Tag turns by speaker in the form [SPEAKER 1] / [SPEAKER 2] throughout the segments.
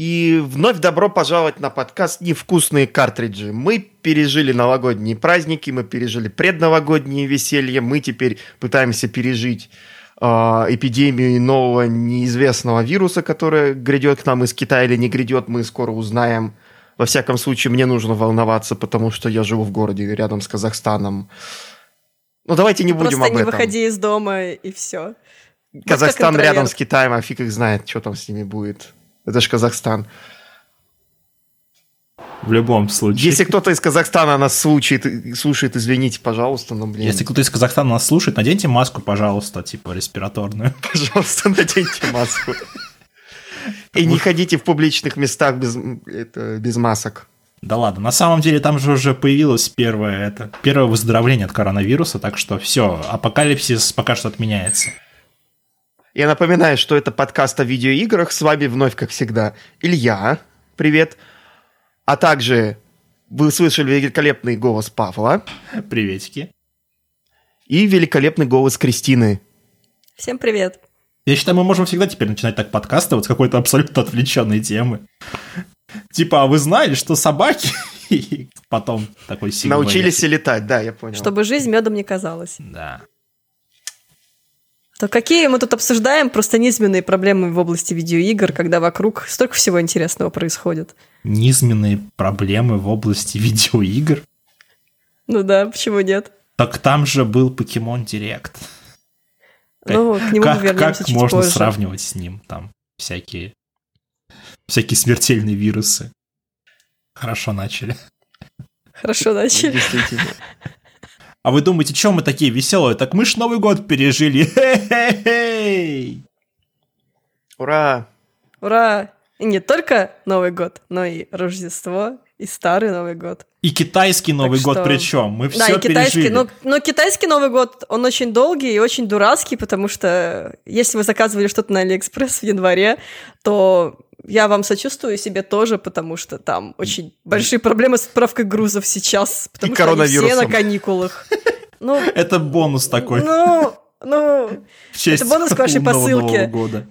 [SPEAKER 1] И вновь добро пожаловать на подкаст «Невкусные картриджи». Мы пережили новогодние праздники, мы пережили предновогодние веселье, мы теперь пытаемся пережить э, эпидемию нового неизвестного вируса, который грядет к нам из Китая или не грядет, мы скоро узнаем. Во всяком случае, мне нужно волноваться, потому что я живу в городе рядом с Казахстаном. Ну, давайте не будем
[SPEAKER 2] Просто
[SPEAKER 1] об
[SPEAKER 2] не
[SPEAKER 1] этом.
[SPEAKER 2] выходи из дома, и все.
[SPEAKER 1] Казахстан рядом с Китаем, а фиг их знает, что там с ними будет. Это же Казахстан.
[SPEAKER 3] В любом случае.
[SPEAKER 1] Если кто-то из Казахстана нас слушает, слушает, извините, пожалуйста, но, блин,
[SPEAKER 3] Если кто-то из Казахстана нас слушает, наденьте маску, пожалуйста, типа респираторную.
[SPEAKER 1] пожалуйста, наденьте маску. И не ходите в публичных местах без, это, без масок.
[SPEAKER 3] Да ладно, на самом деле там же уже появилось первое, это, первое выздоровление от коронавируса, так что все, апокалипсис пока что отменяется.
[SPEAKER 1] Я напоминаю, что это подкаст о видеоиграх. С вами вновь, как всегда, Илья. Привет. А также вы слышали великолепный голос Павла
[SPEAKER 3] Приветики.
[SPEAKER 1] и великолепный голос Кристины.
[SPEAKER 2] Всем привет.
[SPEAKER 3] Я считаю, мы можем всегда теперь начинать так подкасты вот с какой-то абсолютно отвлеченной темы. Типа, а вы знали, что собаки... И потом такой сигнал.
[SPEAKER 1] Научились и летать, да, я понял.
[SPEAKER 2] Чтобы жизнь медом не казалась.
[SPEAKER 3] Да.
[SPEAKER 2] То какие мы тут обсуждаем просто низменные проблемы в области видеоигр, когда вокруг столько всего интересного происходит.
[SPEAKER 3] Низменные проблемы в области видеоигр.
[SPEAKER 2] Ну да, почему нет?
[SPEAKER 3] Так там же был Покемон Директ.
[SPEAKER 2] Ну, к нему мы
[SPEAKER 3] как,
[SPEAKER 2] вернемся
[SPEAKER 3] как
[SPEAKER 2] чуть
[SPEAKER 3] можно
[SPEAKER 2] позже.
[SPEAKER 3] сравнивать с ним? Там всякие, всякие смертельные вирусы. Хорошо начали.
[SPEAKER 2] Хорошо начали.
[SPEAKER 1] Действительно.
[SPEAKER 3] А вы думаете, что мы такие веселые? Так мы ж Новый год пережили. Хе-хе-хей!
[SPEAKER 1] Ура!
[SPEAKER 2] Ура! И не только Новый год, но и Рождество, и Старый Новый год.
[SPEAKER 3] И китайский Новый
[SPEAKER 2] Так
[SPEAKER 3] год
[SPEAKER 2] что-
[SPEAKER 3] причем. Мы
[SPEAKER 2] да,
[SPEAKER 3] все
[SPEAKER 2] и китайский,
[SPEAKER 3] пережили.
[SPEAKER 2] но, но китайский Новый год, он очень долгий и очень дурацкий, потому что если вы заказывали что-то на Алиэкспресс в январе, то я вам сочувствую и себе тоже, потому что там очень большие проблемы с отправкой грузов сейчас, потому что они все на каникулах. Ну,
[SPEAKER 3] Это бонус такой.
[SPEAKER 2] ну, ну, это бонус к вашей посылке.
[SPEAKER 3] Нового года.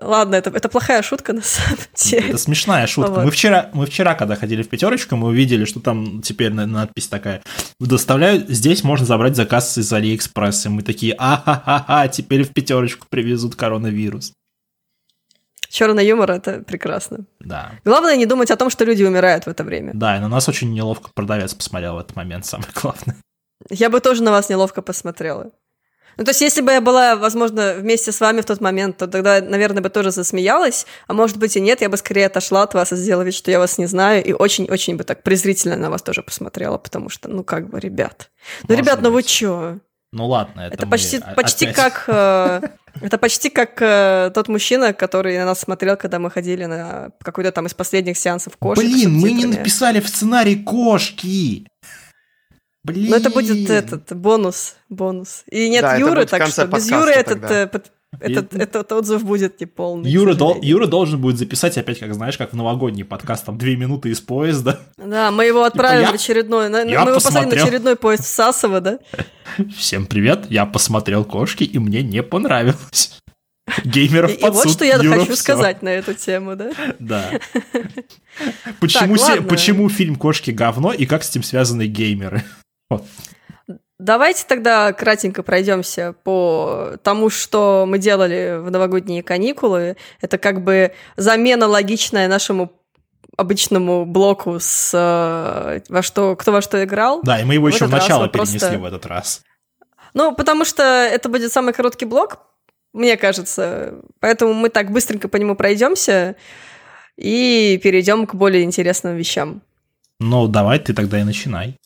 [SPEAKER 2] Ладно, это, это плохая шутка на самом деле.
[SPEAKER 3] Это смешная шутка.
[SPEAKER 2] Вот.
[SPEAKER 3] Мы вчера, мы вчера, когда ходили в пятерочку, мы увидели, что там теперь на- надпись такая. Доставляю, здесь можно забрать заказ из Алиэкспресса. Мы такие, а-ха-ха-ха, теперь в пятерочку привезут коронавирус.
[SPEAKER 2] Черный юмор это прекрасно.
[SPEAKER 3] Да.
[SPEAKER 2] Главное не думать о том, что люди умирают в это время.
[SPEAKER 3] Да, и на нас очень неловко продавец посмотрел в этот момент, самое главное.
[SPEAKER 2] Я бы тоже на вас неловко посмотрела. Ну, то есть, если бы я была, возможно, вместе с вами в тот момент, то тогда, наверное, бы тоже засмеялась, а может быть и нет, я бы скорее отошла от вас и сделала вид, что я вас не знаю, и очень-очень бы так презрительно на вас тоже посмотрела, потому что, ну, как бы, ребят. Ну,
[SPEAKER 3] Может
[SPEAKER 2] ребят, ну вы
[SPEAKER 3] быть.
[SPEAKER 2] чё?
[SPEAKER 3] Ну ладно, это,
[SPEAKER 2] Это
[SPEAKER 3] мы
[SPEAKER 2] почти,
[SPEAKER 3] о-
[SPEAKER 2] почти
[SPEAKER 3] опять-
[SPEAKER 2] как... э, Это почти как э, тот мужчина, который на нас смотрел, когда мы ходили на какой-то там из последних сеансов кошек.
[SPEAKER 3] Блин, мы не написали в сценарий кошки. Блин.
[SPEAKER 2] Ну, это будет этот бонус, бонус. И нет
[SPEAKER 1] Да,
[SPEAKER 2] Юры, так что без Юры этот, э, под- этот, этот отзыв будет неполный.
[SPEAKER 3] Юра, дол-. Юра должен будет записать опять, как знаешь, как в новогодний подкаст, там две минуты из поезда.
[SPEAKER 2] Да, мы его отправим
[SPEAKER 3] я-
[SPEAKER 2] в очередной... на-
[SPEAKER 3] я
[SPEAKER 2] мы его посадим на
[SPEAKER 3] посмотрел.
[SPEAKER 2] очередной поезд в Сасово, да?
[SPEAKER 3] Всем привет, я посмотрел кошки, и мне не понравилось. Геймеров
[SPEAKER 2] И, и
[SPEAKER 3] под
[SPEAKER 2] вот
[SPEAKER 3] суд,
[SPEAKER 2] что я
[SPEAKER 3] Юра,
[SPEAKER 2] хочу
[SPEAKER 3] всё.
[SPEAKER 2] сказать на эту тему, да?
[SPEAKER 3] Да. Почему, се-
[SPEAKER 2] ладно.
[SPEAKER 3] почему фильм «Кошки говно» и как с этим связаны геймеры? Вот.
[SPEAKER 2] Давайте тогда кратенько пройдемся по тому, что мы делали в новогодние каникулы. Это как бы замена логичная нашему обычному блоку с э, во что кто во что играл.
[SPEAKER 3] Да, и мы его
[SPEAKER 2] В
[SPEAKER 3] еще в начало
[SPEAKER 2] мы просто-
[SPEAKER 3] перенесли в этот раз.
[SPEAKER 2] Ну, потому что это будет самый короткий блок, мне кажется. Поэтому мы так быстренько по нему пройдемся и перейдем к более интересным вещам.
[SPEAKER 3] Ну, давай ты тогда и начинай.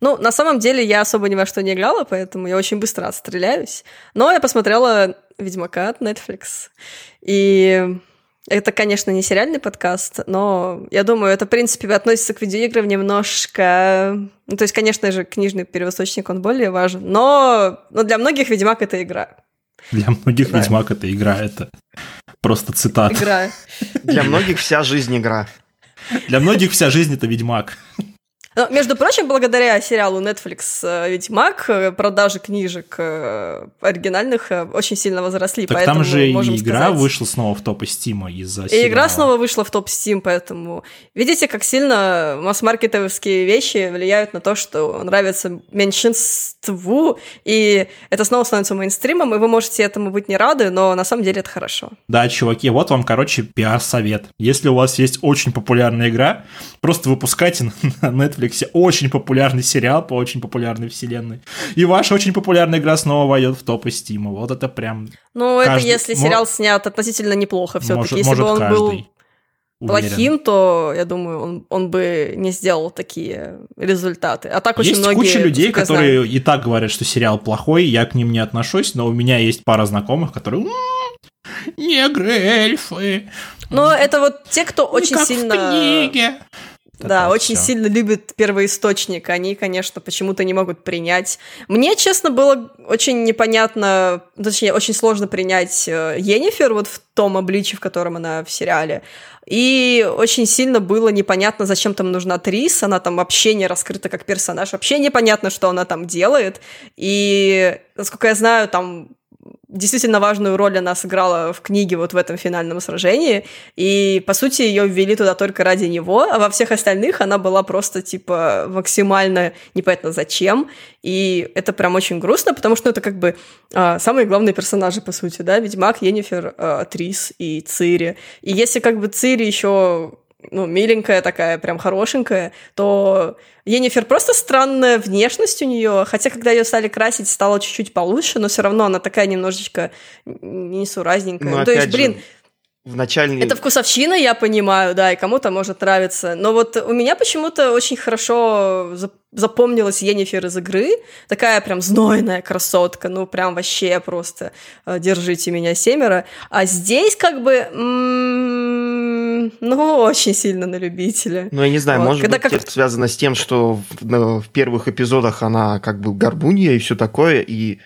[SPEAKER 2] Ну, на самом деле, я особо ни во что не играла, поэтому я очень быстро отстреляюсь. Но я посмотрела «Ведьмака» от Netflix. И это, конечно, не сериальный подкаст, но я думаю, это, в принципе, относится к видеоиграм немножко... Ну, то есть, конечно же, книжный первоисточник, он более важен, но, но для многих «Ведьмак» — это игра.
[SPEAKER 3] Для многих
[SPEAKER 2] Да.
[SPEAKER 3] Ведьмак это игра, это просто цитата.
[SPEAKER 2] Игра.
[SPEAKER 1] Для многих вся жизнь игра.
[SPEAKER 3] Для многих вся жизнь это Ведьмак.
[SPEAKER 2] Но, между прочим, благодаря сериалу Netflix э, «Ведьмак» э, продажи книжек э, оригинальных очень сильно возросли.
[SPEAKER 3] Так
[SPEAKER 2] поэтому
[SPEAKER 3] там же и игра
[SPEAKER 2] сказать...
[SPEAKER 3] вышла снова в топ Стима из-за
[SPEAKER 2] И
[SPEAKER 3] сериала.
[SPEAKER 2] игра снова вышла в топ Steam, поэтому видите, как сильно масс-маркетовские вещи влияют на то, что нравится меньшинству, и это снова становится мейнстримом, и вы можете этому быть не рады, но на самом деле это хорошо.
[SPEAKER 3] Да, чуваки, вот вам, короче, пиар-совет. Если у вас есть очень популярная игра, просто выпускайте на Netflix очень популярный сериал по очень популярной вселенной. И ваша очень популярная игра снова войдет в топы Стима. Вот это прям...
[SPEAKER 2] Ну, это
[SPEAKER 3] Каждый-
[SPEAKER 2] если
[SPEAKER 3] мо-
[SPEAKER 2] сериал снят относительно неплохо все-таки.
[SPEAKER 3] может,
[SPEAKER 2] Если
[SPEAKER 3] может
[SPEAKER 2] бы он был
[SPEAKER 3] каждый. Уверен.
[SPEAKER 2] плохим, то, я думаю, он, он бы не сделал такие результаты. А так очень
[SPEAKER 3] Есть
[SPEAKER 2] многие...
[SPEAKER 3] куча людей, которые
[SPEAKER 2] знаю,
[SPEAKER 3] и так говорят, что сериал плохой, я к ним не отношусь, но у меня есть пара знакомых, которые... «М, Негры, эльфы.
[SPEAKER 2] Но это вот те, кто
[SPEAKER 3] не
[SPEAKER 2] очень
[SPEAKER 3] как в
[SPEAKER 2] сильно...
[SPEAKER 3] книге».
[SPEAKER 2] Да,
[SPEAKER 3] вот
[SPEAKER 2] очень
[SPEAKER 3] всё.
[SPEAKER 2] сильно любят первоисточник. Они, конечно, почему-то не могут принять. Мне, честно, было очень непонятно, точнее, очень сложно принять э, Йеннифер вот в том обличии, в котором она в сериале. И очень сильно было непонятно, зачем там нужна Трис. Она там вообще не раскрыта как персонаж. Вообще непонятно, что она там делает. И, насколько я знаю, там действительно важную роль она сыграла в книге вот в этом финальном сражении, и, по сути, ее ввели туда только ради него, а во всех остальных она была просто, типа, максимально непонятно зачем, и это прям очень грустно, потому что это как бы а, самые главные персонажи, по сути, да, Ведьмак, Йеннифер, а, Трис и Цири. И если как бы Цири еще ну, миленькая такая, прям хорошенькая, то Енифер просто странная внешность у нее, хотя когда ее стали красить, стало чуть-чуть получше, но все равно она такая немножечко несуразненькая.
[SPEAKER 1] Ну,
[SPEAKER 2] Ну, то есть,
[SPEAKER 1] опять же,
[SPEAKER 2] блин,
[SPEAKER 1] В начальной...
[SPEAKER 2] это вкусовщина, я понимаю, да, и кому-то может нравиться. Но вот у меня почему-то очень хорошо зап- запомнилась Енифер из игры. Такая прям знойная красотка, ну прям вообще просто э, держите меня семеро. А здесь как бы, м, ну, очень сильно на любителя.
[SPEAKER 1] Ну, я не знаю,
[SPEAKER 2] Вот.
[SPEAKER 1] может
[SPEAKER 2] Когда
[SPEAKER 1] быть,
[SPEAKER 2] как-
[SPEAKER 1] это связано с тем, что в, в первых эпизодах она как бы горбунья и все такое, и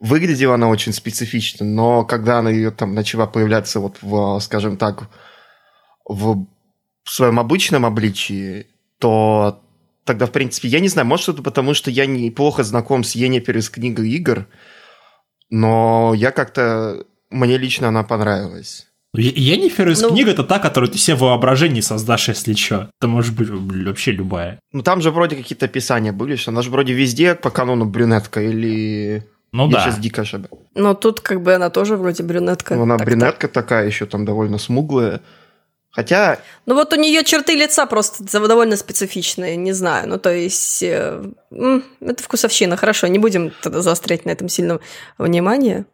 [SPEAKER 1] выглядела она очень специфично, но когда она ее там начала появляться вот в, скажем так, в своем обычном обличии, то тогда, в принципе, я не знаю, может, это потому, что я неплохо знаком с Енифер из книги игр, но я как-то... Мне лично она понравилась.
[SPEAKER 3] Енифер из
[SPEAKER 2] Ну-
[SPEAKER 3] книг это та, которую ты себе в воображении создашь, если что. Это может быть вообще любая.
[SPEAKER 1] Ну, там же вроде какие-то описания были, что она же вроде везде по канону брюнетка или...
[SPEAKER 3] Ну
[SPEAKER 1] Я
[SPEAKER 3] да.
[SPEAKER 1] сейчас дико ошибаюсь.
[SPEAKER 2] Но тут как бы она тоже вроде брюнетка.
[SPEAKER 1] Ну, она
[SPEAKER 2] Так-так.
[SPEAKER 1] брюнетка такая еще там довольно смуглая. Хотя,
[SPEAKER 2] Ну вот у нее черты лица просто довольно специфичные, не знаю. Ну то есть э, это вкусовщина. Хорошо, не будем тогда заострять на этом сильно внимание.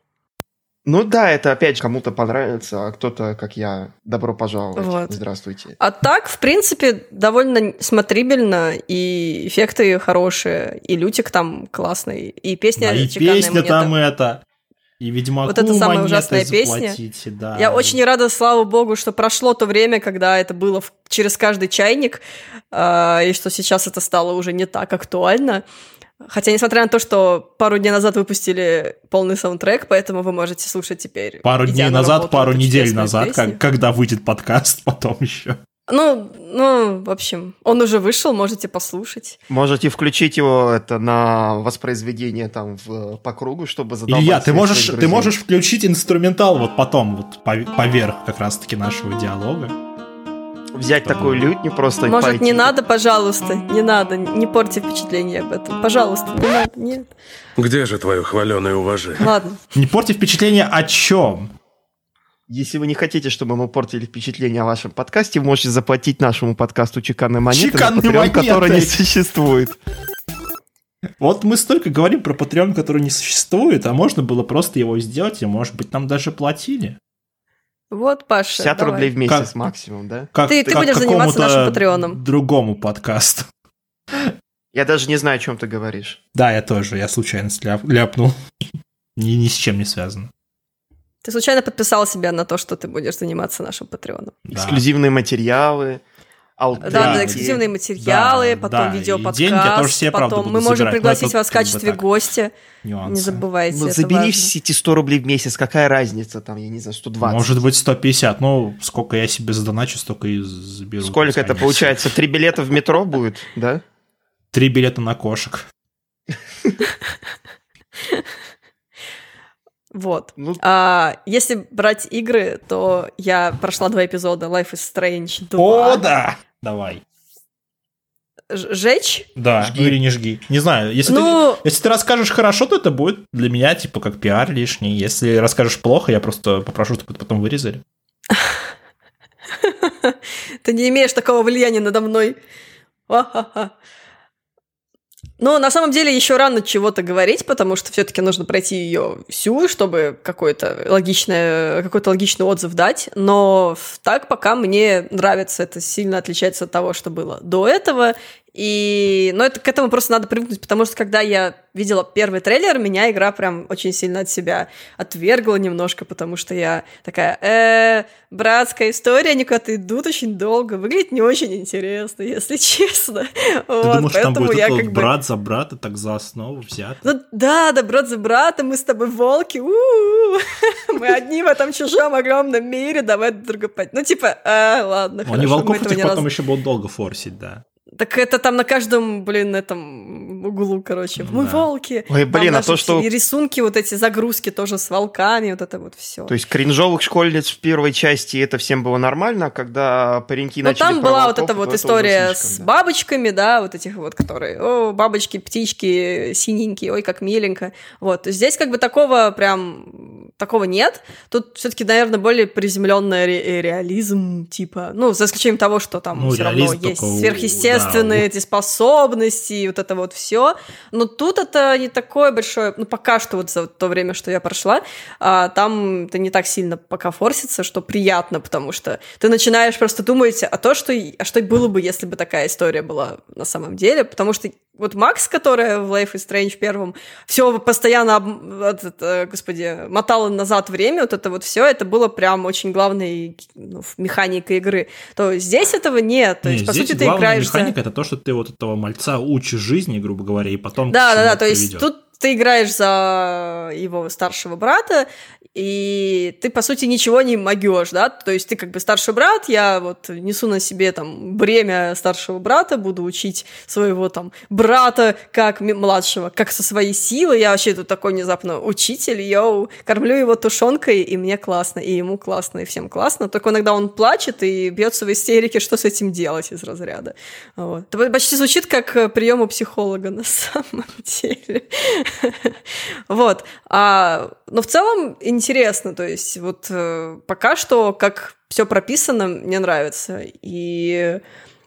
[SPEAKER 1] Ну да, это опять кому-то понравится, а кто-то, как я, добро пожаловать.
[SPEAKER 2] Вот.
[SPEAKER 1] Здравствуйте.
[SPEAKER 2] А так, в принципе, довольно смотрибельно, и эффекты хорошие, и лютик там классный, и песня
[SPEAKER 3] А и песня
[SPEAKER 2] монета.
[SPEAKER 3] там это. И Ведьмаку
[SPEAKER 2] Вот это самая ужасная песня.
[SPEAKER 3] да.
[SPEAKER 2] Я очень рада, слава богу, что прошло то время, когда это было в- через каждый чайник, а, и что сейчас это стало уже не так актуально. Хотя, несмотря на то, что пару дней назад выпустили полный саундтрек, поэтому вы можете слушать теперь.
[SPEAKER 3] Пару дней
[SPEAKER 2] на
[SPEAKER 3] назад,
[SPEAKER 2] работу,
[SPEAKER 3] пару недель назад,
[SPEAKER 2] песню.
[SPEAKER 3] как- когда выйдет подкаст, потом еще.
[SPEAKER 2] Ну, ну, в общем, он уже вышел, можете послушать.
[SPEAKER 1] Можете включить его это на воспроизведение там в, по кругу, чтобы задолбать
[SPEAKER 3] Илья, ты можешь, ты можешь включить инструментал вот потом, вот пов- поверх как раз-таки нашего диалога.
[SPEAKER 1] Взять такую лютню просто и
[SPEAKER 2] Может,
[SPEAKER 1] пойти.
[SPEAKER 2] не надо, пожалуйста, не надо, не порти впечатление об этом. Пожалуйста, не надо, нет.
[SPEAKER 4] Где же твое хваленое уважение?
[SPEAKER 2] Ладно.
[SPEAKER 3] Не порти впечатление о чем?
[SPEAKER 1] Если вы не хотите, чтобы мы портили впечатление о вашем подкасте, вы можете заплатить нашему подкасту чеканной монеты,
[SPEAKER 3] Чеканной
[SPEAKER 1] на Patreon,
[SPEAKER 3] монеты.
[SPEAKER 1] который не существует.
[SPEAKER 3] Вот мы столько говорим про Patreon, который не существует, а можно было просто его сделать, и, может быть, нам даже платили.
[SPEAKER 2] Вот, Паша,
[SPEAKER 1] 50
[SPEAKER 2] давай.
[SPEAKER 1] рублей в месяц
[SPEAKER 3] Как-
[SPEAKER 1] максимум, да?
[SPEAKER 3] Как,
[SPEAKER 2] Ты- ты
[SPEAKER 3] как
[SPEAKER 2] будешь заниматься нашим Патреоном.
[SPEAKER 3] другому подкасту.
[SPEAKER 1] Я даже не знаю, о чем ты говоришь.
[SPEAKER 3] Да, я тоже, я случайно сляп- ляпнул. Ни, ни с чем не связано.
[SPEAKER 2] Ты случайно подписал себя на то, что ты будешь заниматься нашим Патреоном.
[SPEAKER 3] Да.
[SPEAKER 1] Эксклюзивные материалы, алты.
[SPEAKER 2] Да, да, эксклюзивные материалы,
[SPEAKER 3] да,
[SPEAKER 2] потом
[SPEAKER 3] да,
[SPEAKER 2] видеоподкаст,
[SPEAKER 3] деньги тоже себе, правда,
[SPEAKER 2] потом
[SPEAKER 3] буду
[SPEAKER 2] мы можем
[SPEAKER 3] забирать, но
[SPEAKER 2] пригласить
[SPEAKER 3] это
[SPEAKER 2] вас в
[SPEAKER 3] как бы
[SPEAKER 2] качестве
[SPEAKER 3] так.
[SPEAKER 2] гостя.
[SPEAKER 3] Нюансы.
[SPEAKER 2] Не забывайте,
[SPEAKER 1] Ну, забери
[SPEAKER 2] важно.
[SPEAKER 1] все эти 100 рублей в месяц, какая разница там, я не знаю, 120.
[SPEAKER 3] Может быть 150, ну, сколько я себе задоначу, столько и заберу.
[SPEAKER 1] Сколько это получается? Три билета в метро будет, да?
[SPEAKER 3] Три билета на кошек.
[SPEAKER 2] Вот.
[SPEAKER 1] Ну-
[SPEAKER 2] А, если брать игры, то я прошла два эпизода Life is Strange 2.
[SPEAKER 3] О, да! Давай.
[SPEAKER 2] Жечь?
[SPEAKER 3] Да,
[SPEAKER 1] Жги.
[SPEAKER 3] ну или не жги. Не знаю, если,
[SPEAKER 2] Ну-
[SPEAKER 3] ты, если ты расскажешь хорошо, то это будет для меня типа как пиар лишний. Если расскажешь плохо, я просто попрошу, чтобы это потом вырезали.
[SPEAKER 2] Ты не имеешь такого влияния надо мной. Ха-ха-ха. Но на самом деле еще рано чего-то говорить, потому что все-таки нужно пройти ее всю, чтобы какой-то логичный, какой-то логичный отзыв дать. Но так пока мне нравится, это сильно отличается от того, что было до этого. И, но это, к этому просто надо привыкнуть, потому что когда я видела первый трейлер, меня игра прям очень сильно от себя отвергла немножко, потому что я такая, э, братская история, они куда-то идут очень долго, выглядит не очень интересно, если честно.
[SPEAKER 3] Ты
[SPEAKER 2] Вот,
[SPEAKER 3] думаешь, там будет
[SPEAKER 2] я как бы-
[SPEAKER 3] брат за брата так за основу взят?
[SPEAKER 2] ну да, да, брат за брата, мы с тобой волки, мы одни в этом чужом огромном мире, давай друг друга пойти. Ну типа, а, ладно,
[SPEAKER 3] Ну, Они
[SPEAKER 2] хорошо, мы
[SPEAKER 3] волков этих потом еще будут долго форсить, да.
[SPEAKER 2] Так это там на каждом, блин, этом углу, короче. Мы
[SPEAKER 3] Да.
[SPEAKER 2] волки.
[SPEAKER 1] Ой,
[SPEAKER 2] Там
[SPEAKER 1] блин, а то, что-
[SPEAKER 2] И рисунки, вот эти загрузки тоже с волками, вот это вот все.
[SPEAKER 1] То есть кринжовых школьниц в первой части это всем было нормально, а когда пареньки
[SPEAKER 2] Ну,
[SPEAKER 1] начали
[SPEAKER 2] там была вот эта вот история с
[SPEAKER 1] да.
[SPEAKER 2] бабочками, да, вот этих вот, которые, о, бабочки, птички, синенькие, ой, как миленько. Вот, здесь как бы такого прям, такого нет. Тут все таки наверное, более приземленный реализм, типа, ну, за исключением того, что там
[SPEAKER 3] Ну,
[SPEAKER 2] все равно есть
[SPEAKER 3] только у-
[SPEAKER 2] сверхъестественные
[SPEAKER 3] да,
[SPEAKER 2] эти способности, и вот это вот все. Но тут это не такое большое, ну, пока что вот за то время, что я прошла, а, там это не так сильно пока форсится, что приятно, потому что ты начинаешь просто думать о том, что, а что было бы, если бы такая история была на самом деле, потому что вот Макс, которая в Life is Strange первом все постоянно, этот, э, господи, мотала назад время, вот это вот все, это было прям очень главной ну, механикой игры. То здесь этого нет. То
[SPEAKER 3] Не,
[SPEAKER 2] есть, по
[SPEAKER 3] здесь
[SPEAKER 2] сути, ты играешь за-
[SPEAKER 3] механика это то, что ты вот этого мальца учишь жизни, грубо говоря, и потом к
[SPEAKER 2] Да,
[SPEAKER 3] чему
[SPEAKER 2] да, да.
[SPEAKER 3] это
[SPEAKER 2] То есть
[SPEAKER 3] приведет.
[SPEAKER 2] тут ты играешь за его старшего брата, и ты, по сути, ничего не могешь, да? То есть ты как бы старший брат, я вот несу на себе там бремя старшего брата, буду учить своего там брата как младшего, как со своей силы. Я вообще тут такой внезапно учитель, йоу, кормлю его тушенкой, и мне классно, и ему классно, и всем классно. Только иногда он плачет и бьется в истерике, что с этим делать из разряда. Вот. Это почти звучит как прием у психолога на самом деле. Вот. А, но в целом интересно. То есть вот э, пока что, как все прописано, мне нравится. И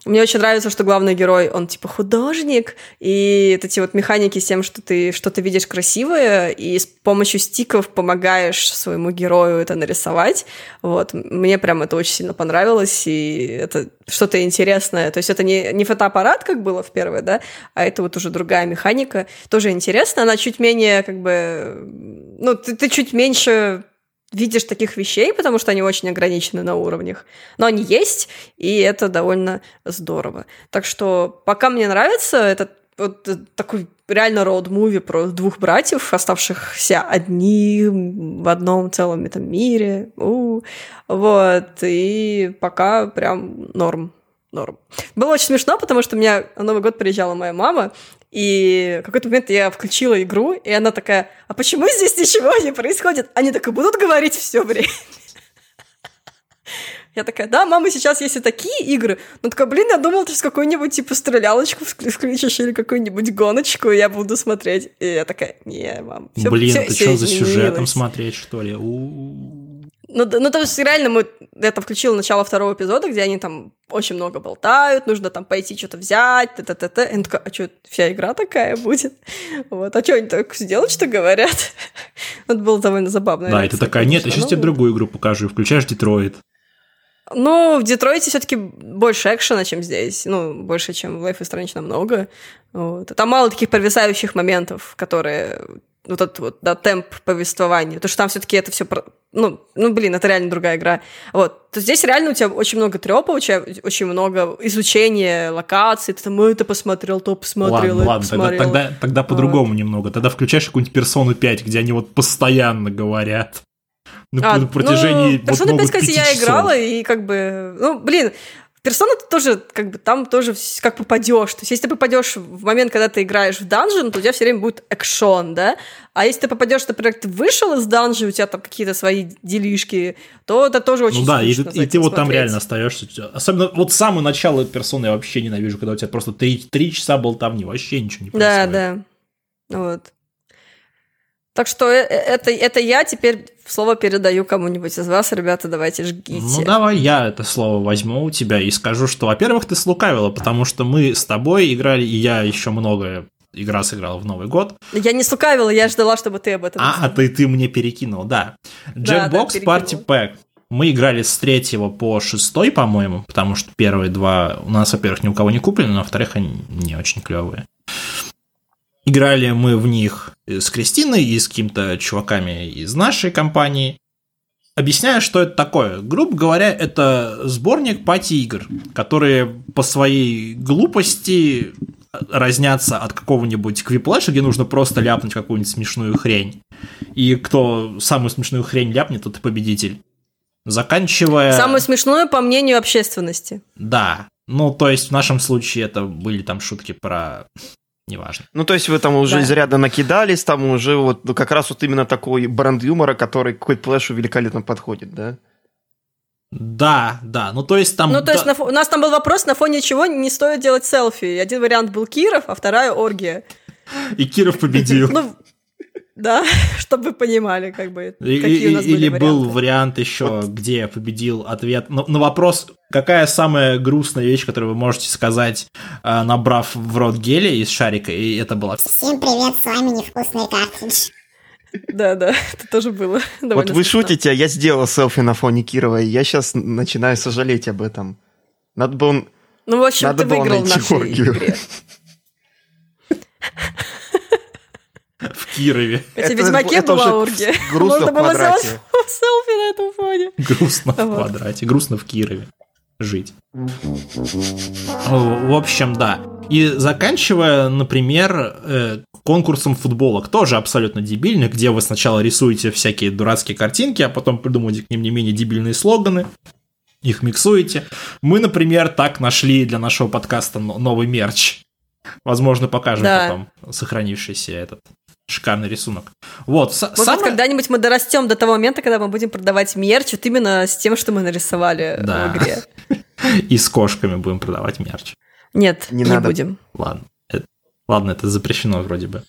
[SPEAKER 2] мне очень нравится, что главный герой, он типа художник, и вот эти вот механики с тем, что ты что-то видишь красивое, и с помощью стиков помогаешь своему герою это нарисовать. Вот. Мне прям это очень сильно понравилось, и это что-то интересное. То есть это не, не фотоаппарат, как было в первой, да, а это вот уже другая механика. Тоже интересно, она чуть менее, как бы, ну, ты, ты чуть меньше видишь таких вещей, потому что они очень ограничены на уровнях. Но они есть, и это довольно здорово. Так что пока мне нравится, это вот такой реально роуд-муви про двух братьев, оставшихся одни в одном целом этом мире. У, вот, и пока прям норм. Норм. Было очень смешно, потому что у меня на Новый год приезжала моя мама, и в какой-то момент я включила игру, и она такая, а почему здесь ничего не происходит? Они так и будут говорить все время. Я такая, да, мама, сейчас есть и такие игры. Ну, такая, блин, я думала, ты с какую-нибудь, типа, стрелялочку вк- включишь или какую-нибудь гоночку, и я буду смотреть. И я такая, не, мам, всё-
[SPEAKER 3] Блин,
[SPEAKER 2] всё-
[SPEAKER 3] ты что за сюжетом
[SPEAKER 2] изменилось».
[SPEAKER 3] смотреть, что ли? У-у-у.
[SPEAKER 2] Ну, ну, то есть, реально, мы это включила начало второго эпизода, где они там очень много болтают, нужно там пойти что-то взять, т-т-т-т. И она такая, а что, вся игра такая будет? Вот, а что они так сделать, что говорят? Это было довольно забавно.
[SPEAKER 3] Да, и ты такая, нет, я сейчас тебе другую игру покажу, и включаешь Детройт.
[SPEAKER 2] Ну, в Детройте все-таки больше экшена, чем здесь. Ну, больше, чем в Life is Strange намного. Вот. Там мало таких провисающих моментов, которые вот этот вот, да, темп повествования. Потому что там все-таки это все ну, ну, блин, это реально другая игра. Вот. То здесь реально у тебя очень много трепа, у тебя очень много изучения локаций, ты там это посмотрел, то посмотрел,
[SPEAKER 3] ладно, ладно, тогда,
[SPEAKER 2] посмотрел.
[SPEAKER 3] тогда, тогда по-другому немного. Тогда включаешь какую-нибудь персону 5, где они вот постоянно говорят. На,
[SPEAKER 2] А,
[SPEAKER 3] на протяжении
[SPEAKER 2] ну,
[SPEAKER 3] вот
[SPEAKER 2] Persona 5,
[SPEAKER 3] могут
[SPEAKER 2] кстати, я играла, и как бы, ну, блин, Персона ты тоже, как бы, там тоже как попадешь. То есть, если ты попадешь в момент, когда ты играешь в данжен, то у тебя все время будет экшон, да? А если ты попадешь, например, ты вышел из данжа, у тебя там какие-то свои делишки, то это тоже очень
[SPEAKER 3] Ну да, и, и ты
[SPEAKER 2] этим
[SPEAKER 3] вот там
[SPEAKER 2] смотреть.
[SPEAKER 3] реально остаешься. Особенно вот самое начало персоны я вообще ненавижу, когда у тебя просто три, три часа болтовни, вообще ничего не
[SPEAKER 2] Да,
[SPEAKER 3] происходит.
[SPEAKER 2] да. Вот. Так что э- э- это, это я теперь слово передаю кому-нибудь из вас, ребята, давайте жгите.
[SPEAKER 3] Ну давай я это слово возьму у тебя и скажу, что, во-первых, ты слукавила, потому что мы с тобой играли, и я еще много игра сыграл в Новый год.
[SPEAKER 2] Я не слукавила, я ждала, чтобы ты об этом
[SPEAKER 3] А, а ты, ты мне перекинул, да.
[SPEAKER 2] Да, да, перекинул.
[SPEAKER 3] Party Pack. Мы играли с третьего по шестой, по-моему, потому что первые два у нас, во-первых, ни у кого не куплены, но, во-вторых, они не очень клевые. Играли мы в них с Кристиной и с какими-то чуваками из нашей компании. Объясняю, что это такое. Грубо говоря, это сборник пати-игр, которые по своей глупости разнятся от какого-нибудь квиплэша, где нужно просто ляпнуть какую-нибудь смешную хрень. И кто самую смешную хрень ляпнет, тот и победитель. Заканчивая...
[SPEAKER 2] Самое смешное, по мнению общественности.
[SPEAKER 3] Да. Ну, то есть в нашем случае это были там шутки про... Неважно.
[SPEAKER 1] Ну, то есть вы там уже
[SPEAKER 2] Да.
[SPEAKER 1] изрядно накидались, там уже вот ну, как раз вот именно такой бренд юмора, который к флешу великолепно подходит, да?
[SPEAKER 3] Да, да. Ну, то есть там...
[SPEAKER 2] Ну, то есть
[SPEAKER 3] да-
[SPEAKER 2] на фо- у нас там был вопрос, на фоне чего не стоит делать селфи. Один вариант был Киров, а вторая оргия.
[SPEAKER 3] И Киров победил.
[SPEAKER 2] Ну, да, чтобы вы понимали, как бы,
[SPEAKER 3] И-
[SPEAKER 2] какие у
[SPEAKER 3] и-
[SPEAKER 2] нас были
[SPEAKER 3] Или был
[SPEAKER 2] варианты.
[SPEAKER 3] вариант еще, где победил ответ на, на вопрос, какая самая грустная вещь, которую вы можете сказать, э, набрав в рот геля из шарика, и это было
[SPEAKER 5] Всем привет, с вами невкусный картридж.
[SPEAKER 2] Да, да, это тоже было.
[SPEAKER 1] вот вы
[SPEAKER 2] смешно.
[SPEAKER 1] шутите, а я сделал селфи на фоне Кирова, и я сейчас начинаю сожалеть об этом. Надо было...
[SPEAKER 2] Ну, в общем,
[SPEAKER 1] Надо
[SPEAKER 2] ты выиграл в нашей игре.
[SPEAKER 3] В Кирове.
[SPEAKER 2] Тебя
[SPEAKER 1] Это-
[SPEAKER 2] Ведьмаке была оргия.
[SPEAKER 1] грустно
[SPEAKER 2] Можно
[SPEAKER 1] в
[SPEAKER 2] было
[SPEAKER 1] квадрате.
[SPEAKER 2] сделать селфи на этом фоне.
[SPEAKER 3] Грустно в квадрате, грустно в Кирове жить. В общем, да. И заканчивая, например, э, конкурсом футболок, тоже абсолютно дебильных, где вы сначала рисуете всякие дурацкие картинки, а потом придумываете к ним не менее дебильные слоганы, их миксуете. Мы, например, так нашли для нашего подкаста но- новый мерч. Возможно, покажем
[SPEAKER 2] Да.
[SPEAKER 3] потом сохранившийся этот шикарный рисунок. Вот,
[SPEAKER 2] Может
[SPEAKER 3] самое-
[SPEAKER 2] когда-нибудь мы дорастем до того момента, когда мы будем продавать мерч вот именно с тем, что мы нарисовали
[SPEAKER 3] Да.
[SPEAKER 2] в игре.
[SPEAKER 3] и с кошками будем продавать мерч.
[SPEAKER 2] Нет,
[SPEAKER 1] Не
[SPEAKER 2] не,
[SPEAKER 1] надо.
[SPEAKER 2] будем.
[SPEAKER 3] Ладно. Это- ладно, это запрещено вроде бы.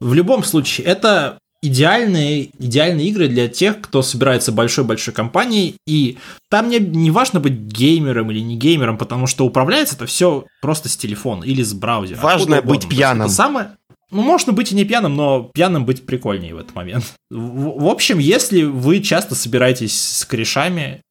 [SPEAKER 3] В любом случае, это идеальные, идеальные игры для тех, кто собирается большой-большой компанией, и там не, не важно быть геймером или не геймером, потому что управляется это все просто с телефона или с браузера.
[SPEAKER 1] Важно быть
[SPEAKER 3] угодно.
[SPEAKER 1] Пьяным.
[SPEAKER 3] Это самое... Ну, можно быть и не пьяным, но пьяным быть прикольнее в этот момент. В, в общем, если вы часто собираетесь с корешами,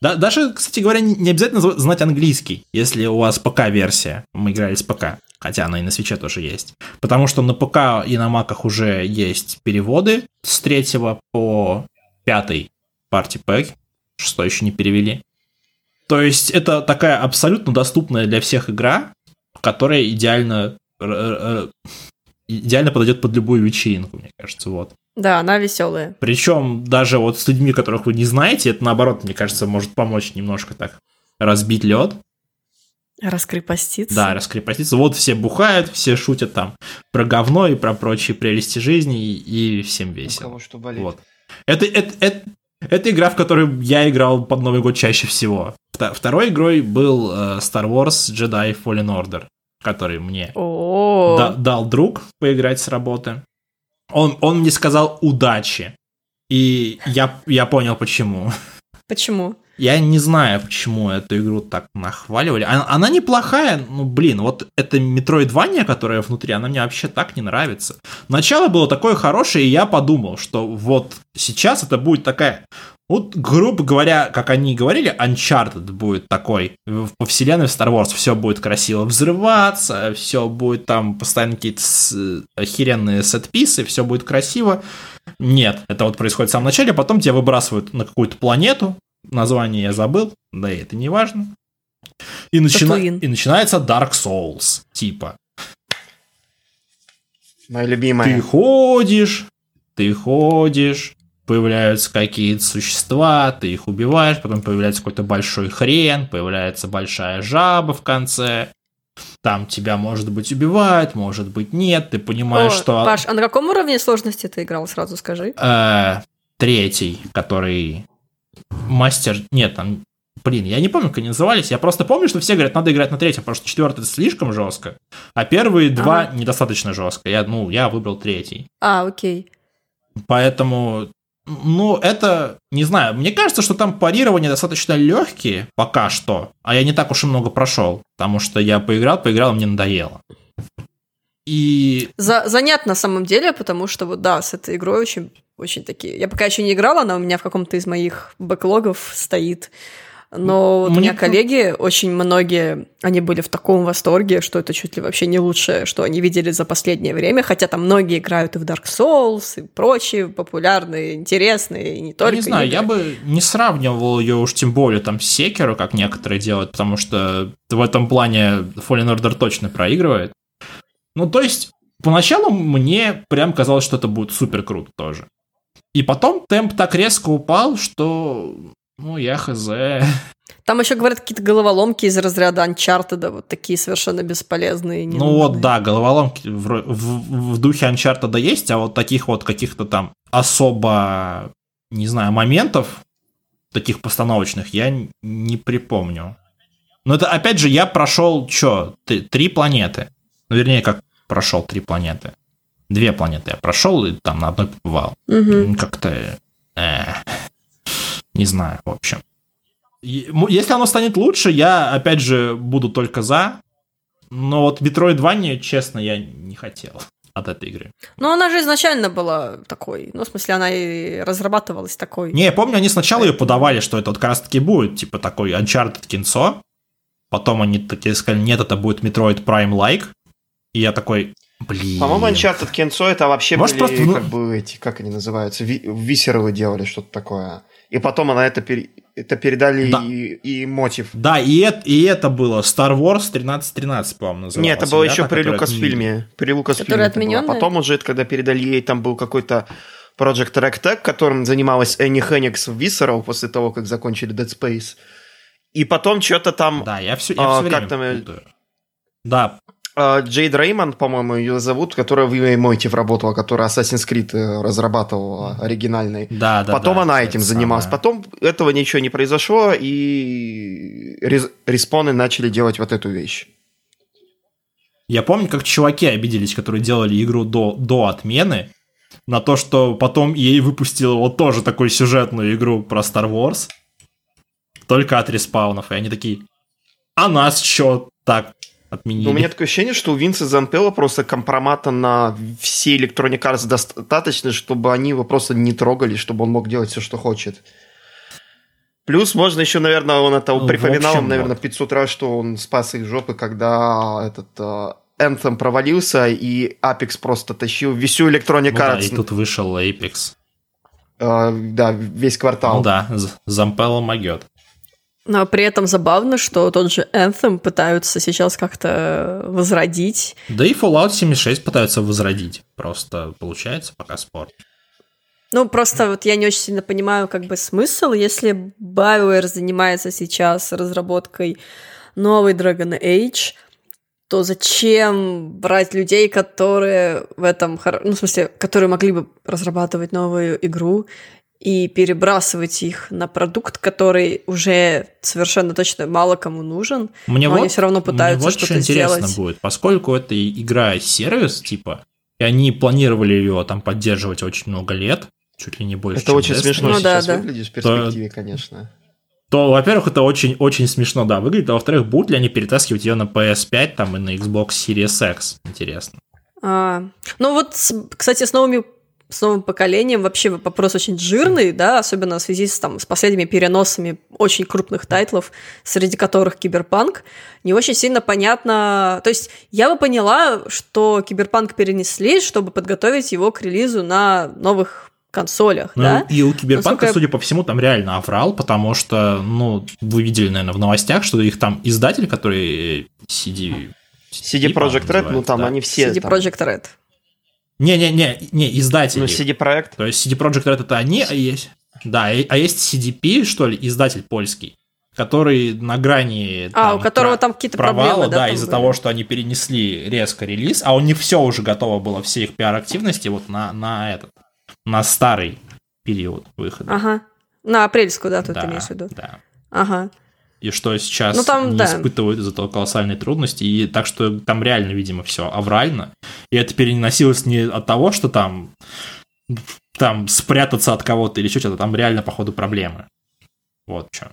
[SPEAKER 3] да, даже, кстати говоря, не обязательно зна- знать английский, если у вас ПК-версия. Мы играли с ПК, хотя она и на свече тоже есть. Потому что на ПК и на Маках уже есть переводы с третьего по пятый парти пэк. Шестой еще не перевели. То есть это такая абсолютно доступная для всех игра, которая идеально идеально подойдет под любую вечеринку, мне кажется, вот.
[SPEAKER 2] Да, она веселая.
[SPEAKER 3] Причем даже вот с людьми, которых вы не знаете, это наоборот, мне кажется, может помочь немножко так разбить лед.
[SPEAKER 2] Раскрепоститься.
[SPEAKER 3] Да, раскрепоститься. Вот все бухают, все шутят там про говно и про прочие прелести жизни, и, и всем весело.
[SPEAKER 1] что болит.
[SPEAKER 3] Вот. Это, это, это, это игра, в которую я играл под Новый год чаще всего. Второй игрой был э, Star Wars Jedi Fallen Order, который мне да- дал друг поиграть с работы. Он, он мне сказал удачи. И я, я понял почему.
[SPEAKER 2] почему?
[SPEAKER 3] Я не знаю, почему эту игру так нахваливали. Она, она неплохая, ну блин, вот эта Metroidvania, которая внутри, она мне вообще так не нравится. Начало было такое хорошее, и я подумал, что вот сейчас это будет такая, вот грубо говоря, как они и говорили, Uncharted будет такой в- по вселенной в Star Wars. Все будет красиво взрываться, все будет там постоянно какие-то с- охеренные сетписы, все будет красиво. Нет, это вот происходит в самом начале, потом тебя выбрасывают на какую-то планету, название я забыл, да и это не важно. И, начина- и начинается Dark Souls, типа.
[SPEAKER 1] Моя
[SPEAKER 3] Ты
[SPEAKER 1] любимая.
[SPEAKER 3] ходишь, ты ходишь, появляются какие-то существа, ты их убиваешь, потом появляется какой-то большой хрен, появляется большая жаба в конце. Там тебя, может быть, убивают, может быть, нет. Ты понимаешь,
[SPEAKER 2] О,
[SPEAKER 3] что...
[SPEAKER 2] Паш, а на каком уровне сложности ты играл, сразу скажи?
[SPEAKER 3] Э, третий, который мастер... Нет, там... Блин, я не помню, как они назывались. Я просто помню, что все говорят, надо играть на третьем, потому что четвертый слишком жестко, а первые два
[SPEAKER 2] Ага.
[SPEAKER 3] недостаточно жестко. Я, ну, я выбрал третий.
[SPEAKER 2] А, окей.
[SPEAKER 3] Поэтому, ну, это, не знаю, мне кажется, что там парирования достаточно легкие пока что, а я не так уж и много прошел, потому что я поиграл, поиграл, мне надоело. И
[SPEAKER 2] За- занятно на самом деле, потому что вот да, с этой игрой очень, очень такие. Я пока еще не играла, она у меня в каком-то из моих бэклогов стоит. Но вот у
[SPEAKER 3] Мне
[SPEAKER 2] меня
[SPEAKER 3] ка-
[SPEAKER 2] коллеги, очень многие, они были в таком восторге, что это чуть ли вообще не лучшее, что они видели за последнее время, хотя там многие играют и в Dark Souls, и прочие популярные, интересные, и не только.
[SPEAKER 3] не знаю,
[SPEAKER 2] игры.
[SPEAKER 3] я бы не сравнивал ее уж тем более там с Секеру, как некоторые делают, потому что в этом плане Fallen Order точно проигрывает. Ну, то есть, поначалу мне прям казалось, что это будет супер круто тоже. И потом темп так резко упал, что, ну, я хз.
[SPEAKER 2] Там еще говорят какие-то головоломки из разряда Uncharted, вот такие совершенно бесполезные.
[SPEAKER 3] Ну вот, да, головоломки в, в- в духе Uncharted есть, а вот таких вот каких-то там особо, не знаю, моментов, таких постановочных, я не припомню. Но это, опять же, я прошел, что, три планеты. Ну, вернее, как прошел три планеты. Две планеты я прошел и там на одной побывал. М, Как-то... э, не знаю, в общем. Если оно станет лучше, я, опять же, буду только за. Но вот Metroidvania, честно, я не хотел от этой игры.
[SPEAKER 2] Ну, она же изначально была такой. Ну, в смысле, она и разрабатывалась такой.
[SPEAKER 3] Не, я помню, они сначала ее подавали, что это вот как раз таки будет, типа, такой Uncharted кинцо. Потом они такие сказали, нет, это будет Metroid Prime-like. И я такой, блин.
[SPEAKER 1] По-моему, Uncharted Кенцо это вообще
[SPEAKER 3] Может,
[SPEAKER 1] были
[SPEAKER 3] просто, ну-
[SPEAKER 1] как бы эти, как они называются, ви- висеровы делали что-то такое. И потом на это, пере- это передали
[SPEAKER 3] Да.
[SPEAKER 1] и, и мотив.
[SPEAKER 3] Да, и это, и это было Star Wars 1313, по-моему, называлось.
[SPEAKER 1] Нет, это было
[SPEAKER 3] да,
[SPEAKER 1] еще при
[SPEAKER 3] которая
[SPEAKER 1] Лукасфильме. При это было.
[SPEAKER 2] отменённая?
[SPEAKER 1] Потом уже, когда передали ей, там был какой-то Project Ragtag, которым занималась Энни Хенникс в Visceral после того, как закончили Dead Space. И потом что-то там...
[SPEAKER 3] Да, я все, я
[SPEAKER 1] А,
[SPEAKER 3] всё время
[SPEAKER 1] как там.
[SPEAKER 3] Да,
[SPEAKER 1] Джейд Реймонд, по-моему, ее зовут, которая в EA Motive работала, которая Assassin's Creed э, разрабатывала оригинальный.
[SPEAKER 3] да, да.
[SPEAKER 1] Потом
[SPEAKER 3] да,
[SPEAKER 1] она этим занималась.
[SPEAKER 3] самое.
[SPEAKER 1] Потом этого ничего не произошло, и респоны начали делать вот эту вещь.
[SPEAKER 3] Я помню, как чуваки обиделись, которые делали игру до, до отмены, на то, что потом ей выпустила вот тоже такую сюжетную игру про Star Wars, только от респаунов, и они такие, а нас чё так отменили?
[SPEAKER 1] Но у меня такое ощущение, что у Винса Зампелла просто компромата на все Electronic Arts достаточно, чтобы они его просто не трогали, чтобы он мог делать все, что хочет. Плюс можно еще, наверное, он это
[SPEAKER 3] Ну,
[SPEAKER 1] припоминал,
[SPEAKER 3] общем,
[SPEAKER 1] наверное,
[SPEAKER 3] вот.
[SPEAKER 1] 500 раз, что он спас их жопы, когда этот э, Anthem провалился, и Apex просто тащил всю Electronic
[SPEAKER 3] Ну да,
[SPEAKER 1] Arts,
[SPEAKER 3] и тут вышел Apex.
[SPEAKER 1] э, да, весь квартал.
[SPEAKER 3] Ну да, З- Зампелло могет.
[SPEAKER 2] Но при этом забавно, что тот же Anthem пытаются сейчас как-то возродить.
[SPEAKER 3] Да и Fallout 76 пытаются возродить. Просто получается пока спор.
[SPEAKER 2] Ну, просто вот я не очень сильно понимаю как бы смысл, если BioWare занимается сейчас разработкой новой Dragon Age, то зачем брать людей, которые в этом, ну, в смысле, которые могли бы разрабатывать новую игру и перебрасывать их на продукт, который уже совершенно точно мало кому нужен.
[SPEAKER 3] Мне
[SPEAKER 2] Но
[SPEAKER 3] вот,
[SPEAKER 2] они всё равно пытаются
[SPEAKER 3] мне вот
[SPEAKER 2] что-то
[SPEAKER 3] что интересно
[SPEAKER 2] сделать.
[SPEAKER 3] будет, поскольку это игра-сервис, типа, и они планировали ее там поддерживать очень много лет, чуть ли не больше,
[SPEAKER 1] Это
[SPEAKER 3] чем
[SPEAKER 1] очень
[SPEAKER 3] Destiny,
[SPEAKER 1] смешно
[SPEAKER 2] Ну да,
[SPEAKER 1] сейчас
[SPEAKER 2] да.
[SPEAKER 1] выглядит в перспективе, конечно.
[SPEAKER 3] то, во-первых, это очень-очень смешно, да, выглядит, а во-вторых, будут ли они перетаскивать ее на PS5 там и на Xbox Series X, интересно.
[SPEAKER 2] А, ну вот, кстати, с новыми с новым поколением вообще вопрос очень жирный, да, особенно в связи с, там, с последними переносами очень крупных тайтлов, среди которых Киберпанк, не очень сильно понятно... То есть я бы поняла, что Киберпанк перенесли, чтобы подготовить его к релизу на новых консолях,
[SPEAKER 3] Ну,
[SPEAKER 2] да?
[SPEAKER 3] и у Киберпанка,
[SPEAKER 2] Насколько
[SPEAKER 3] судя по всему, там реально аврал, потому что, ну, вы видели, наверное, в новостях, что их там издатель, который CD...
[SPEAKER 1] CD Projekt Red, ну там
[SPEAKER 3] да.
[SPEAKER 1] они все...
[SPEAKER 2] CD
[SPEAKER 1] там-
[SPEAKER 2] Projekt Red.
[SPEAKER 3] Не-не-не, не, издатели.
[SPEAKER 1] Ну, CD Projekt.
[SPEAKER 3] То есть CD Projekt Red это они, а есть... Да, а есть CDP, что ли, издатель польский, который на грани...
[SPEAKER 2] А,
[SPEAKER 3] там,
[SPEAKER 2] у которого
[SPEAKER 3] про-
[SPEAKER 2] там какие-то
[SPEAKER 3] провала,
[SPEAKER 2] проблемы, да,
[SPEAKER 3] да, из-за
[SPEAKER 2] были?
[SPEAKER 3] того, что они перенесли резко релиз, а у них все уже готово было, все их пиар-активности вот на, на этот, на старый период выхода.
[SPEAKER 2] Ага. На апрельскую, да, тут
[SPEAKER 3] да,
[SPEAKER 2] ты имеешь в виду.
[SPEAKER 3] да.
[SPEAKER 2] Ага.
[SPEAKER 3] И что сейчас
[SPEAKER 2] Ну, там,
[SPEAKER 3] они
[SPEAKER 2] да.
[SPEAKER 3] испытывают из-за того колоссальные трудности, и так что там реально, видимо, все аврально. И это переносилось не от того, что там там спрятаться от кого-то или еще что-то, там реально, походу, проблемы. Вот что.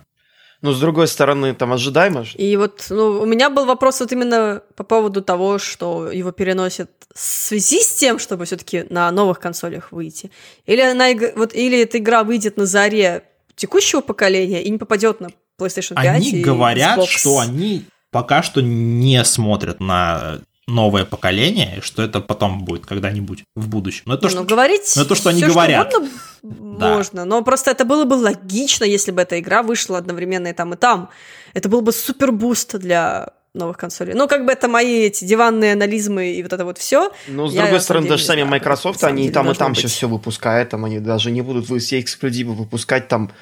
[SPEAKER 1] Ну, с другой стороны, там ожидаемо.
[SPEAKER 2] И вот ну, у меня был вопрос вот именно по поводу того, что его переносят в связи с тем, чтобы все-таки на новых консолях выйти. Или, она, вот, или эта игра выйдет на заре текущего поколения и не попадет на PlayStation 5
[SPEAKER 3] Они
[SPEAKER 2] и
[SPEAKER 3] говорят,
[SPEAKER 2] Xbox.
[SPEAKER 3] что они пока что не смотрят на новое поколение, и что это потом будет когда-нибудь в будущем. Но это то,
[SPEAKER 2] ну,
[SPEAKER 3] что...
[SPEAKER 2] говорить
[SPEAKER 3] это то, что они
[SPEAKER 2] всё,
[SPEAKER 3] говорят.
[SPEAKER 2] угодно
[SPEAKER 3] Да.
[SPEAKER 2] можно, но просто это было бы логично, если бы эта игра вышла одновременно и там, и там. Это был бы супер boost для новых консолей. Ну, как бы это мои эти диванные анализмы и вот это вот все.
[SPEAKER 1] Ну, с
[SPEAKER 2] Я,
[SPEAKER 1] другой стороны, даже сами Microsoft, они и там, и там
[SPEAKER 2] быть.
[SPEAKER 1] сейчас все выпускают, там они даже не будут все эксклюзивы выпускать там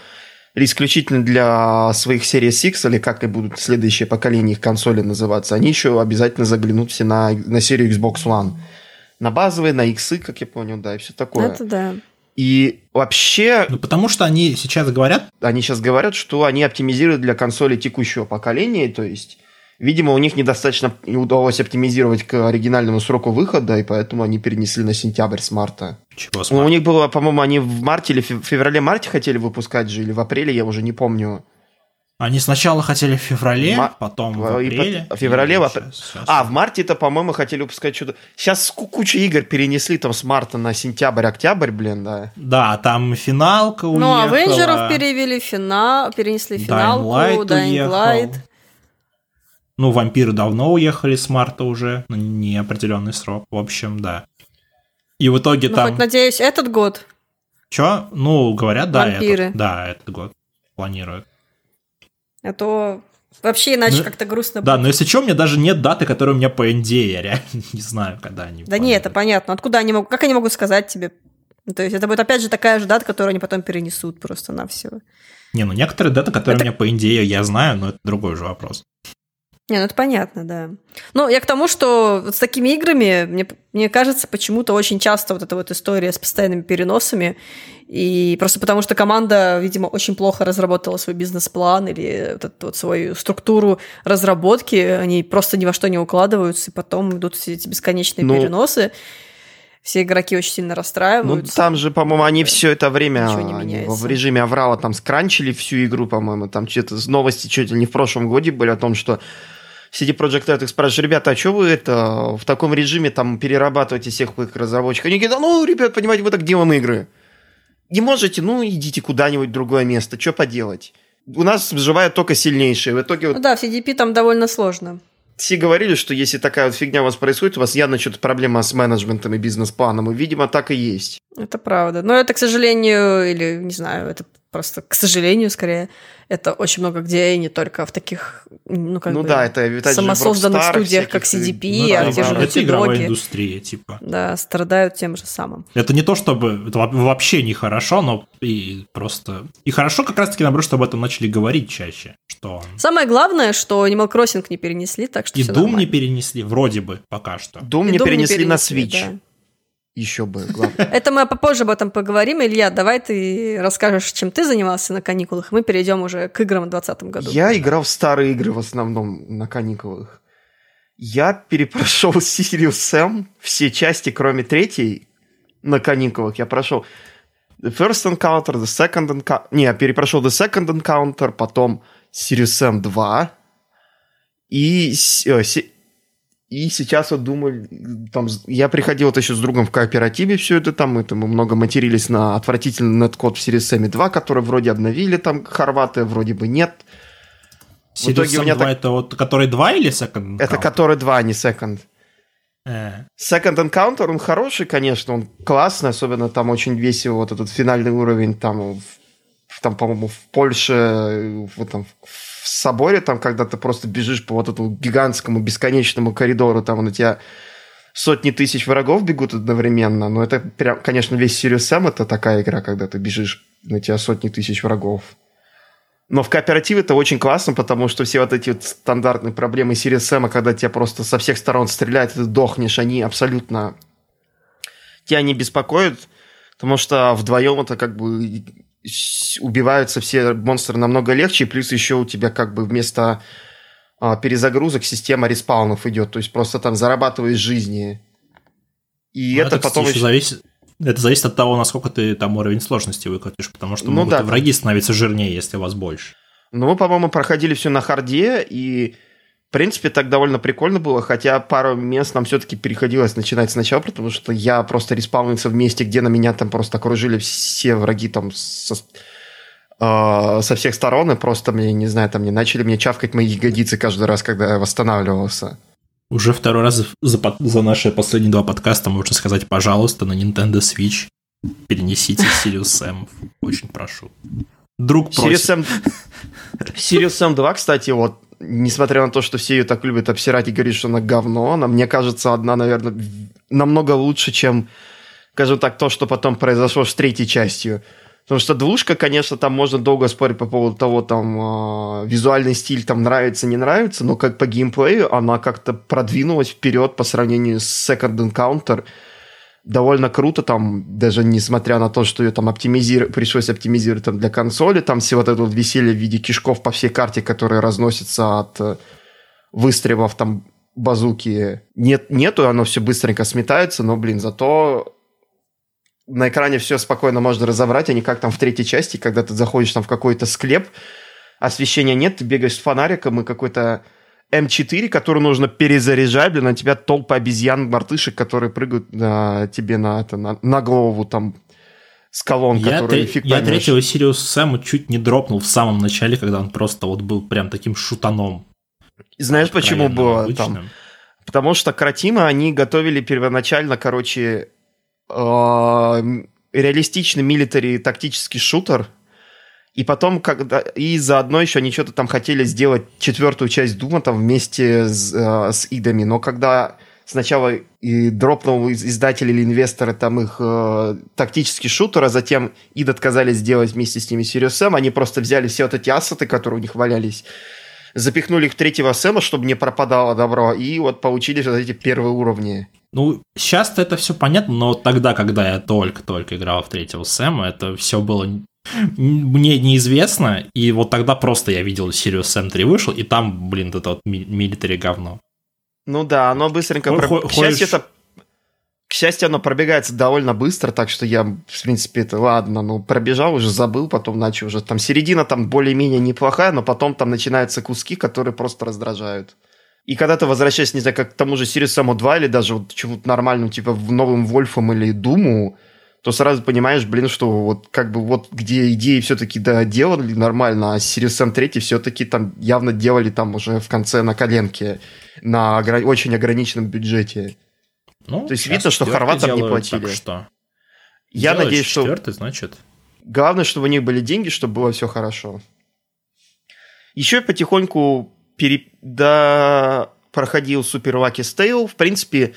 [SPEAKER 1] исключительно для своих Series X, или как и будут следующее поколение их консоли называться, они еще обязательно заглянут все на, на серию Xbox One. На базовые, на X, как я понял, да, и все такое.
[SPEAKER 2] Это да.
[SPEAKER 1] И вообще,
[SPEAKER 3] Ну, потому что они сейчас говорят,
[SPEAKER 1] они сейчас говорят, что они оптимизируют для консолей текущего поколения, то есть, видимо, у них недостаточно не удалось оптимизировать к оригинальному сроку выхода, и поэтому они перенесли на сентябрь с марта.
[SPEAKER 3] чего
[SPEAKER 1] Ну, у
[SPEAKER 3] смотрят.
[SPEAKER 1] них было, по-моему, они в марте или фев- феврале-марте хотели выпускать же, или в апреле, я уже не помню.
[SPEAKER 3] Они сначала хотели в феврале,
[SPEAKER 1] Ма-
[SPEAKER 3] потом
[SPEAKER 1] в-
[SPEAKER 3] в
[SPEAKER 1] и
[SPEAKER 3] апреле.
[SPEAKER 1] в феврале, в апр-
[SPEAKER 3] щас- щас.
[SPEAKER 1] А, в марте это, по-моему, хотели выпускать что-то... Сейчас куча игр перенесли там с марта на сентябрь-октябрь, блин, да.
[SPEAKER 3] Да, там финалка уехала.
[SPEAKER 2] Ну, Авенджеров перевели финал, перенесли
[SPEAKER 3] Dying
[SPEAKER 2] финалку,
[SPEAKER 3] Light
[SPEAKER 2] Dying
[SPEAKER 3] уехал.
[SPEAKER 2] Light.
[SPEAKER 3] Ну, вампиры давно уехали с марта уже, на неопределенный срок. В общем, да. И в итоге
[SPEAKER 2] Ну,
[SPEAKER 3] там...
[SPEAKER 2] хоть, надеюсь, этот год.
[SPEAKER 3] Чё? Ну, говорят, да,
[SPEAKER 2] Вампиры.
[SPEAKER 3] этот, да, этот год планируют.
[SPEAKER 2] А то вообще иначе
[SPEAKER 3] Ну,
[SPEAKER 2] как-то грустно
[SPEAKER 3] Да,
[SPEAKER 2] будет.
[SPEAKER 3] но если что, у меня даже нет даты, которая у меня по NDA, я реально не знаю, когда они
[SPEAKER 2] Да не, это
[SPEAKER 3] планируют.
[SPEAKER 2] понятно. Откуда они могут... Как они могут сказать тебе? Ну, То есть это будет опять же такая же дата, которую они потом перенесут просто на все.
[SPEAKER 3] Не, ну некоторые даты, которые
[SPEAKER 2] Это-
[SPEAKER 3] у меня по NDA, я знаю, но это другой уже вопрос.
[SPEAKER 2] Не, ну это понятно, да. Ну, я к тому, что вот с такими играми, мне, мне кажется, почему-то очень часто вот эта вот история с постоянными переносами, и просто потому что команда, видимо, очень плохо разработала свой бизнес-план или вот эту вот свою структуру разработки, они просто ни во что не укладываются, и потом идут все эти бесконечные
[SPEAKER 1] Ну,
[SPEAKER 2] переносы. Все игроки очень сильно
[SPEAKER 1] Ну,
[SPEAKER 2] расстраиваются.
[SPEAKER 1] там же, по-моему, они все это время в режиме Аврала там скранчили всю игру, по-моему. Там что-то новости чуть ли не в прошлом году были о том, что CD Projekt Red их спрашивают, ребята, а что вы это в таком режиме там перерабатываете всех их разработчиков? Они говорят, «Да ну, ребят, понимаете, мы так делаем игры. Не можете, ну, идите куда-нибудь в другое место, что поделать? У нас выживают только сильнейшие. В итоге
[SPEAKER 2] Ну да, в CDP там довольно сложно.
[SPEAKER 1] все говорили, что если такая вот фигня у вас происходит, у вас явно что-то проблема с менеджментом и бизнес-планом. И, видимо, так и есть.
[SPEAKER 2] Это правда. Но это, к сожалению, или не знаю, это просто, к сожалению, скорее, это очень много где, и не только в таких, ну, как
[SPEAKER 1] ну
[SPEAKER 2] бы,
[SPEAKER 1] да, это же,
[SPEAKER 2] самосозданных студиях, как CDP,
[SPEAKER 3] Ну,
[SPEAKER 2] а
[SPEAKER 3] это,
[SPEAKER 2] те же
[SPEAKER 1] да,
[SPEAKER 3] это
[SPEAKER 2] Naughty
[SPEAKER 3] игровая индустрия, типа.
[SPEAKER 2] да, страдают тем же самым.
[SPEAKER 3] Это не то, чтобы это во- вообще нехорошо, но и просто... И хорошо как раз-таки, наоборот, что об этом начали говорить чаще, что...
[SPEAKER 2] Самое главное, что Animal Crossing не перенесли, так что
[SPEAKER 3] И Doom не
[SPEAKER 2] нормально.
[SPEAKER 3] перенесли, вроде бы, пока что.
[SPEAKER 1] Doom
[SPEAKER 2] И
[SPEAKER 1] не
[SPEAKER 2] Doom
[SPEAKER 1] перенесли на
[SPEAKER 2] перенесли,
[SPEAKER 1] Switch.
[SPEAKER 2] да.
[SPEAKER 1] Еще бы, главное.
[SPEAKER 2] Это мы попозже об этом поговорим. Илья, давай ты расскажешь, чем ты занимался на каникулах. Мы перейдем уже к играм в 2020 году.
[SPEAKER 1] Я играл в старые игры в основном на каникулах. Я перепрошел Sirius Sam, все части, кроме третьей, на каникулах. Я прошел The First Encounter, The Second Encounter... Не, я перепрошел The Second Encounter, потом Sirius Sam 2. И, се- и сейчас вот думаю, там, я приходил вот еще с другом в кооперативе все это там, это мы много матерились на отвратительный неткод в Sirius Sam 2, который вроде обновили там хорваты, вроде бы нет. В итоге у меня
[SPEAKER 3] Sam 2
[SPEAKER 1] так-
[SPEAKER 3] это вот который 2 или Second
[SPEAKER 1] Это
[SPEAKER 3] Encounter?
[SPEAKER 1] который 2, а не Second.
[SPEAKER 3] Э,
[SPEAKER 1] Second Encounter, он хороший, конечно, он классный, особенно там очень весело вот этот финальный уровень, там, в- там по-моему, в Польше, в, этом, в соборе, там, когда ты просто бежишь по вот этому гигантскому бесконечному коридору, там у тебя сотни тысяч врагов бегут одновременно, но это прям, конечно, весь Serious Sam это такая игра, когда ты бежишь, на тебя сотни тысяч врагов. Но в кооперативе это очень классно, потому что все вот эти вот стандартные проблемы Serious Sam, когда тебя просто со всех сторон стреляют, и ты дохнешь, они абсолютно тебя не беспокоят, потому что вдвоем это как бы убиваются все монстры намного легче, плюс еще у тебя как бы вместо а, перезагрузок система респаунов идет, то есть просто там зарабатываешь жизни. И
[SPEAKER 3] Ну,
[SPEAKER 1] это,
[SPEAKER 3] кстати,
[SPEAKER 1] потом
[SPEAKER 3] еще зависит, это зависит от того, насколько ты там уровень сложности выкатишь, потому что
[SPEAKER 1] Ну
[SPEAKER 3] могут
[SPEAKER 1] да,
[SPEAKER 3] враги становиться жирнее, если вас больше.
[SPEAKER 1] Ну, мы, по-моему, проходили все на харде, и, в принципе, так довольно прикольно было, хотя пару мест нам все-таки переходилось начинать сначала, потому что я просто респаунился в месте, где на меня там просто окружили все враги там со, э, со всех сторон, и просто мне, не знаю, там не начали мне чавкать мои ягодицы каждый раз, когда я восстанавливался.
[SPEAKER 3] Уже второй раз за, за наши последние два подкаста можно сказать, пожалуйста, на Nintendo Switch перенесите Sirius Sam. Очень прошу. Друг просит.
[SPEAKER 1] Serious Sam, Serious Sam 2, кстати, вот, несмотря на то, что все ее так любят обсирать и говорить, что она говно, она, мне кажется, одна, наверное, намного лучше, чем, скажем так, то, что потом произошло с третьей частью. Потому что двушка, конечно, там можно долго спорить по поводу того, там, э, визуальный стиль там нравится, не нравится, но как по геймплею она как-то продвинулась вперед по сравнению с Second Encounter довольно круто, там, даже несмотря на то, что ее там оптимизировать, пришлось оптимизировать там для консоли, там все вот это вот веселье в виде кишков по всей карте, которые разносятся от э, выстрелов там базуки. Нет, нету, оно все быстренько сметается, но, блин, зато на экране все спокойно можно разобрать, а не как там в третьей части, когда ты заходишь там в какой-то склеп, освещения нет, ты бегаешь с фонариком и какой-то М4, который нужно перезаряжать, блин, на тебя толпа обезьян, мартышек, которые прыгают на, тебе на, это, на, на голову там с колонн,
[SPEAKER 3] Я,
[SPEAKER 1] которые
[SPEAKER 3] тре-
[SPEAKER 1] фиг
[SPEAKER 3] я
[SPEAKER 1] поймешь.
[SPEAKER 3] третьего Sirius Sam чуть не дропнул в самом начале, когда он просто вот был прям таким шутаном.
[SPEAKER 1] Знаешь, почему было
[SPEAKER 3] обычным.
[SPEAKER 1] там? Потому что Кратима они готовили первоначально, короче, э, реалистичный милитари тактический шутер. И потом, когда и заодно еще они что-то там хотели сделать четвертую часть Дума там вместе с, э, с идами. Но когда сначала и дропнул из- издатель или инвесторы там их э, тактический шутер, а затем ид отказались сделать вместе с ними Serious Sam, они просто взяли все вот эти ассеты, которые у них валялись, запихнули их в третьего Сэма, чтобы не пропадало добро, и вот получились вот эти первые уровни.
[SPEAKER 3] Ну, сейчас-то это все понятно, но тогда, когда я только-только играл в третьего Сэма, это все было мне неизвестно, и вот тогда просто я видел Sirius Sam 3 вышел, и там, блин, это вот ми- милитари говно.
[SPEAKER 1] Ну да, оно быстренько...
[SPEAKER 3] Ну,
[SPEAKER 1] про-
[SPEAKER 3] хо-
[SPEAKER 1] К счастью,
[SPEAKER 3] ходишь-
[SPEAKER 1] это... К счастью, оно пробегается довольно быстро, так что я, в принципе, это ладно, ну, пробежал, уже забыл, потом начал уже... Там середина там более-менее неплохая, но потом там начинаются куски, которые просто раздражают. И когда ты возвращаешься, не знаю, как к тому же Sirius Sam 2 или даже вот чему-то нормальному, типа в новым Вольфом или Думу, то сразу понимаешь, блин, что вот как бы вот где идеи все-таки да, делали нормально, а Sirius Sam 3 все-таки там явно делали там уже в конце на коленке на огра- очень ограниченном бюджете.
[SPEAKER 3] Ну,
[SPEAKER 1] То есть видно, что хорватам не
[SPEAKER 3] делают,
[SPEAKER 1] платили.
[SPEAKER 3] так что.
[SPEAKER 1] Я
[SPEAKER 3] Делаешь
[SPEAKER 1] надеюсь, что
[SPEAKER 3] четвёртый, значит.
[SPEAKER 1] главное, чтобы у них были деньги, чтобы было все хорошо. Еще потихоньку пере... да, проходил Super Lucky Tale. В принципе,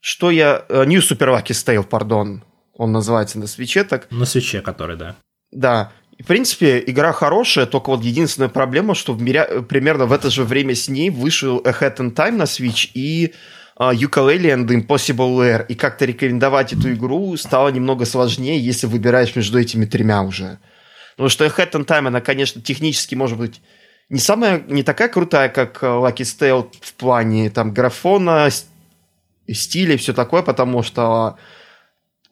[SPEAKER 1] что я... э, New Super Lucky Tale, пардон. Он называется на свече так.
[SPEAKER 3] На свече, который, да.
[SPEAKER 1] Да. В принципе, игра хорошая, только вот единственная проблема, что в миря- примерно в это же время с ней вышел A Hat in Time на Switch и а, Ukulele and Impossible Lair. И как-то рекомендовать эту игру стало немного сложнее, если выбираешь между этими тремя уже. Потому что A Hat in Time, она, конечно, технически может быть не самая, не такая крутая, как э, Lucky Tale в плане там графона, стиля и все такое, потому что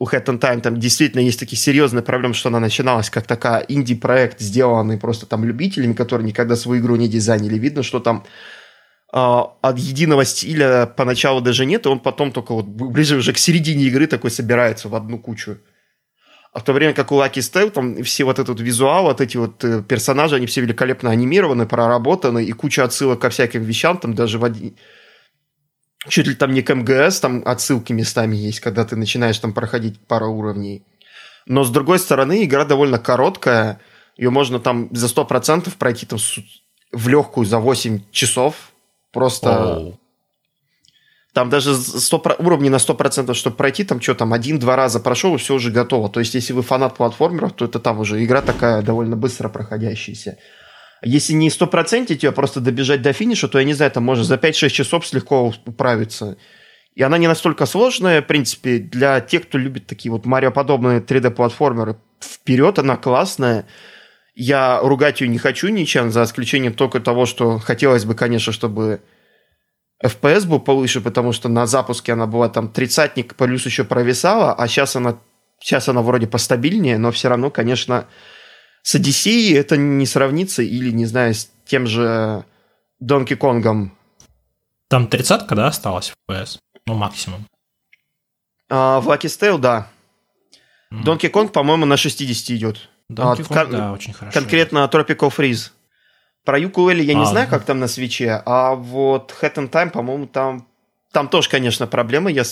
[SPEAKER 1] у Hat in Time там действительно есть такие серьезные проблемы, что она начиналась как такая инди-проект, сделанный просто там любителями, которые никогда свою игру не дизайнили. Видно, что там а, от единого стиля поначалу даже нет, и он потом только вот ближе уже к середине игры такой собирается в одну кучу. А в то время как у Lucky Style, там все вот этот визуал, вот эти вот э, персонажи, они все великолепно анимированы, проработаны, и куча отсылок ко всяким вещам, там даже в один... Чуть ли там не к МГС, там отсылки местами есть, когда ты начинаешь там проходить пару уровней. Но с другой стороны, игра довольно короткая, ее можно там за 100% пройти там в легкую за 8 часов. Просто
[SPEAKER 3] Оу.
[SPEAKER 1] Там даже 100, уровни на 100%, чтобы пройти, там что там, один-два раза прошел, и все уже готово. То есть, если вы фанат платформеров, то это там уже игра такая довольно быстро проходящаяся. Если не 100% тебе просто добежать до финиша, то, я не знаю, там можно за 5-6 часов легко управиться. И она не настолько сложная, в принципе, для тех, кто любит такие вот Марио-подобные 3D-платформеры. Вперед, она классная. Я ругать ее не хочу ничем, за исключением только того, что хотелось бы, конечно, чтобы FPS был повыше, потому что на запуске она была там тридцатник, плюс еще провисала, а сейчас она, сейчас она вроде постабильнее, но все равно, конечно, с Одиссеей это не сравнится, или, не знаю, с тем же Донки Конгом.
[SPEAKER 3] Там тридцатка, да, осталась в FPS? Ну, максимум.
[SPEAKER 1] А, в Lucky Tale, да. Донки mm. Конг, по-моему, на 60 идет.
[SPEAKER 3] Donkey Kong, а, кон- да, очень хорошо.
[SPEAKER 1] Конкретно Tropical Freeze. Про Юкулеле я а, не знаю, как там на свече, а вот Hat and Time, по-моему, там, там тоже, конечно, проблемы, я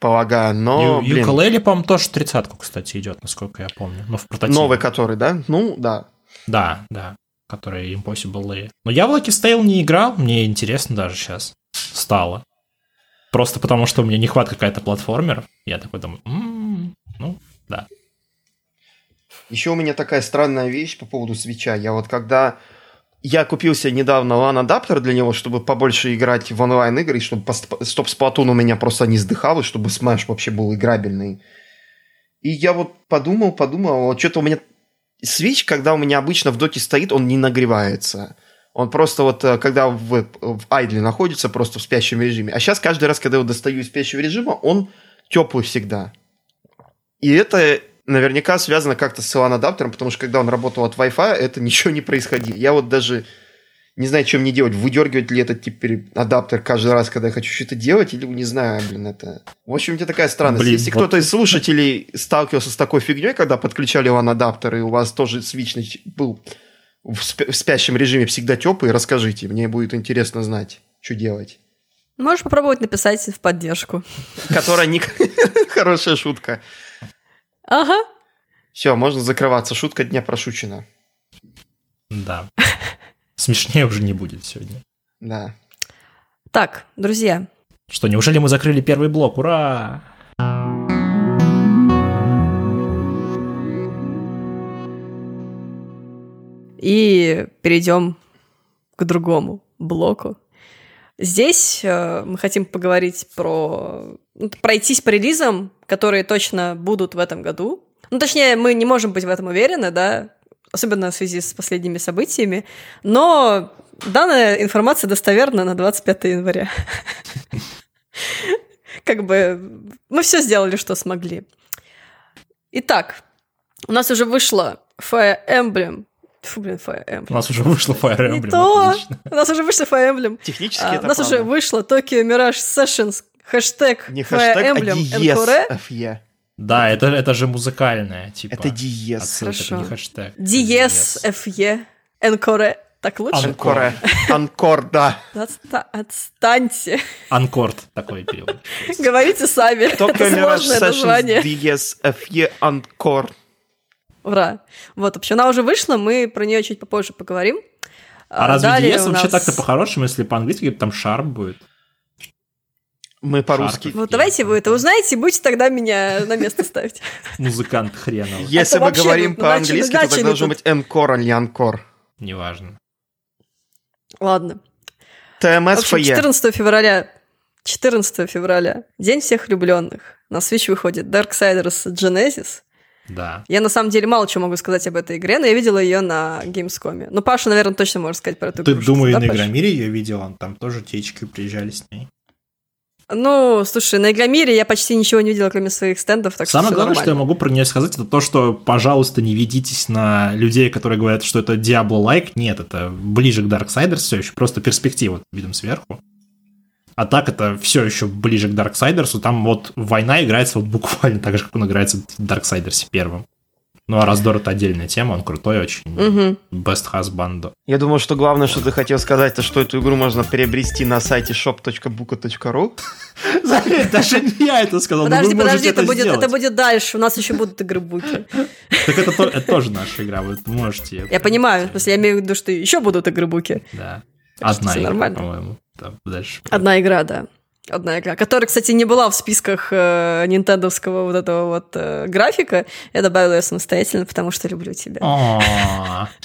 [SPEAKER 1] полагаю, но,
[SPEAKER 3] Ю- Юкулеле, по-моему, тоже тридцатку, кстати, идет, насколько я помню, но в прототипе.
[SPEAKER 1] Новый который, да? Ну, да.
[SPEAKER 3] Да, да, который Impossible. Но я в Lucky Stale не играл, мне интересно даже сейчас стало. Просто потому, что у меня нехватка какая-то платформеров. Я такой думаю, м-м-м, ну, да.
[SPEAKER 1] Еще у меня такая странная вещь по поводу свеча. Я вот когда... Я купил себе недавно LAN-адаптер для него, чтобы побольше играть в онлайн-игры, и чтобы, Splatoon у меня просто не сдыхал, и чтобы Smash вообще был играбельный. И я вот подумал, подумал, вот что-то у меня... Свеч, когда у меня обычно в доке стоит, он не нагревается. Он просто вот, э, когда в, в айдле находится, просто в спящем режиме. А сейчас каждый раз, когда я его достаю из спящего режима, он теплый всегда. И это наверняка связано как-то с LAN-адаптером, потому что когда он работал от Wi-Fi, это ничего не происходило. Я вот даже не знаю, что мне делать. Выдергивать ли этот теперь адаптер каждый раз, когда я хочу что-то делать, или не знаю, блин, это... В общем, это такая странность. Блин, Если вот... кто-то из слушателей сталкивался с такой фигней, когда подключали LAN-адаптер, и у вас тоже свичный был в, спя- в спящем режиме всегда теплый, расскажите. Мне будет интересно знать, что делать.
[SPEAKER 2] Можешь попробовать написать в поддержку.
[SPEAKER 1] Которая не... Хорошая шутка.
[SPEAKER 2] Ага.
[SPEAKER 1] Все, можно закрываться. Шутка дня прошучена.
[SPEAKER 3] Да. Смешнее уже не будет сегодня.
[SPEAKER 1] Да.
[SPEAKER 2] Так, друзья.
[SPEAKER 3] Что, неужели мы закрыли первый блок? Ура!
[SPEAKER 2] И перейдем к другому блоку. Здесь э, мы хотим поговорить про... Ну, пройтись по релизам, которые точно будут в этом году. Ну, точнее, мы не можем быть в этом уверены, да, особенно в связи с последними событиями, но данная информация достоверна на 25 января. Как бы мы все сделали, что смогли. Итак, у нас уже вышла Fire Emblem Фу, блин, Fire Emblem.
[SPEAKER 3] У нас уже вышло Fire Emblem.
[SPEAKER 2] Не то. У нас уже вышло Fire Emblem.
[SPEAKER 1] Технически а,
[SPEAKER 2] это У нас правда. уже вышло Tokyo Mirage Sessions. Хэштег
[SPEAKER 1] Не хэштег, а диез FE.
[SPEAKER 3] Да, это, это же музыкальное, типа.
[SPEAKER 1] Это диез.
[SPEAKER 2] Хорошо.
[SPEAKER 3] Это не хэштег.
[SPEAKER 2] Диез FE. Энкоре. Так лучше?
[SPEAKER 1] Анкоре. Анкор, да.
[SPEAKER 2] Отстаньте.
[SPEAKER 3] Анкорд такой перевод.
[SPEAKER 2] Говорите сами.
[SPEAKER 1] Mirage Sessions Диез FE Анкор.
[SPEAKER 2] Ура. Вот, вообще, она уже вышла, мы про нее чуть попозже поговорим.
[SPEAKER 3] А, а разве DS вообще нас... так-то по-хорошему, если по-английски там шарп будет?
[SPEAKER 1] Мы по-русски.
[SPEAKER 2] Вот давайте вы это узнаете, будете тогда меня на место ставить.
[SPEAKER 3] Музыкант хренов.
[SPEAKER 1] Если мы говорим по-английски, то тогда должен быть энкор, а не анкор.
[SPEAKER 3] Неважно.
[SPEAKER 2] Ладно.
[SPEAKER 1] ТМС
[SPEAKER 2] 14 февраля 14 февраля, День всех влюбленных. На Switch выходит Darksiders Genesis.
[SPEAKER 3] Да.
[SPEAKER 2] Я на самом деле мало чего могу сказать об этой игре, но я видела ее на Gamescom. Ну, Паша, наверное, точно может сказать про эту игру.
[SPEAKER 3] Ты, думаю, да, на Игромире ее видел, там тоже течки приезжали с ней.
[SPEAKER 2] Ну, слушай, на Игромире я почти ничего не видела, кроме своих стендов, так
[SPEAKER 3] Самое
[SPEAKER 2] что
[SPEAKER 3] главное,
[SPEAKER 2] нормально.
[SPEAKER 3] что я могу про нее сказать, это то, что, пожалуйста, не ведитесь на людей, которые говорят, что это Diablo-like. Нет, это ближе к Darksiders все еще, просто перспектива видом сверху. А так это все еще ближе к Darksiders. Там вот война играется вот буквально так же, как он играется в Darksiders первым. Ну, а раздор это отдельная тема, он крутой очень.
[SPEAKER 2] Угу.
[SPEAKER 3] Best Husband.
[SPEAKER 1] Я думаю, что главное, что ты хотел сказать, это что эту игру можно приобрести на сайте shop.buka.ru.
[SPEAKER 3] Даже не я это сказал.
[SPEAKER 2] Подожди, подожди, это будет, это будет дальше. У нас еще будут игры буки.
[SPEAKER 3] Так это, это тоже наша игра, вы можете.
[SPEAKER 2] Я понимаю, в смысле, я имею в виду, что еще будут игры буки.
[SPEAKER 3] Да. Одна игра, по-моему. Дальше.
[SPEAKER 2] Одна игра, да. Одна игра, которая, кстати, не была в списках э, нинтендовского вот этого вот э, графика. Я добавила ее самостоятельно, потому что люблю тебя.
[SPEAKER 3] А,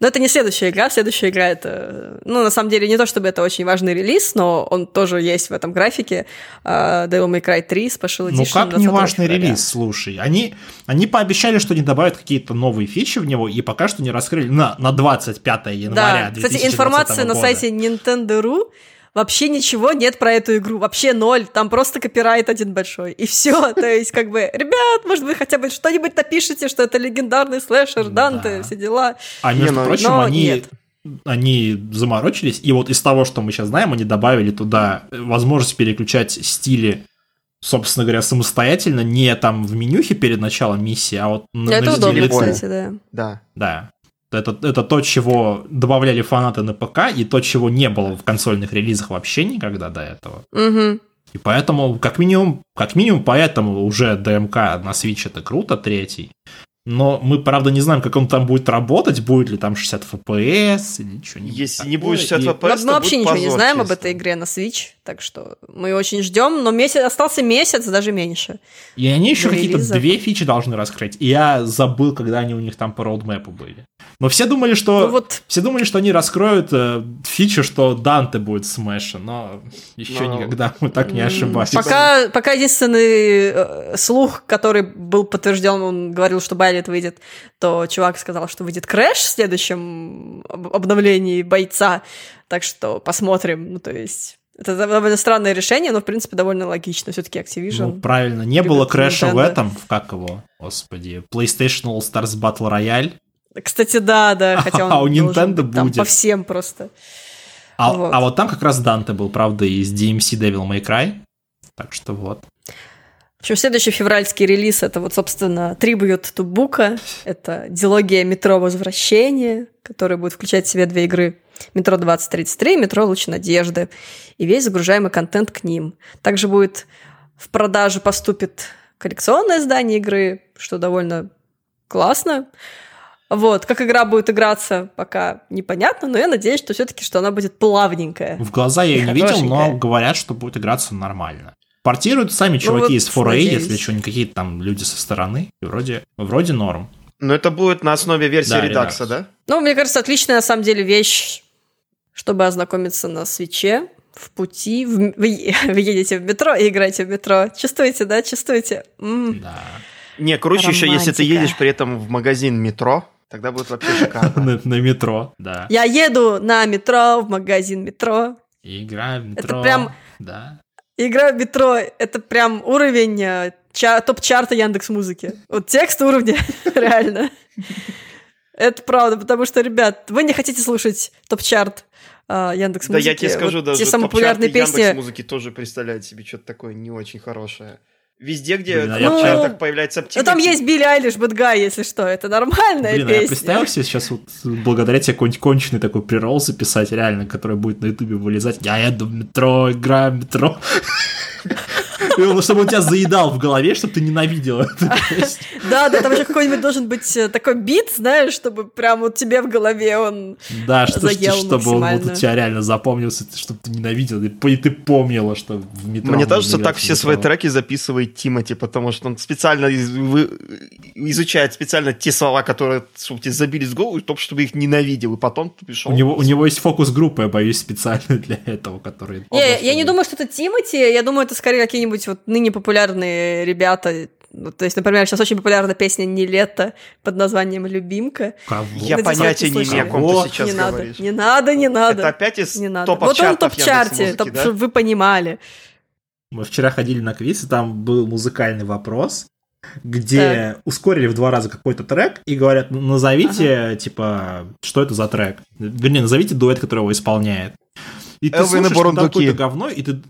[SPEAKER 2] Но это не следующая игра. Следующая игра это, ну, на самом деле, не то чтобы это очень важный релиз, но он тоже есть в этом графике. э, Devil May Cry 3 Special Edition.
[SPEAKER 3] Ну как
[SPEAKER 2] 20
[SPEAKER 3] не важный
[SPEAKER 2] февраля.
[SPEAKER 3] релиз, слушай. Они, они пообещали, что они добавят какие-то новые фичи в него, и пока что не раскрыли на, на 25 января
[SPEAKER 2] Да, кстати,
[SPEAKER 3] 2020
[SPEAKER 2] информация на
[SPEAKER 3] года.
[SPEAKER 2] сайте Nintendo.ru вообще ничего нет про эту игру, вообще ноль, там просто копирайт один большой, и все, то есть как бы, ребят, может вы хотя бы что-нибудь напишите, что это легендарный слэшер, Данте,
[SPEAKER 3] Да.
[SPEAKER 2] все дела.
[SPEAKER 3] А между
[SPEAKER 1] ну,
[SPEAKER 3] прочим,
[SPEAKER 2] но
[SPEAKER 3] они,
[SPEAKER 2] нет.
[SPEAKER 3] они заморочились, и вот из того, что мы сейчас знаем, они добавили туда возможность переключать стили, собственно говоря, самостоятельно, не там в менюхе перед началом миссии, а вот на,
[SPEAKER 2] это
[SPEAKER 3] на
[SPEAKER 2] удобно, кстати, да.
[SPEAKER 1] Да.
[SPEAKER 3] Да. Это, это то, чего добавляли фанаты на ПК, и то, чего не было в консольных релизах вообще никогда до этого.
[SPEAKER 2] Мгм.
[SPEAKER 3] И поэтому, как минимум, как минимум, поэтому уже ДМК на Switch это круто, третий. Но мы, правда, не знаем, как он там будет работать, будет ли там 60 FPS или что-нибудь
[SPEAKER 1] Если не
[SPEAKER 3] такое.
[SPEAKER 1] будет 60
[SPEAKER 3] И-
[SPEAKER 1] FPS,
[SPEAKER 2] Мы,
[SPEAKER 1] то
[SPEAKER 2] мы вообще
[SPEAKER 1] будет
[SPEAKER 2] ничего не знаем об
[SPEAKER 1] честно.
[SPEAKER 2] этой игре на Switch, так что мы очень ждем, но месяц, остался месяц, даже меньше.
[SPEAKER 3] И они еще какие-то две фичи должны раскрыть. И я забыл, когда они у них там по роудмэпу были. Но все думали, что...
[SPEAKER 2] Ну вот,
[SPEAKER 3] Все думали, что они раскроют э, фичу, что Данте будет в Смэше, но еще
[SPEAKER 1] Но-
[SPEAKER 3] никогда мы так не ошибались.
[SPEAKER 2] Пока, пока единственный э, слух, который был подтвержден, он говорил, что Байлет выйдет, то чувак сказал, что выйдет Крэш в следующем об- обновлении бойца. Так что посмотрим. Ну, то есть. Это довольно странное решение, но, в принципе, довольно логично. Все-таки Activision.
[SPEAKER 3] Ну, правильно, не было крэша в
[SPEAKER 2] Nintendo.
[SPEAKER 3] этом, в как его, господи, PlayStation All Stars Battle Royale,
[SPEAKER 2] Кстати, да, да, хотя он
[SPEAKER 3] А у Nintendo
[SPEAKER 2] быть там
[SPEAKER 3] будет.
[SPEAKER 2] по всем просто.
[SPEAKER 3] а
[SPEAKER 2] Вот.
[SPEAKER 3] а вот там как раз Данте был, правда, из DMC Devil May Cry, так что вот.
[SPEAKER 2] В общем, следующий февральский релиз это вот, собственно, Tribute to Бука. Это дилогия Метро Возвращение, которая будет включать в себя две игры. Метро 2033 и Метро Луч Надежды. И весь загружаемый контент к ним. Также будет в продажу поступит коллекционное издание игры, что довольно классно. Вот, как игра будет играться, пока непонятно, но я надеюсь, что все-таки что она будет плавненькая.
[SPEAKER 3] В глаза я ее не видел, но говорят, что будет играться нормально. Портируют сами чуваки
[SPEAKER 2] вот
[SPEAKER 3] из 4A,
[SPEAKER 2] надеюсь.
[SPEAKER 3] если что, не какие-то там люди со стороны, и вроде, вроде норм.
[SPEAKER 1] Но это будет на основе версии
[SPEAKER 3] Да,
[SPEAKER 1] редакса, да?
[SPEAKER 2] Ну, мне кажется, отличная на самом деле вещь, чтобы ознакомиться на свече, в пути, в- вы, вы едете в метро и играете в метро. Чувствуете, да? Чувствуете? М.
[SPEAKER 3] Да.
[SPEAKER 1] Не, круче еще, если ты
[SPEAKER 2] Романтика.
[SPEAKER 1] едешь при этом в магазин метро, тогда будет вообще шикарно.
[SPEAKER 3] На, метро, да.
[SPEAKER 2] Я еду на метро, в магазин метро.
[SPEAKER 3] Игра в метро.
[SPEAKER 2] прям-
[SPEAKER 3] Да.
[SPEAKER 2] Игра в метро — это прям уровень э, ча- топ-чарта Яндекс Музыки. Вот текст уровня, реально. Это правда, потому что, ребят, вы не хотите слушать топ-чарт Яндекс
[SPEAKER 1] Да,
[SPEAKER 2] Музыки.
[SPEAKER 1] я тебе скажу, даже
[SPEAKER 2] Те самые популярные песни.
[SPEAKER 1] Яндекс музыки тоже представляют себе что-то такое не очень хорошее. Везде, где
[SPEAKER 3] Блин, а
[SPEAKER 1] в
[SPEAKER 3] я
[SPEAKER 1] чартах появляется
[SPEAKER 2] Ну,
[SPEAKER 1] Тимати,
[SPEAKER 2] там есть Билли Айлиш, Guy, если что. Это нормальная
[SPEAKER 3] Блин, а я
[SPEAKER 2] песня.
[SPEAKER 3] представил себе сейчас вот благодаря тебе какой-нибудь конченый такой прирол записать, реально, который будет на ютубе вылезать. Я еду в метро, играю в метро. Чтобы он тебя заедал в голове, чтобы ты ненавидел песню.
[SPEAKER 2] Да, да, там еще какой-нибудь должен быть э, такой бит, знаешь, чтобы прям вот тебе в голове он...
[SPEAKER 3] Да, что, чтобы он вот у тебя реально запомнился, чтобы ты ненавидел, и ты помнила, что в метро...
[SPEAKER 1] Мне кажется, так
[SPEAKER 3] в
[SPEAKER 1] все свои треки записывает Тимати, потому что он специально изучает специально те слова, которые чтобы тебе забили с голову, чтоб- чтобы их ненавидел, и потом ты пришел.
[SPEAKER 3] У него, у него есть фокус-группа, я боюсь, специально для этого, который...
[SPEAKER 2] Не, я не думаю, что это Тимати, я думаю, это скорее какие-нибудь вот ныне популярные ребята. Ну, то есть, например, сейчас очень популярна песня «Не лето» под названием «Любимка».
[SPEAKER 3] Кого?
[SPEAKER 1] Я
[SPEAKER 2] Надеюсь,
[SPEAKER 1] понятия не имею, о ком ты сейчас
[SPEAKER 2] не надо,
[SPEAKER 1] говоришь.
[SPEAKER 2] не надо, не надо.
[SPEAKER 1] Это опять из
[SPEAKER 2] не надо.
[SPEAKER 1] топов
[SPEAKER 2] Вот он в топ-чарте, топ-
[SPEAKER 1] да?
[SPEAKER 2] чтобы вы понимали.
[SPEAKER 3] Мы вчера ходили на квиз, и там был музыкальный вопрос, где ускорили в два раза какой-то трек и говорят, «Ну, назовите, типа, что это за трек. Вернее, назовите дуэт, который его исполняет. И ты
[SPEAKER 1] Элвин
[SPEAKER 3] слушаешь, там какое-то говно, и ты...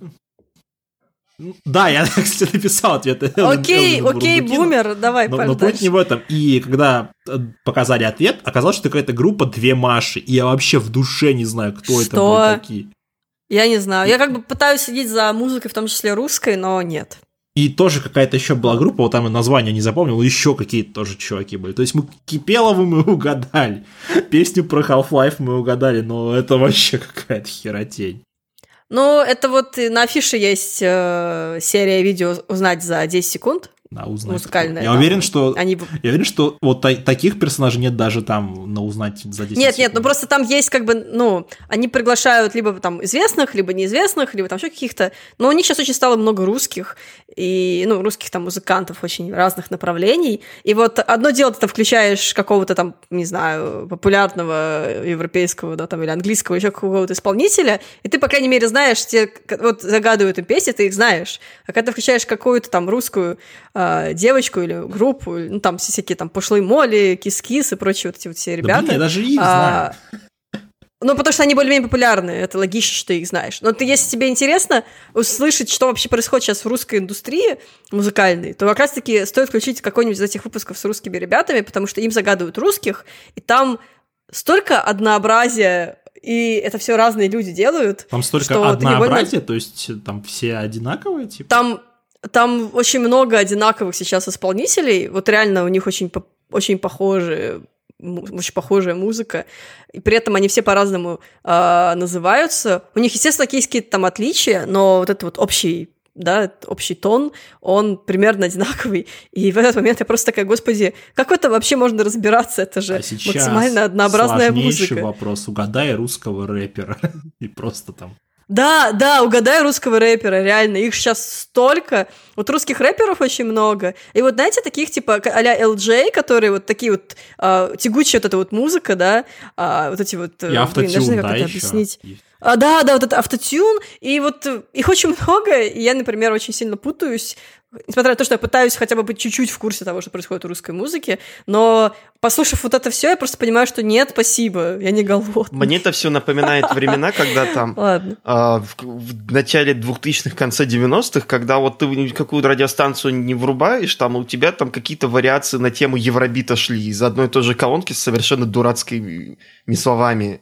[SPEAKER 3] Да, я, кстати, написал ответ.
[SPEAKER 2] Окей, окей, бумер, давай,
[SPEAKER 3] Но, но
[SPEAKER 2] дальше.
[SPEAKER 3] не в этом. И когда э, показали ответ, оказалось, что какая-то группа «Две Маши», и я вообще в душе не знаю, кто это были такие.
[SPEAKER 2] Я не знаю. Я как бы пытаюсь следить за музыкой, в том числе русской, но нет.
[SPEAKER 3] И тоже какая-то еще была группа, вот там и название не запомнил, еще какие-то тоже чуваки были. То есть мы Кипелову мы угадали, песню про Half-Life мы угадали, но это вообще какая-то херотень.
[SPEAKER 2] Ну, это вот на афише есть э, серия видео «Узнать за 10 секунд».
[SPEAKER 3] Да, узнать.
[SPEAKER 2] Музыкальная,
[SPEAKER 3] Я
[SPEAKER 2] да.
[SPEAKER 3] уверен, что
[SPEAKER 2] Они...
[SPEAKER 3] я уверен, что вот та- таких персонажей нет даже там на узнать за 10
[SPEAKER 2] Нет, нет, ну
[SPEAKER 3] секунд.
[SPEAKER 2] просто там есть как бы, ну, они приглашают либо там известных, либо неизвестных, либо там еще каких-то. Но у них сейчас очень стало много русских, и, ну, русских там музыкантов очень разных направлений. И вот одно дело, ты там включаешь какого-то там, не знаю, популярного европейского, да, там, или английского, еще какого-то исполнителя, и ты, по крайней мере, знаешь, те, вот загадывают им песни, ты их знаешь. А когда ты включаешь какую-то там русскую а, девочку или группу, ну, там все всякие там пошлые моли, кис-кис и прочие вот эти вот все
[SPEAKER 3] Да,
[SPEAKER 2] ребята.
[SPEAKER 3] блин, я даже их
[SPEAKER 2] А,
[SPEAKER 3] знаю.
[SPEAKER 2] Ну, потому что они более-менее популярны, это логично, что ты их знаешь. Но ты, если тебе интересно услышать, что вообще происходит сейчас в русской индустрии музыкальной, то как раз-таки стоит включить какой-нибудь из этих выпусков с русскими ребятами, потому что им загадывают русских, и там столько однообразия, и это все разные люди делают.
[SPEAKER 3] Там столько
[SPEAKER 2] что ты невольно-
[SPEAKER 3] однообразия, то есть там все одинаковые, типа.
[SPEAKER 2] Там, там очень много одинаковых сейчас исполнителей. Вот реально у них очень, очень похожие очень похожая музыка, и при этом они все по-разному а, называются. У них, естественно, есть какие-то там отличия, но вот этот вот общий да, общий тон, он примерно одинаковый. И в этот момент я просто такая, господи, как в этом вообще можно разбираться? Это же
[SPEAKER 3] А
[SPEAKER 2] максимально однообразная
[SPEAKER 3] сложнейший
[SPEAKER 2] музыка.
[SPEAKER 3] вопрос. Угадай русского рэпера. И просто там.
[SPEAKER 2] Да, да, угадай русского рэпера, реально, их сейчас столько. Вот русских рэперов очень много. И вот, знаете, таких типа а-ля LJ, которые вот такие вот а, тягучая вот эта вот музыка, да, а, вот эти вот... э,
[SPEAKER 3] И
[SPEAKER 2] блин, даже не знаю, как это объяснить. А, да, да, вот это автотюн, и вот э, их очень много, и я, например, очень сильно путаюсь, несмотря на то, что я пытаюсь хотя бы быть чуть-чуть в курсе того, что происходит в русской музыке, но послушав вот это все, я просто понимаю, что нет, спасибо, я не голодный.
[SPEAKER 1] Мне это все напоминает времена, когда там а, в, начале 2000-х, конце 90-х, когда вот ты какую-то радиостанцию не врубаешь, там у тебя там какие-то вариации на тему Евробита шли из одной и той же колонки с совершенно дурацкими словами.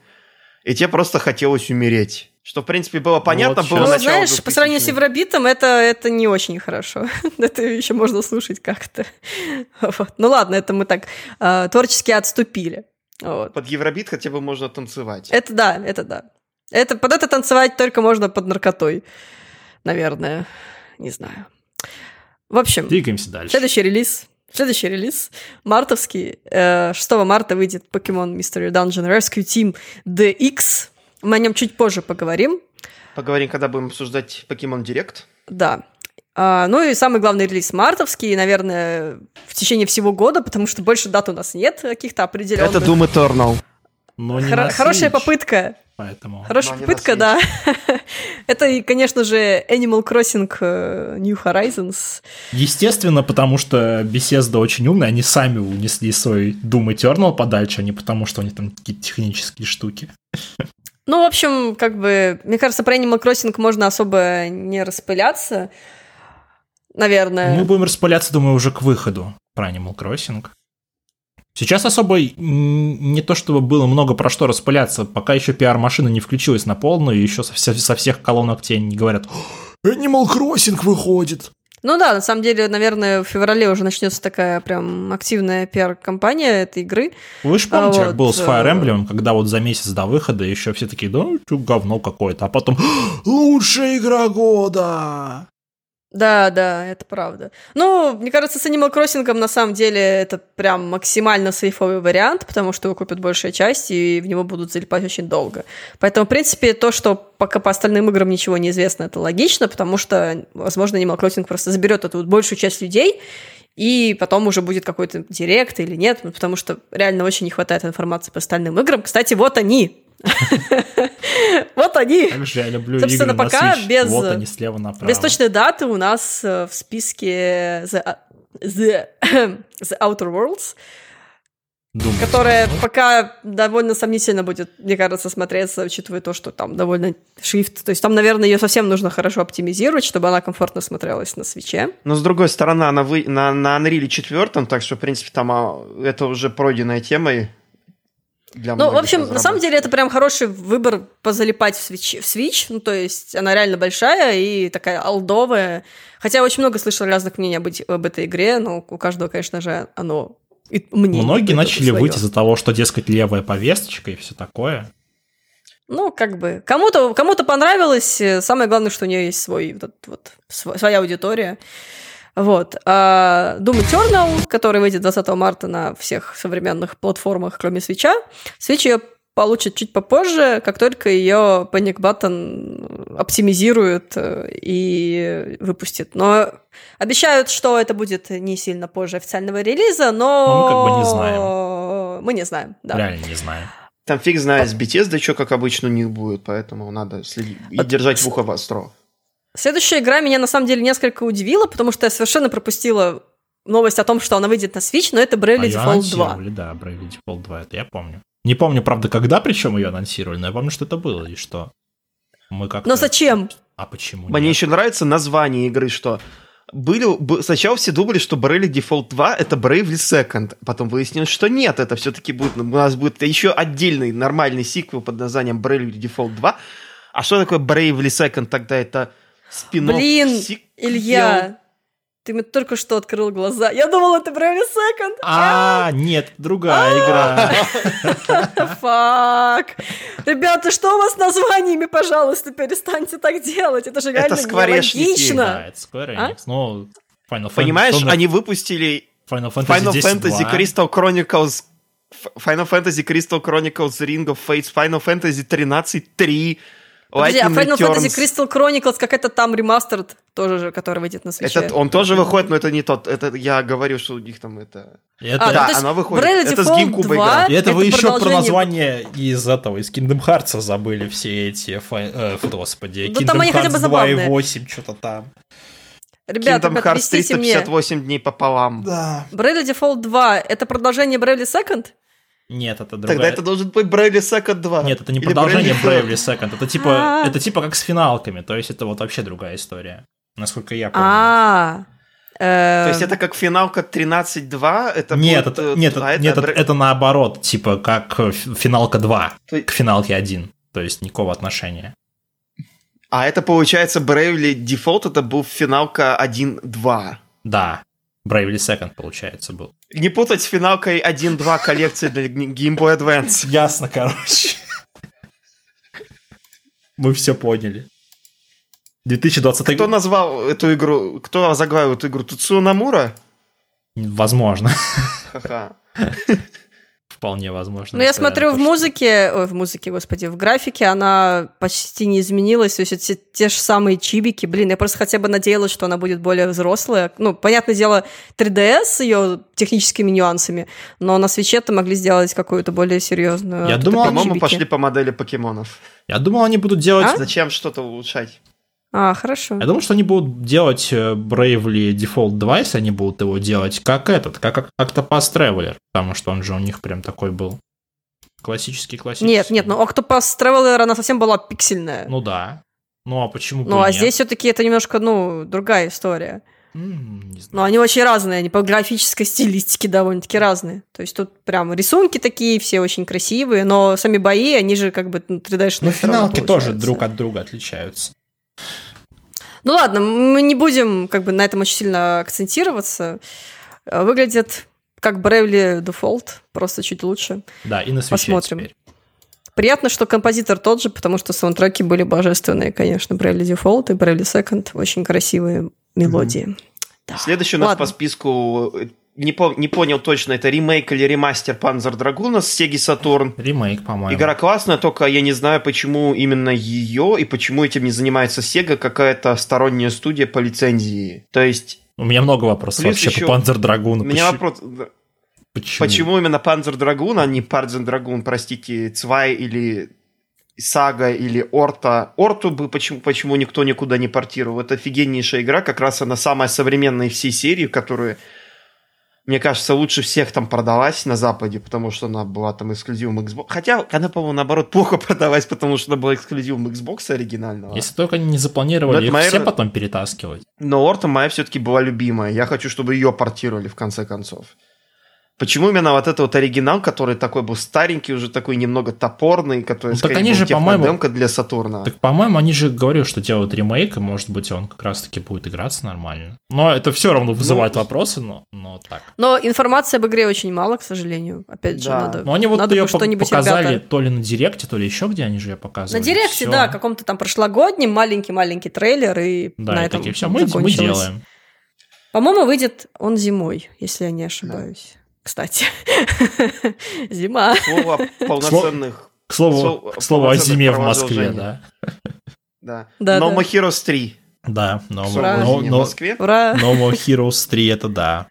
[SPEAKER 1] И тебе просто хотелось умереть. Что, в принципе, было понятно,
[SPEAKER 3] Вот
[SPEAKER 1] было
[SPEAKER 2] Ну,
[SPEAKER 1] начало
[SPEAKER 2] знаешь, по сравнению с
[SPEAKER 1] 2000-х.
[SPEAKER 2] Евробитом, это, это не очень хорошо. это еще можно слушать как-то. Вот. Ну ладно, это мы так а, творчески отступили. Вот.
[SPEAKER 1] Под Евробит хотя бы можно танцевать.
[SPEAKER 2] Это да, это да. Это, под это танцевать только можно под наркотой. Наверное. Не знаю. В общем,
[SPEAKER 3] Двигаемся дальше.
[SPEAKER 2] следующий релиз. Следующий релиз, мартовский, э, 6 марта выйдет Pokemon Mystery Dungeon Rescue Team DX. Мы о нем чуть позже поговорим.
[SPEAKER 1] Поговорим, когда будем обсуждать Pokemon Direct.
[SPEAKER 2] Да. А, ну и самый главный релиз мартовский, наверное, в течение всего года, потому что больше дат у нас нет каких-то определенных.
[SPEAKER 1] Это Doom Eternal.
[SPEAKER 3] Но не на
[SPEAKER 2] хорошая попытка.
[SPEAKER 3] Поэтому.
[SPEAKER 2] Хорошая
[SPEAKER 1] Но
[SPEAKER 2] попытка, да. Это, конечно же, Animal Crossing э, New Horizons.
[SPEAKER 3] Естественно, потому что Bethesda очень умная, они сами унесли свой Doom Eternal подальше, а не потому, что у них там какие-то технические штуки.
[SPEAKER 2] Ну, в общем, как бы, мне кажется, про Animal Crossing можно особо не распыляться. Наверное.
[SPEAKER 3] Мы будем распыляться, думаю, уже к выходу про Animal Crossing. Сейчас особо не то чтобы было много про что распыляться, пока еще пиар-машина не включилась на полную, и еще со, со всех колонок тебе не говорят «О, Animal Crossing выходит.
[SPEAKER 2] Ну да, на самом деле, наверное, в феврале уже начнется такая прям активная пиар-компания этой игры.
[SPEAKER 3] Вы же помните,
[SPEAKER 2] А
[SPEAKER 3] как
[SPEAKER 2] вот,
[SPEAKER 3] было с
[SPEAKER 2] э,
[SPEAKER 3] Fire Emblem, когда вот за месяц до выхода еще все такие, да, говно какое-то, а потом лучшая игра года.
[SPEAKER 2] Да, да, это правда. Ну, мне кажется, с Animal Crossing на самом деле это прям максимально сейфовый вариант, потому что его купят большая часть, и в него будут залипать очень долго. Поэтому, в принципе, то, что пока по остальным играм ничего не известно, это логично, потому что, возможно, Animal Crossing просто заберет эту вот большую часть людей, и потом уже будет какой-то директ или нет, ну, потому что реально очень не хватает информации по остальным играм. Кстати, вот они. Вот они.
[SPEAKER 3] Как же я люблю
[SPEAKER 2] Собственно, пока без-
[SPEAKER 3] Вот они слева направо.
[SPEAKER 2] Без точной даты у нас э, в списке The, The Outer Worlds,
[SPEAKER 3] Думаю,
[SPEAKER 2] которая
[SPEAKER 3] что-
[SPEAKER 2] пока довольно сомнительно будет, мне кажется, смотреться, учитывая то, что там довольно шрифт. То есть там, наверное, ее совсем нужно хорошо оптимизировать, чтобы она комфортно смотрелась на свече.
[SPEAKER 1] Но с другой стороны, она вы... на, на Unreal 4, так что, в принципе, там а, это уже пройденная тема. и Для
[SPEAKER 2] Ну, в общем, на самом деле это прям хороший выбор позалипать в Switch, в Switch. Ну, то есть она реально большая и такая алдовая. Хотя я очень много слышала разных мнений об, об этой игре, но у каждого, конечно же, оно... И мне
[SPEAKER 3] Многие начали выйти из-за того, что, дескать, левая повесточка и все такое.
[SPEAKER 2] Ну, как бы, кому-то кому понравилось. э, Самое главное, что у нее есть свой, вот, вот, св- своя аудитория. Вот. А Doom Eternal, который выйдет 20 марта на всех современных платформах, кроме свеча, Switch ее получит чуть попозже, как только ее Panic Button оптимизирует э, и выпустит. Но обещают, что это будет не сильно позже официального релиза, но...
[SPEAKER 3] Ну, мы как бы не знаем.
[SPEAKER 2] Мы не знаем, да.
[SPEAKER 3] Реально не знаю.
[SPEAKER 1] Там фиг знает с Bethesda, что как обычно у них будет, поэтому надо следить и
[SPEAKER 2] Вот
[SPEAKER 1] держать в ухо востро.
[SPEAKER 2] Следующая игра меня на самом деле несколько удивила, потому что я совершенно пропустила новость о том, что она выйдет на Switch, но это Bravely
[SPEAKER 3] А
[SPEAKER 2] Default 2.
[SPEAKER 3] анонсировали, да, Bravely Default 2, это я помню. Не помню, правда, когда причем ее анонсировали, но я помню, что это было, и что мы как
[SPEAKER 2] Но зачем?
[SPEAKER 3] А почему
[SPEAKER 1] Мне
[SPEAKER 3] нет?
[SPEAKER 1] еще нравится название игры, что были, б- сначала все думали, что Bravely Default 2 это Bravely Second. Потом выяснилось, что нет, это все-таки будет, у нас будет еще отдельный нормальный сиквел под названием Bravely Default 2. А что такое Bravely Second тогда? Это спин
[SPEAKER 2] Блин, Илья, ты мне только что открыл глаза. Я думала, это Bravely Second.
[SPEAKER 3] А, нет, другая
[SPEAKER 2] А.
[SPEAKER 3] игра.
[SPEAKER 2] Фак. Ребята, что у вас с названиями, пожалуйста, перестаньте так делать. Это же реально нелогично.
[SPEAKER 3] Это
[SPEAKER 2] А?
[SPEAKER 3] Ну, Final.
[SPEAKER 1] Понимаешь, они выпустили
[SPEAKER 3] Final Fantasy,
[SPEAKER 1] Final
[SPEAKER 3] 10
[SPEAKER 1] Fantasy
[SPEAKER 3] 2.
[SPEAKER 1] Crystal Chronicles Final Fantasy Crystal Chronicles Ring of Fates, Final Fantasy 13 3,
[SPEAKER 2] Подожди, а Final Fantasy. Crystal Chronicles, как это там ремастер тоже же, который выйдет на свече.
[SPEAKER 1] Этот, он тоже выходит, но это не тот. Это я говорю, что у них там это...
[SPEAKER 3] И Это,
[SPEAKER 2] А,
[SPEAKER 1] Да,
[SPEAKER 2] ну, то есть
[SPEAKER 1] она выходит.
[SPEAKER 2] Bravely
[SPEAKER 1] Это с
[SPEAKER 2] Default
[SPEAKER 1] GameCube
[SPEAKER 2] 2
[SPEAKER 1] игра.
[SPEAKER 3] и это вы еще про название из этого, из Kingdom Hearts забыли все эти, фай- э, господи,
[SPEAKER 2] Да
[SPEAKER 3] Kingdom
[SPEAKER 2] там они хотя бы
[SPEAKER 3] Hearts
[SPEAKER 2] забавные.
[SPEAKER 3] 2.8, что-то там.
[SPEAKER 2] Ребята,
[SPEAKER 1] Kingdom
[SPEAKER 2] ребят,
[SPEAKER 1] Hearts
[SPEAKER 2] объясните мне,
[SPEAKER 1] 358 дней пополам.
[SPEAKER 3] Да.
[SPEAKER 2] Bravely Default 2 это продолжение Bravely Second?
[SPEAKER 3] Нет, это другая.
[SPEAKER 1] Тогда это должен быть Bravely Second 2.
[SPEAKER 3] Нет, это не
[SPEAKER 1] Или
[SPEAKER 3] продолжение
[SPEAKER 1] Bravely Second.
[SPEAKER 3] Это типа,
[SPEAKER 2] А.
[SPEAKER 3] это типа как с финалками, то есть это вот вообще другая история. Насколько я помню.
[SPEAKER 2] А,
[SPEAKER 1] То есть это как финалка 13-2? Это
[SPEAKER 3] Нет,
[SPEAKER 1] будет,
[SPEAKER 3] это,
[SPEAKER 1] э,
[SPEAKER 3] нет,
[SPEAKER 1] а
[SPEAKER 3] это, нет, это, это наоборот, типа как э, финалка 2
[SPEAKER 1] То-
[SPEAKER 3] к финалке 1. То есть никакого отношения.
[SPEAKER 1] А это получается Bravely Default, это был финалка 1-2.
[SPEAKER 3] Да, Bravely Second, получается, был.
[SPEAKER 1] Не путать с финалкой 1-2 коллекции для Game Boy Advance.
[SPEAKER 3] Ясно, короче. Мы все поняли. 2020
[SPEAKER 1] Кто назвал эту игру, кто заглавил эту игру? Туцуо Намура?
[SPEAKER 3] Возможно.
[SPEAKER 1] Ха-ха.
[SPEAKER 3] Вполне возможно.
[SPEAKER 2] Ну, я смотрю, в музыке, ой, в музыке, господи, в графике она почти не изменилась, то есть это те, те же самые чибики. Блин, я просто хотя бы надеялась, что она будет более взрослая. Ну, понятное дело, 3DS с ее техническими нюансами, но на свече-то могли сделать какую-то более серьезную.
[SPEAKER 3] Я думал,
[SPEAKER 1] По-моему,
[SPEAKER 2] чибики.
[SPEAKER 1] пошли по модели покемонов.
[SPEAKER 3] Я думал, они будут делать...
[SPEAKER 2] А?
[SPEAKER 1] Зачем что-то улучшать?
[SPEAKER 2] А, хорошо.
[SPEAKER 3] Я думал, что они будут делать э, Bravely Default 2, если они будут его делать, как этот, как Octopus Traveler, потому что он же у них прям такой был. Классический, классический.
[SPEAKER 2] Нет, нет, ну Octopus Traveler, она совсем была пиксельная.
[SPEAKER 3] Ну да. Ну а почему бы
[SPEAKER 2] Ну, а
[SPEAKER 3] нет?
[SPEAKER 2] здесь все-таки это немножко, ну, другая история. Но они очень разные, они по графической стилистике довольно-таки разные. То есть тут прям рисунки такие, все очень красивые, но сами бои, они же как бы ну, 3D-шные.
[SPEAKER 3] Ну,
[SPEAKER 2] равно
[SPEAKER 3] финалки тоже друг от друга отличаются.
[SPEAKER 2] Ну ладно, мы не будем как бы на этом очень сильно акцентироваться. Э, Выглядит как Bravely Default, просто чуть лучше.
[SPEAKER 3] Да, и на свече
[SPEAKER 2] Посмотрим.
[SPEAKER 3] теперь.
[SPEAKER 2] Приятно, что композитор тот же, потому что саундтреки были божественные, конечно. Bravely Default и Bravely Second. Очень красивые мелодии. Да.
[SPEAKER 1] Следующий у нас
[SPEAKER 2] Ладно.
[SPEAKER 1] по списку, э, не, по- не понял точно, это ремейк или ремастер Panzer Dragoon с Sega Saturn.
[SPEAKER 3] Ремейк, по-моему.
[SPEAKER 1] Игра классная, только я не знаю, почему именно ее и почему этим не занимается Sega, какая-то сторонняя студия по лицензии. То есть,
[SPEAKER 3] У меня много вопросов
[SPEAKER 1] Плюс
[SPEAKER 3] вообще
[SPEAKER 1] еще-
[SPEAKER 3] по Panzer Dragoon.
[SPEAKER 1] у меня вопрос,
[SPEAKER 3] Почему?
[SPEAKER 1] почему именно Panzer Dragoon, а не Panzer Dragoon, простите, Цвай или Сага или Орта. Орту бы почему, почему никто никуда не портировал. Это офигеннейшая игра, как раз она самая современная всей серии, которая, мне кажется, лучше всех там продалась на Западе, потому что она была там эксклюзивом Xbox. Хотя она, по-моему, наоборот, плохо продалась, потому что она была эксклюзивом Xbox оригинального.
[SPEAKER 3] Если только они не запланировали их
[SPEAKER 1] моя-
[SPEAKER 3] все потом перетаскивать.
[SPEAKER 1] Но Орта моя все-таки была любимая. Я хочу, чтобы ее портировали в конце концов. Почему именно вот этот вот оригинал, который такой был старенький, уже такой немного топорный, который,
[SPEAKER 3] Ну, так
[SPEAKER 1] скорее,
[SPEAKER 3] они
[SPEAKER 1] был
[SPEAKER 3] же, по-моему-
[SPEAKER 1] для Сатурна?
[SPEAKER 3] Так, по-моему, они же говорят, что делают ремейк, и, может быть, он как раз-таки будет играться нормально. Но это все равно вызывает
[SPEAKER 1] Ну,
[SPEAKER 3] вопросы, но, но так.
[SPEAKER 2] Но информации об игре очень мало, к сожалению. Опять же,
[SPEAKER 1] Да.
[SPEAKER 2] надо,
[SPEAKER 3] Но они вот
[SPEAKER 2] надо
[SPEAKER 3] ее
[SPEAKER 2] что-нибудь,
[SPEAKER 3] показали
[SPEAKER 2] ребята.
[SPEAKER 3] то ли на Директе, то ли еще где они же ее показывали.
[SPEAKER 2] На Директе,
[SPEAKER 3] Всё.
[SPEAKER 2] да, каком-то там прошлогоднем маленький-маленький трейлер, и
[SPEAKER 3] Да,
[SPEAKER 2] на
[SPEAKER 3] и
[SPEAKER 2] этом
[SPEAKER 3] такие, все, мы, мы делаем.
[SPEAKER 2] По-моему, выйдет он зимой, если я не ошибаюсь. Кстати, зима.
[SPEAKER 1] Слово полноценных...
[SPEAKER 3] К слову,
[SPEAKER 1] Слово-
[SPEAKER 3] к слову о зиме в Москве, да.
[SPEAKER 1] Да.
[SPEAKER 2] Да,
[SPEAKER 1] No. More Heroes 3.
[SPEAKER 3] Да! No More Heroes 3 это да.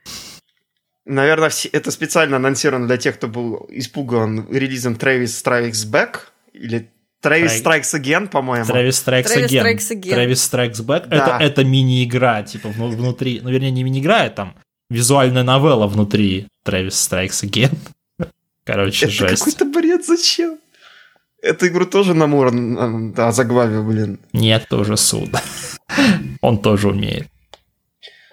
[SPEAKER 1] Наверное, это специально анонсировано для тех, кто был испуган релизом Travis Strikes Back или Travis Strikes Again, по-моему.
[SPEAKER 3] Travis Strikes
[SPEAKER 2] Travis
[SPEAKER 3] Again.
[SPEAKER 2] Strikes Again.
[SPEAKER 3] Travis Strikes Back.
[SPEAKER 1] Да.
[SPEAKER 3] Это, это мини-игра, типа, вну- внутри. Ну, вернее, не мини-игра, а там визуальная новелла внутри Travis Strikes Again. Короче,
[SPEAKER 1] Это
[SPEAKER 3] жесть.
[SPEAKER 1] какой-то бред, зачем? Эту игру тоже Намур м, да, заглавил, блин.
[SPEAKER 3] Нет, тоже суд. Он тоже умеет.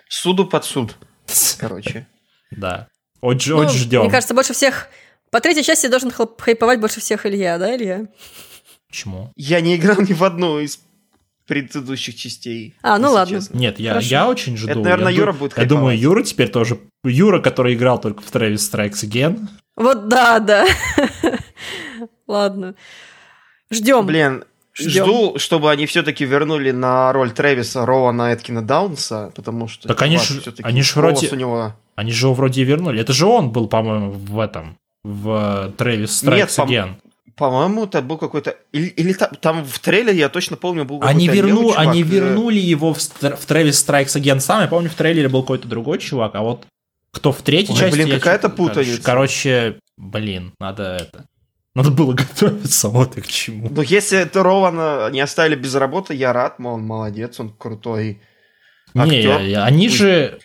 [SPEAKER 1] Суду под суд, короче.
[SPEAKER 3] Да. Очень,
[SPEAKER 2] Ну,
[SPEAKER 3] очень ждем.
[SPEAKER 2] Мне кажется, больше всех... По третьей части должен хайповать больше всех Илья, да, Илья?
[SPEAKER 3] Почему?
[SPEAKER 1] Я не играл ни в одну из предыдущих частей.
[SPEAKER 2] А, ну ладно.
[SPEAKER 1] честно.
[SPEAKER 3] Нет, я,
[SPEAKER 2] Хорошо.
[SPEAKER 3] я очень жду.
[SPEAKER 1] Это, наверное,
[SPEAKER 3] я
[SPEAKER 1] Юра
[SPEAKER 3] ду-
[SPEAKER 1] будет
[SPEAKER 3] Я думаю,
[SPEAKER 1] хайповать.
[SPEAKER 3] Юра теперь тоже... Юра, который играл только в Travis Strikes Again.
[SPEAKER 2] Вот да, да. Ладно. Ждем.
[SPEAKER 1] Блин,
[SPEAKER 2] Ждем.
[SPEAKER 1] жду, чтобы они все-таки вернули на роль Трэвиса Роуана Эткина Даунса, потому что...
[SPEAKER 3] Так они
[SPEAKER 1] чувак
[SPEAKER 3] ж-
[SPEAKER 1] всё-таки
[SPEAKER 3] они ж
[SPEAKER 1] голос
[SPEAKER 3] вроде-
[SPEAKER 1] у него...
[SPEAKER 3] Они же его вроде и вернули. Это же он был, по-моему, в этом... В Strikes
[SPEAKER 1] Нет, пом-
[SPEAKER 3] Again.
[SPEAKER 1] По-моему, это был какой-то... Или, или там, там в трейлере, я точно помню, был
[SPEAKER 3] Они, верну,
[SPEAKER 1] чувак,
[SPEAKER 3] они
[SPEAKER 1] э,
[SPEAKER 3] вернули его в, в Travis Strikes Again сам. Я помню, в трейлере был какой-то другой чувак, а вот кто в третьей
[SPEAKER 1] Ой,
[SPEAKER 3] части...
[SPEAKER 1] блин, какая-то путаница.
[SPEAKER 3] Короче, блин, надо это... Надо было готовиться, вот и к чему.
[SPEAKER 1] Ну, если это Роуана не оставили без работы, я рад, мол, он молодец, он крутой.
[SPEAKER 3] Не,
[SPEAKER 1] актер.
[SPEAKER 3] я- они же...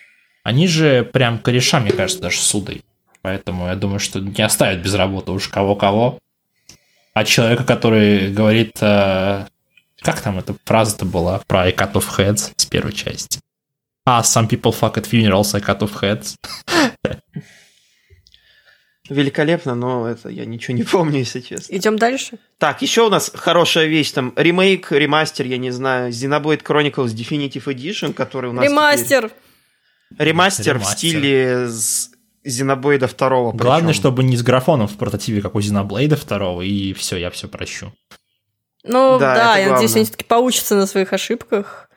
[SPEAKER 3] Они же прям кореша, мне кажется, даже с судой. Поэтому я думаю, что не оставят без работы уж кого-кого. А человека, который говорит... э, как там эта фраза-то была про I cut off heads с первой части? А, some people fuck at funerals, I cut off heads.
[SPEAKER 1] Великолепно, но это я ничего не помню, если честно.
[SPEAKER 2] Идем дальше.
[SPEAKER 1] Так, еще у нас хорошая вещь, там, ремейк, ремастер, я не знаю, Xenoblade Chronicles Definitive Edition, который у нас
[SPEAKER 2] Ремастер.
[SPEAKER 1] теперь- ремастер, в
[SPEAKER 3] Ремастер.
[SPEAKER 1] стиле Xenoblade 2.
[SPEAKER 3] Главное,
[SPEAKER 1] причем.
[SPEAKER 3] чтобы не с графоном в портативе, как у Xenoblade 2, и все, я все прощу.
[SPEAKER 2] Ну
[SPEAKER 1] Да,
[SPEAKER 2] да, я надеюсь,
[SPEAKER 1] главное.
[SPEAKER 2] они все-таки поучатся на своих ошибках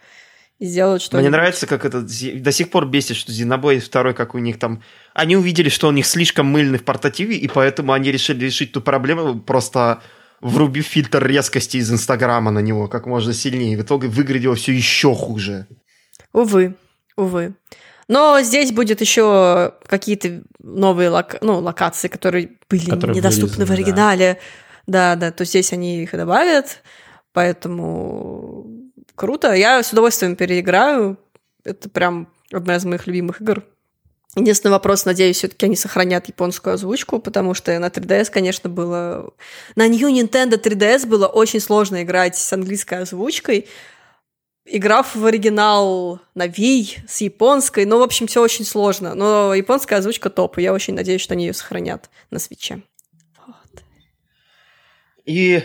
[SPEAKER 2] и сделают что-то.
[SPEAKER 1] Мне нравится, как это до сих пор бесит, что Xenoblade 2, как у них там... Они увидели, что у них слишком мыльный в портативе, и поэтому они решили решить ту проблему, просто врубив фильтр резкости из Инстаграма на него как можно сильнее. В итоге выглядело все еще хуже.
[SPEAKER 2] Увы, увы. Но здесь будет еще какие-то новые лока- ну, локации, которые были
[SPEAKER 3] Которые
[SPEAKER 2] недоступны в
[SPEAKER 3] вырезаны, да.
[SPEAKER 2] оригинале. Да. да, то здесь они их добавят. Поэтому круто. Я с удовольствием переиграю. Это прям одна из моих любимых игр. Единственный вопрос, надеюсь, все-таки они сохранят японскую озвучку, потому что на 3DS, конечно, было... На New Nintendo 3DS было очень сложно играть с английской озвучкой, играв в оригинал на Wii с японской, ну, в общем, все очень сложно. Но японская озвучка топ, и я очень надеюсь, что они ее сохранят на свече. Вот.
[SPEAKER 1] И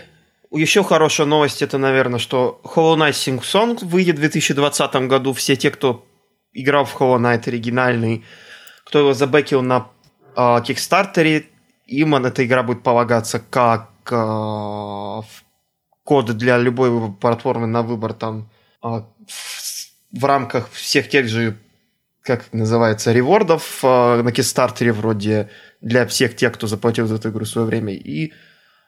[SPEAKER 1] еще хорошая новость, это, наверное, что Hollow Knight Sing Song выйдет в 2020 году. Все те, кто играл в Hollow Knight оригинальный, кто его забэкил на э, Кикстартере, им он- эта игра будет полагаться как э, в- код для любой платформы на выбор там в, в рамках всех тех же, как называется, ревордов э, на Кикстартере вроде для всех тех, кто заплатил за эту игру в свое время. И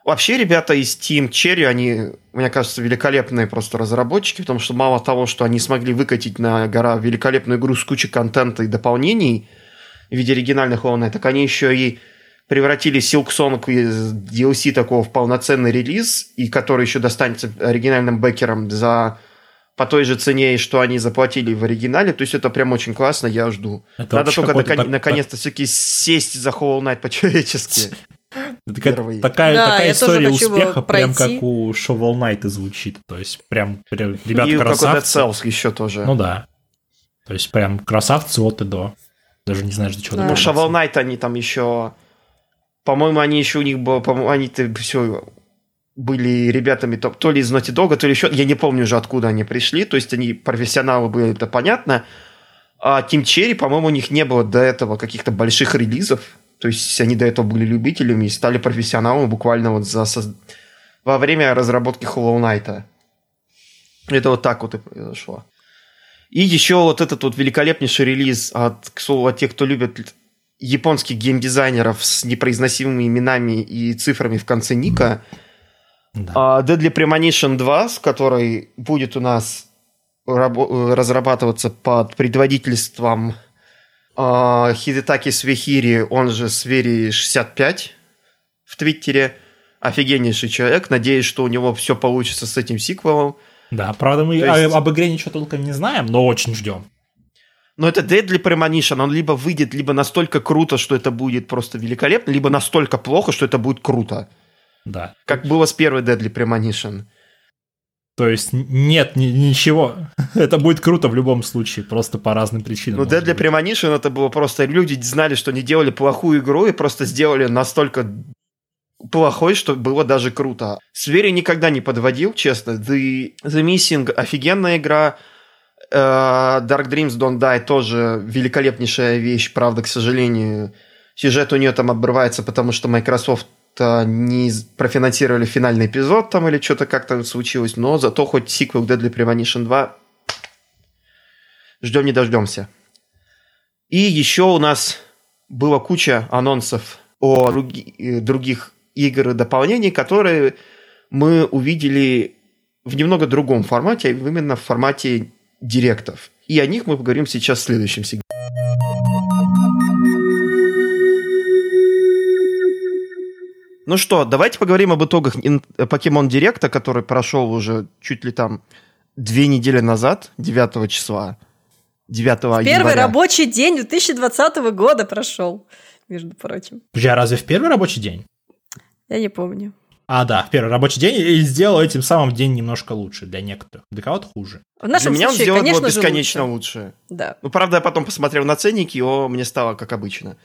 [SPEAKER 1] Вообще, ребята из Team Cherry, они, мне кажется, великолепные просто разработчики, потому что мало того, что они смогли выкатить на гора великолепную игру с кучей контента и дополнений в виде оригинальных Knight, так они еще и превратили Silk Song из DLC такого в полноценный релиз, и который еще достанется оригинальным бэкерам за по той же цене, что они заплатили в оригинале. То есть это прям очень классно, я жду.
[SPEAKER 3] Это
[SPEAKER 1] Надо только након-
[SPEAKER 3] так-
[SPEAKER 1] наконец-то все-таки сесть за Hollow Knight по-человечески. Первый.
[SPEAKER 3] такая,
[SPEAKER 2] Да,
[SPEAKER 3] такая история успеха, прям как у Shovel Knight звучит. То есть, прям, прям ребята
[SPEAKER 1] и
[SPEAKER 3] красавцы.
[SPEAKER 1] Cells еще тоже.
[SPEAKER 3] Ну да. То есть, прям красавцы от и до. Даже не знаешь, до чего
[SPEAKER 2] Да.
[SPEAKER 1] Ну. Shovel Knight они там еще... По-моему, они еще у них было... По-моему, они-то все были ребятами то, то ли из Naughty Dog, то ли еще... Я не помню уже, откуда они пришли. То есть они профессионалы были, это понятно. А Team Cherry, по-моему, у них не было до этого каких-то больших релизов. То есть они до этого были любителями и стали профессионалами буквально вот за соз- во время разработки Hollow Knight. Это вот так вот и произошло. И еще вот этот вот великолепнейший релиз от, к слову, от тех, кто любит японских геймдизайнеров с непроизносимыми именами и цифрами в конце ника.
[SPEAKER 3] Да.
[SPEAKER 1] А, Deadly Premonition 2, с которой будет у нас э, разрабатываться под предводительством а, Хидетаки Свехири, он же Свери 65 в Твиттере. Офигеннейший человек. Надеюсь, что у него все получится с этим сиквелом.
[SPEAKER 3] Да, правда, мы
[SPEAKER 1] То есть-
[SPEAKER 3] об игре ничего толком не знаем, но очень ждем.
[SPEAKER 1] Но это Deadly Premonition, он либо выйдет, либо настолько круто, что это будет просто великолепно, либо настолько плохо, что это будет круто.
[SPEAKER 3] Да.
[SPEAKER 1] Как было с первой Deadly Premonition.
[SPEAKER 3] То есть нет ни- ничего. Это будет круто в любом случае, просто по разным причинам.
[SPEAKER 1] Ну, Deadly
[SPEAKER 3] быть.
[SPEAKER 1] Premonition это было просто... Люди знали, что они делали плохую игру и просто сделали настолько плохой, что было даже круто. Свери никогда не подводил, честно. The, The Missing офигенная игра. Э, Dark Dreams Don't Die тоже великолепнейшая вещь. Правда, к сожалению, сюжет у нее там обрывается, потому что Microsoft э, не профинансировали финальный эпизод там или что-то как-то случилось, но зато хоть сиквел Deadly Premonition 2 ждем не дождемся. И еще у нас была куча анонсов о э, других игр и дополнений, которые мы увидели в немного другом формате, а именно в формате директов. И о них мы поговорим сейчас в следующем сегменте. Ну что, давайте поговорим об итогах Покемон Директа, который прошел уже чуть ли там две недели назад, 9 числа. 9
[SPEAKER 2] Первый
[SPEAKER 1] января.
[SPEAKER 2] рабочий день 2020 года прошел, между прочим.
[SPEAKER 3] Подожди, а разве в первый рабочий день?
[SPEAKER 2] Я не помню.
[SPEAKER 3] А, да, в первый рабочий день и сделал этим самым день немножко лучше для некоторых. Для кого-то хуже.
[SPEAKER 2] В
[SPEAKER 1] Для
[SPEAKER 2] нашем
[SPEAKER 1] меня он сделал его бесконечно
[SPEAKER 2] лучше.
[SPEAKER 1] лучше.
[SPEAKER 2] Да.
[SPEAKER 1] Ну, правда, я потом посмотрел на ценники, и о, мне стало как обычно.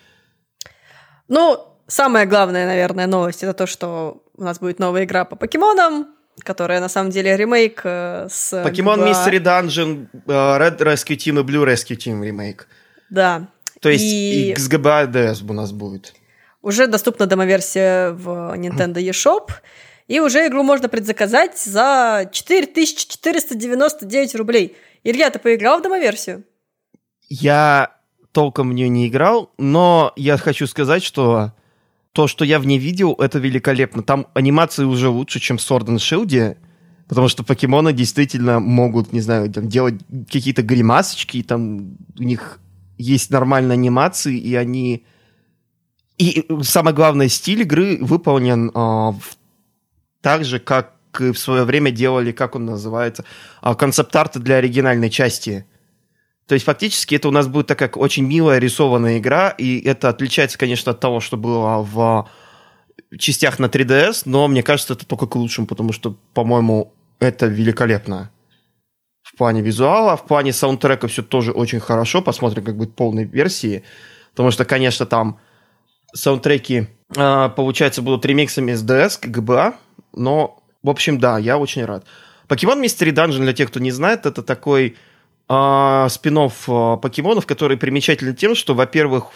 [SPEAKER 2] Ну, самая главная, наверное, новость это то, что у нас будет новая игра по покемонам, которая на самом деле ремейк э, с...
[SPEAKER 1] Покемон
[SPEAKER 2] GBA.
[SPEAKER 1] Mystery Dungeon, э, Red Rescue Team и Blue Rescue Team ремейк.
[SPEAKER 2] Да.
[SPEAKER 1] То есть
[SPEAKER 2] И-
[SPEAKER 1] и... XGBA DS у нас будет.
[SPEAKER 2] Уже доступна демоверсия в Nintendo eShop, и уже игру можно предзаказать за 4499 рублей. Илья, ты поиграл в демоверсию?
[SPEAKER 1] Я толком в нее не играл, но я хочу сказать, что то, что я в ней видел, это великолепно. Там анимации уже лучше, чем в Sword and Shield, потому что покемоны действительно могут, не знаю, там, делать какие-то гримасочки, и там у них есть нормальные анимации, и они... И самое главное, стиль игры выполнен а, так же, как и в свое время делали, как он называется, а, концепт-арты для оригинальной части. То есть фактически это у нас будет такая очень милая рисованная игра, и это отличается, конечно, от того, что было в частях на 3DS, но мне кажется, это только к лучшему, потому что, по-моему, это великолепно. В плане визуала, в плане саундтрека все тоже очень хорошо. Посмотрим, как будет полной версии. Потому что, конечно, там саундтреки, а, получается, будут ремиксами с DS GBA, но, в общем, да, я очень рад. Покемон Mystery Dungeon, для тех, кто не знает, это такой а, спин-офф а, покемонов, который примечателен тем, что, во-первых,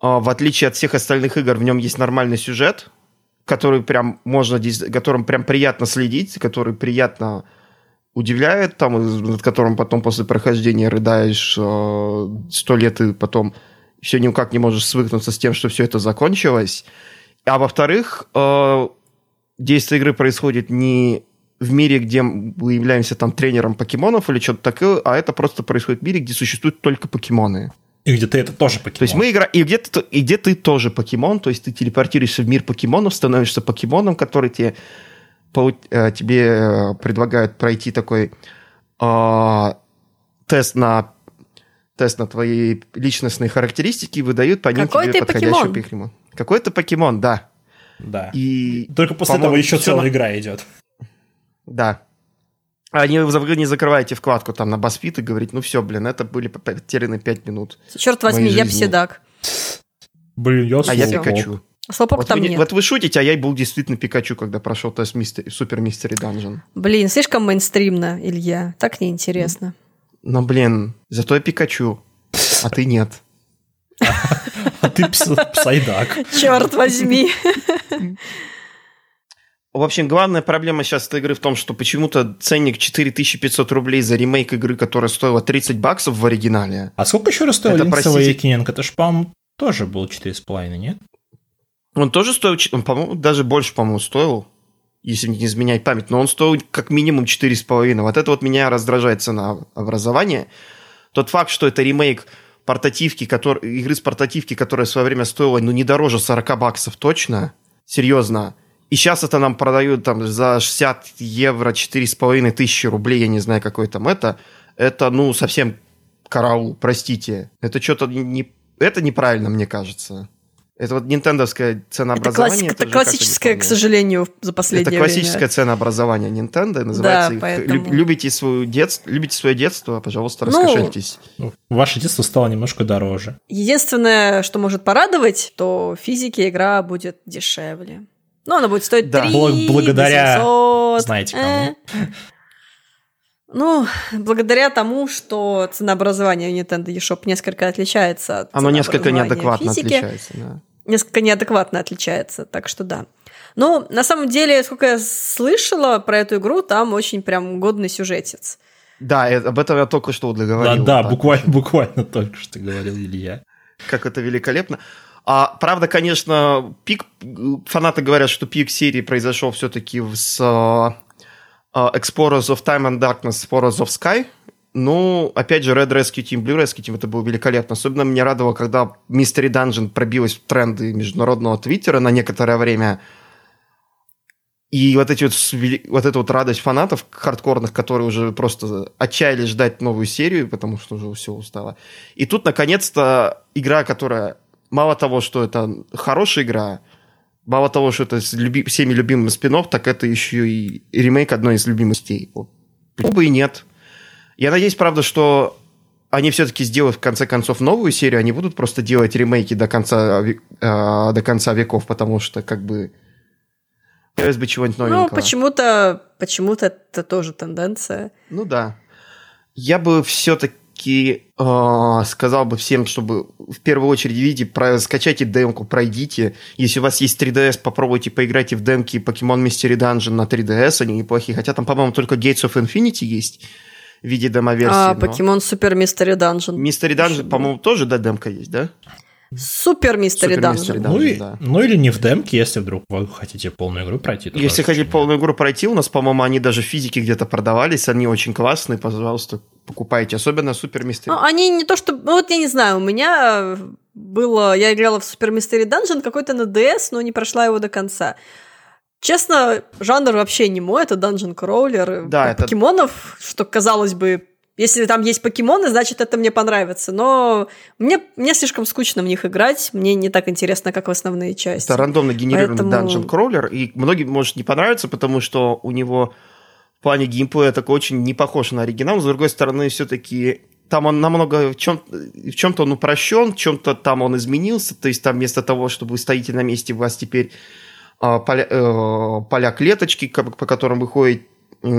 [SPEAKER 1] а, в отличие от всех остальных игр, в нем есть нормальный сюжет, который прям можно, которым прям приятно следить, который приятно удивляет, там, над которым потом после прохождения рыдаешь сто лет и потом все никак не можешь свыкнуться с тем, что все это закончилось. А во-вторых, действие игры происходит не в мире, где мы являемся там тренером покемонов или что-то такое, а это просто происходит в мире, где существуют только покемоны.
[SPEAKER 3] И где ты это тоже покемон.
[SPEAKER 1] То есть мы играем, и где, ты, и где ты тоже покемон, то есть ты телепортируешься в мир покемонов, становишься покемоном, который тебе, полу- э, тебе э, предлагают пройти такой э, тест на тест на твои личностные характеристики и выдают по ним
[SPEAKER 2] Какой
[SPEAKER 1] тебе подходящего
[SPEAKER 2] покемон?
[SPEAKER 1] покемон. Какой ты покемон, да.
[SPEAKER 3] Да.
[SPEAKER 1] И
[SPEAKER 3] Только после этого еще целая игра идет.
[SPEAKER 1] Да. Они, вы не закрываете вкладку там на BuzzFeed и говорите, ну все, блин, это были потеряны 5 минут.
[SPEAKER 2] Черт возьми,
[SPEAKER 1] моей
[SPEAKER 2] я пседак.
[SPEAKER 3] Блин, я
[SPEAKER 1] А я. Пикачу.
[SPEAKER 2] Слопок
[SPEAKER 1] Вот
[SPEAKER 2] там
[SPEAKER 1] вы, не-
[SPEAKER 2] нет.
[SPEAKER 1] вот вы шутите, а я был действительно Пикачу, когда прошел тест мистер, Супер Мистери Данжен.
[SPEAKER 2] Блин, слишком мейнстримно, Илья. Так неинтересно.
[SPEAKER 1] Но, блин, зато я Пикачу, а ты нет.
[SPEAKER 3] А ты пс- псайдак.
[SPEAKER 2] Черт возьми.
[SPEAKER 1] В общем, главная проблема сейчас этой игры в том, что почему-то ценник 4500 рублей за ремейк игры, которая стоила 30 баксов в оригинале.
[SPEAKER 3] А сколько еще раз стоил
[SPEAKER 1] Это, простите-
[SPEAKER 3] Awakening? Это ж, по-моему, тоже был 4,5, нет?
[SPEAKER 1] Он тоже стоил, он, по-моему, даже больше, по-моему, стоил, если не изменять память, но он стоил как минимум 4,5. Вот это вот меня раздражает цена образования. Тот факт, что это ремейк портативки, который, игры с портативки, которая в свое время стоила, ну, не дороже 40 баксов точно, серьезно. И сейчас это нам продают там за 60 евро, 4,5 тысячи рублей, я не знаю, какой там это. Это, ну, совсем караул, простите. Это что-то не... Это неправильно, мне кажется. Это вот нинтендовское
[SPEAKER 2] Это,
[SPEAKER 1] ценообразование.
[SPEAKER 2] классик- это
[SPEAKER 1] как-то
[SPEAKER 2] классическое, к сожалению, за последнее
[SPEAKER 1] Это классическое
[SPEAKER 2] время.
[SPEAKER 1] ценообразование Nintendo. Называется их
[SPEAKER 2] поэтому-
[SPEAKER 1] «Люб- любите, свою детство, любите свое детство, пожалуйста,
[SPEAKER 2] Ну,
[SPEAKER 1] раскошельтесь.
[SPEAKER 3] Ну, Ваше детство стало немножко дороже.
[SPEAKER 2] Единственное, что может порадовать, то в физике игра будет дешевле. Ну, она будет стоить
[SPEAKER 1] Да.
[SPEAKER 2] 3
[SPEAKER 3] Бл- благодаря
[SPEAKER 2] 800.
[SPEAKER 3] знаете кому.
[SPEAKER 2] Э. Ну, благодаря тому, что ценообразование Nintendo eShop несколько отличается от
[SPEAKER 1] Оно несколько неадекватно
[SPEAKER 2] физики.
[SPEAKER 1] отличается. да.
[SPEAKER 2] несколько неадекватно отличается, так что да. Ну, на самом деле, сколько я слышала про эту игру, там очень прям годный сюжетец.
[SPEAKER 1] Да, э, об этом я только что договорил.
[SPEAKER 3] Да, да, буквально, буквально только что говорил Илья.
[SPEAKER 1] Как это великолепно. А, правда, конечно, пик... Фанаты говорят, что пик серии произошел все-таки с а, Explorers of Time and Darkness, Explorers of Sky. Ну, опять же, Red Rescue Team, Blue Rescue Team, это было великолепно. Особенно меня радовало, когда Mystery Dungeon пробилась в тренды международного твиттера на некоторое время. И вот, эти вот, вот эта вот радость фанатов хардкорных, которые уже просто отчаялись ждать новую серию, потому что уже все устало. И тут, наконец-то, игра, которая мало того, что это хорошая игра, мало того, что это с люби- всеми любимым спин так это еще и ремейк одной из любимых стей. Вот. Почему бы и нет? Я надеюсь, правда, что они все-таки сделают в конце концов новую серию, они будут просто делать ремейки до конца, э, до конца веков, потому что как бы хотелось бы чего-нибудь
[SPEAKER 2] Ну,
[SPEAKER 1] новенького.
[SPEAKER 2] почему-то, почему-то это тоже тенденция.
[SPEAKER 1] Ну да. Я бы все-таки сказал бы всем, чтобы в первую очередь, видите, про, скачайте демку, пройдите. Если у вас есть 3DS, попробуйте поиграйте в демки Pokemon Mystery Dungeon на 3DS, они неплохие. Хотя там, по-моему, только Gates of Infinity есть в виде демо-версии.
[SPEAKER 2] А
[SPEAKER 1] но-
[SPEAKER 2] Pokemon Super Mystery Dungeon.
[SPEAKER 1] Mystery Dungeon, по-моему, тоже, да, демка есть, да?
[SPEAKER 2] Супер Dungeon.
[SPEAKER 1] Mystery
[SPEAKER 3] Ну, и-
[SPEAKER 1] да.
[SPEAKER 3] ну или не в демке, если вдруг вы хотите полную игру пройти. то
[SPEAKER 1] Если хотите полную игру пройти, у нас, по-моему, они даже в физике где-то продавались, они очень классные, пожалуйста, покупайте, особенно Super Mystery.
[SPEAKER 2] Ну, они не то что... Ну, вот я не знаю, у меня было... Я играла в Super Mystery Dungeon какой-то на DS, но не прошла его до конца. Честно, жанр вообще не мой, это Dungeon Crawler.
[SPEAKER 1] Да,
[SPEAKER 2] Про
[SPEAKER 1] это-
[SPEAKER 2] покемонов, что, казалось бы, если там есть покемоны, значит, это мне понравится. Но мне, мне слишком скучно в них играть, мне не так интересно, как в основные части.
[SPEAKER 1] Это рандомно генерированный
[SPEAKER 2] Поэтому-
[SPEAKER 1] Dungeon Crawler, и многим может не понравиться, потому что у него в плане геймплея такой очень не похож на оригинал. С другой стороны, все-таки там он намного в, чем, в чем-то он упрощен, в чем-то там он изменился. То есть там вместо того, чтобы вы стоите на месте, у вас теперь а, поля, э, поля клеточки, по которым вы ходите,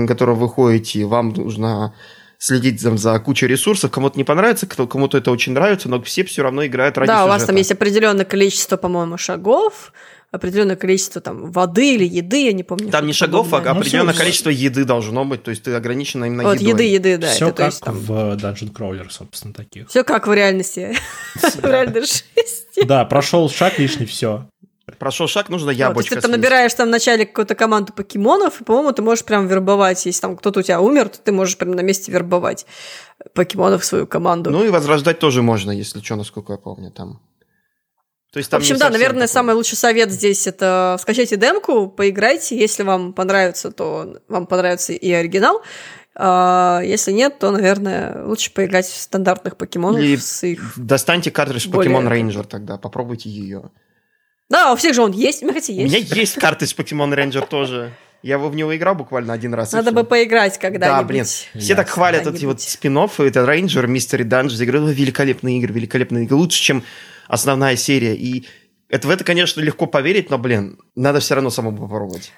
[SPEAKER 1] которым вы ходите, вам нужно следить за, за кучей ресурсов. Кому-то не понравится, кто- кому-то это очень нравится, но все все равно играют ради
[SPEAKER 2] да, у вас
[SPEAKER 1] сюжета.
[SPEAKER 2] там есть определенное количество, по-моему, шагов, определенное количество там воды или еды, я не помню.
[SPEAKER 1] Там не шагов, а.
[SPEAKER 3] Ну,
[SPEAKER 1] определенное
[SPEAKER 3] всё-
[SPEAKER 1] количество еды должно быть, то есть ты ограничена именно
[SPEAKER 2] Вот,
[SPEAKER 1] едой.
[SPEAKER 2] еды, еды, да.
[SPEAKER 3] Все
[SPEAKER 2] это, то
[SPEAKER 3] как
[SPEAKER 2] есть, там,
[SPEAKER 3] в Dungeon Crawler, собственно, таких.
[SPEAKER 2] Все как в реальности. В реальной жизни.
[SPEAKER 3] Да, прошел шаг лишний, все.
[SPEAKER 1] Прошел шаг, нужно
[SPEAKER 2] Вот, есть
[SPEAKER 1] яблочко
[SPEAKER 2] ты там набираешь там вначале какую-то команду покемонов, и, по-моему, ты можешь прям вербовать. Если там кто-то у тебя умер, то ты можешь прям на месте вербовать покемонов в свою команду.
[SPEAKER 1] Ну и возрождать тоже можно, если что, насколько я помню, там. То есть
[SPEAKER 2] В
[SPEAKER 1] там
[SPEAKER 2] общем,
[SPEAKER 1] не
[SPEAKER 2] да, наверное,
[SPEAKER 1] такое.
[SPEAKER 2] самый лучший совет здесь это скачайте демку, поиграйте. Если вам понравится, то вам понравится и оригинал. А если нет, то, наверное, лучше поиграть в стандартных покемонов
[SPEAKER 1] Или
[SPEAKER 2] с их...
[SPEAKER 1] Достаньте картридж
[SPEAKER 2] более-
[SPEAKER 1] Pokemon Ranger тогда, попробуйте ее.
[SPEAKER 2] Да, у всех же он есть,
[SPEAKER 1] У меня
[SPEAKER 2] есть.
[SPEAKER 1] есть картридж Pokemon Ranger тоже. Я его в него играл буквально один раз. и
[SPEAKER 2] Надо бы поиграть когда-нибудь.
[SPEAKER 1] Да, блин. Все так хвалят эти вот спин это Рейнджер, Мистери Данж. Я говорю, «Ну, великолепные игры, великолепные игры. Лучше, чем основная серия. И это, в это, конечно, легко поверить, но, блин, надо все равно самому попробовать.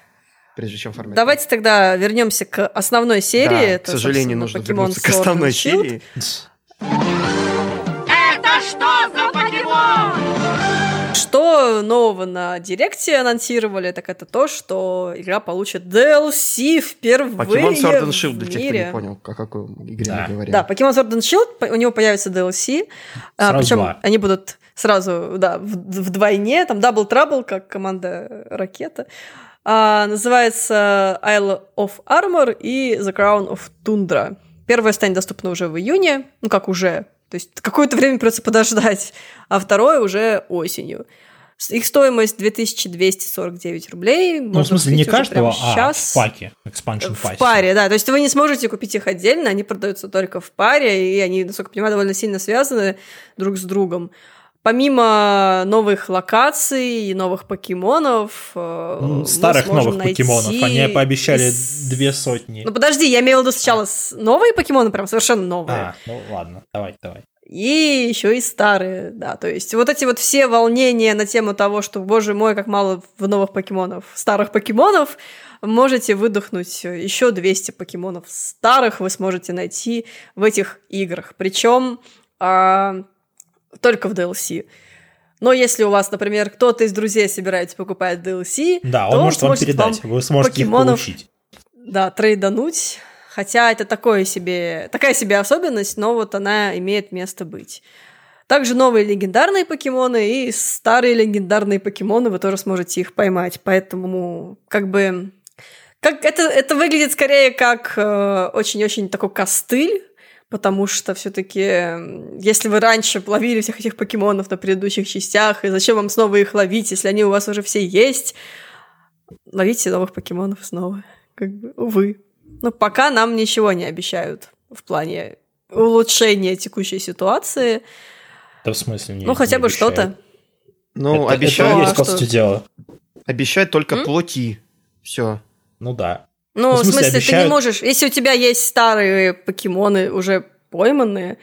[SPEAKER 1] Прежде чем формировать.
[SPEAKER 2] Давайте тогда вернемся к основной серии.
[SPEAKER 1] Да,
[SPEAKER 2] Это,
[SPEAKER 1] к сожалению, нужно
[SPEAKER 2] Pokemon
[SPEAKER 1] вернуться к
[SPEAKER 2] Sword
[SPEAKER 1] основной серии.
[SPEAKER 2] Что нового на Директе анонсировали, так это то, что игра получит DLC впервые
[SPEAKER 1] Покемон Sword and Shield,
[SPEAKER 2] в
[SPEAKER 1] для тех, кто
[SPEAKER 2] мире.
[SPEAKER 1] не понял, о какой игре
[SPEAKER 3] Да.
[SPEAKER 1] мы говорим.
[SPEAKER 2] Да, Pokemon Sword and Shield, у него появится DLC. а,
[SPEAKER 3] Сразу
[SPEAKER 2] причем
[SPEAKER 3] два.
[SPEAKER 2] они будут сразу, да, в- вдвойне. Там Double Trouble, как команда Ракета. А, называется Isle of Armor и The Crown of Tundra. Первое станет доступно уже в июне. Ну, как уже. То есть какое-то время придется подождать. А второе уже осенью. Их стоимость 2249 рублей.
[SPEAKER 3] Ну, в смысле, не каждого, а
[SPEAKER 2] сейчас
[SPEAKER 3] в паке, expansion
[SPEAKER 2] в паре, да. То есть вы не сможете купить их отдельно, они продаются только в паре, и они, насколько я понимаю, довольно сильно связаны друг с другом. Помимо новых локаций и новых покемонов, э,
[SPEAKER 3] Ну, старых новых покемонов.
[SPEAKER 2] найти
[SPEAKER 3] Они пообещали
[SPEAKER 2] из-
[SPEAKER 3] две сотни.
[SPEAKER 2] Ну подожди, я имела в виду сначала с- новые покемоны, прям совершенно новые.
[SPEAKER 3] А, ну ладно, давай, давай.
[SPEAKER 2] И еще и старые, да. То есть вот эти вот все волнения на тему того, что, боже мой, как мало в новых покемонов, старых покемонов, можете выдохнуть еще 200 покемонов старых вы сможете найти в этих играх. Причем а, только в DLC. Но если у вас, например, кто-то из друзей собирается покупать DLC,
[SPEAKER 3] Да,
[SPEAKER 2] то
[SPEAKER 3] он может вам передать, вы сможете их
[SPEAKER 2] покемонов
[SPEAKER 3] получить.
[SPEAKER 2] да, трейдануть. Хотя это такое себе, такая себе особенность, но вот она имеет место быть. Также новые легендарные покемоны и старые легендарные покемоны, вы тоже сможете их поймать. Поэтому, как бы, как это, это выглядит скорее как э, очень-очень такой костыль, потому что все-таки, если вы раньше ловили всех этих покемонов на предыдущих частях, и зачем вам снова их ловить, если они у вас уже все есть, ловите новых покемонов снова. Как бы, увы. Но пока нам ничего не обещают в плане улучшения текущей ситуации.
[SPEAKER 3] Да в смысле не
[SPEAKER 2] ну, хотя
[SPEAKER 3] не
[SPEAKER 2] бы
[SPEAKER 3] обещают.
[SPEAKER 2] что-то.
[SPEAKER 1] Ну,
[SPEAKER 3] это,
[SPEAKER 1] обещают,
[SPEAKER 3] это
[SPEAKER 2] а
[SPEAKER 3] есть, по сути дела.
[SPEAKER 1] обещают только
[SPEAKER 2] М?
[SPEAKER 1] плоти. Все.
[SPEAKER 3] Ну да.
[SPEAKER 2] Ну,
[SPEAKER 3] Ну, в
[SPEAKER 2] в
[SPEAKER 3] смысле,
[SPEAKER 2] смысле, ты
[SPEAKER 3] обещают-
[SPEAKER 2] не можешь... Если у тебя есть старые покемоны, уже пойманные,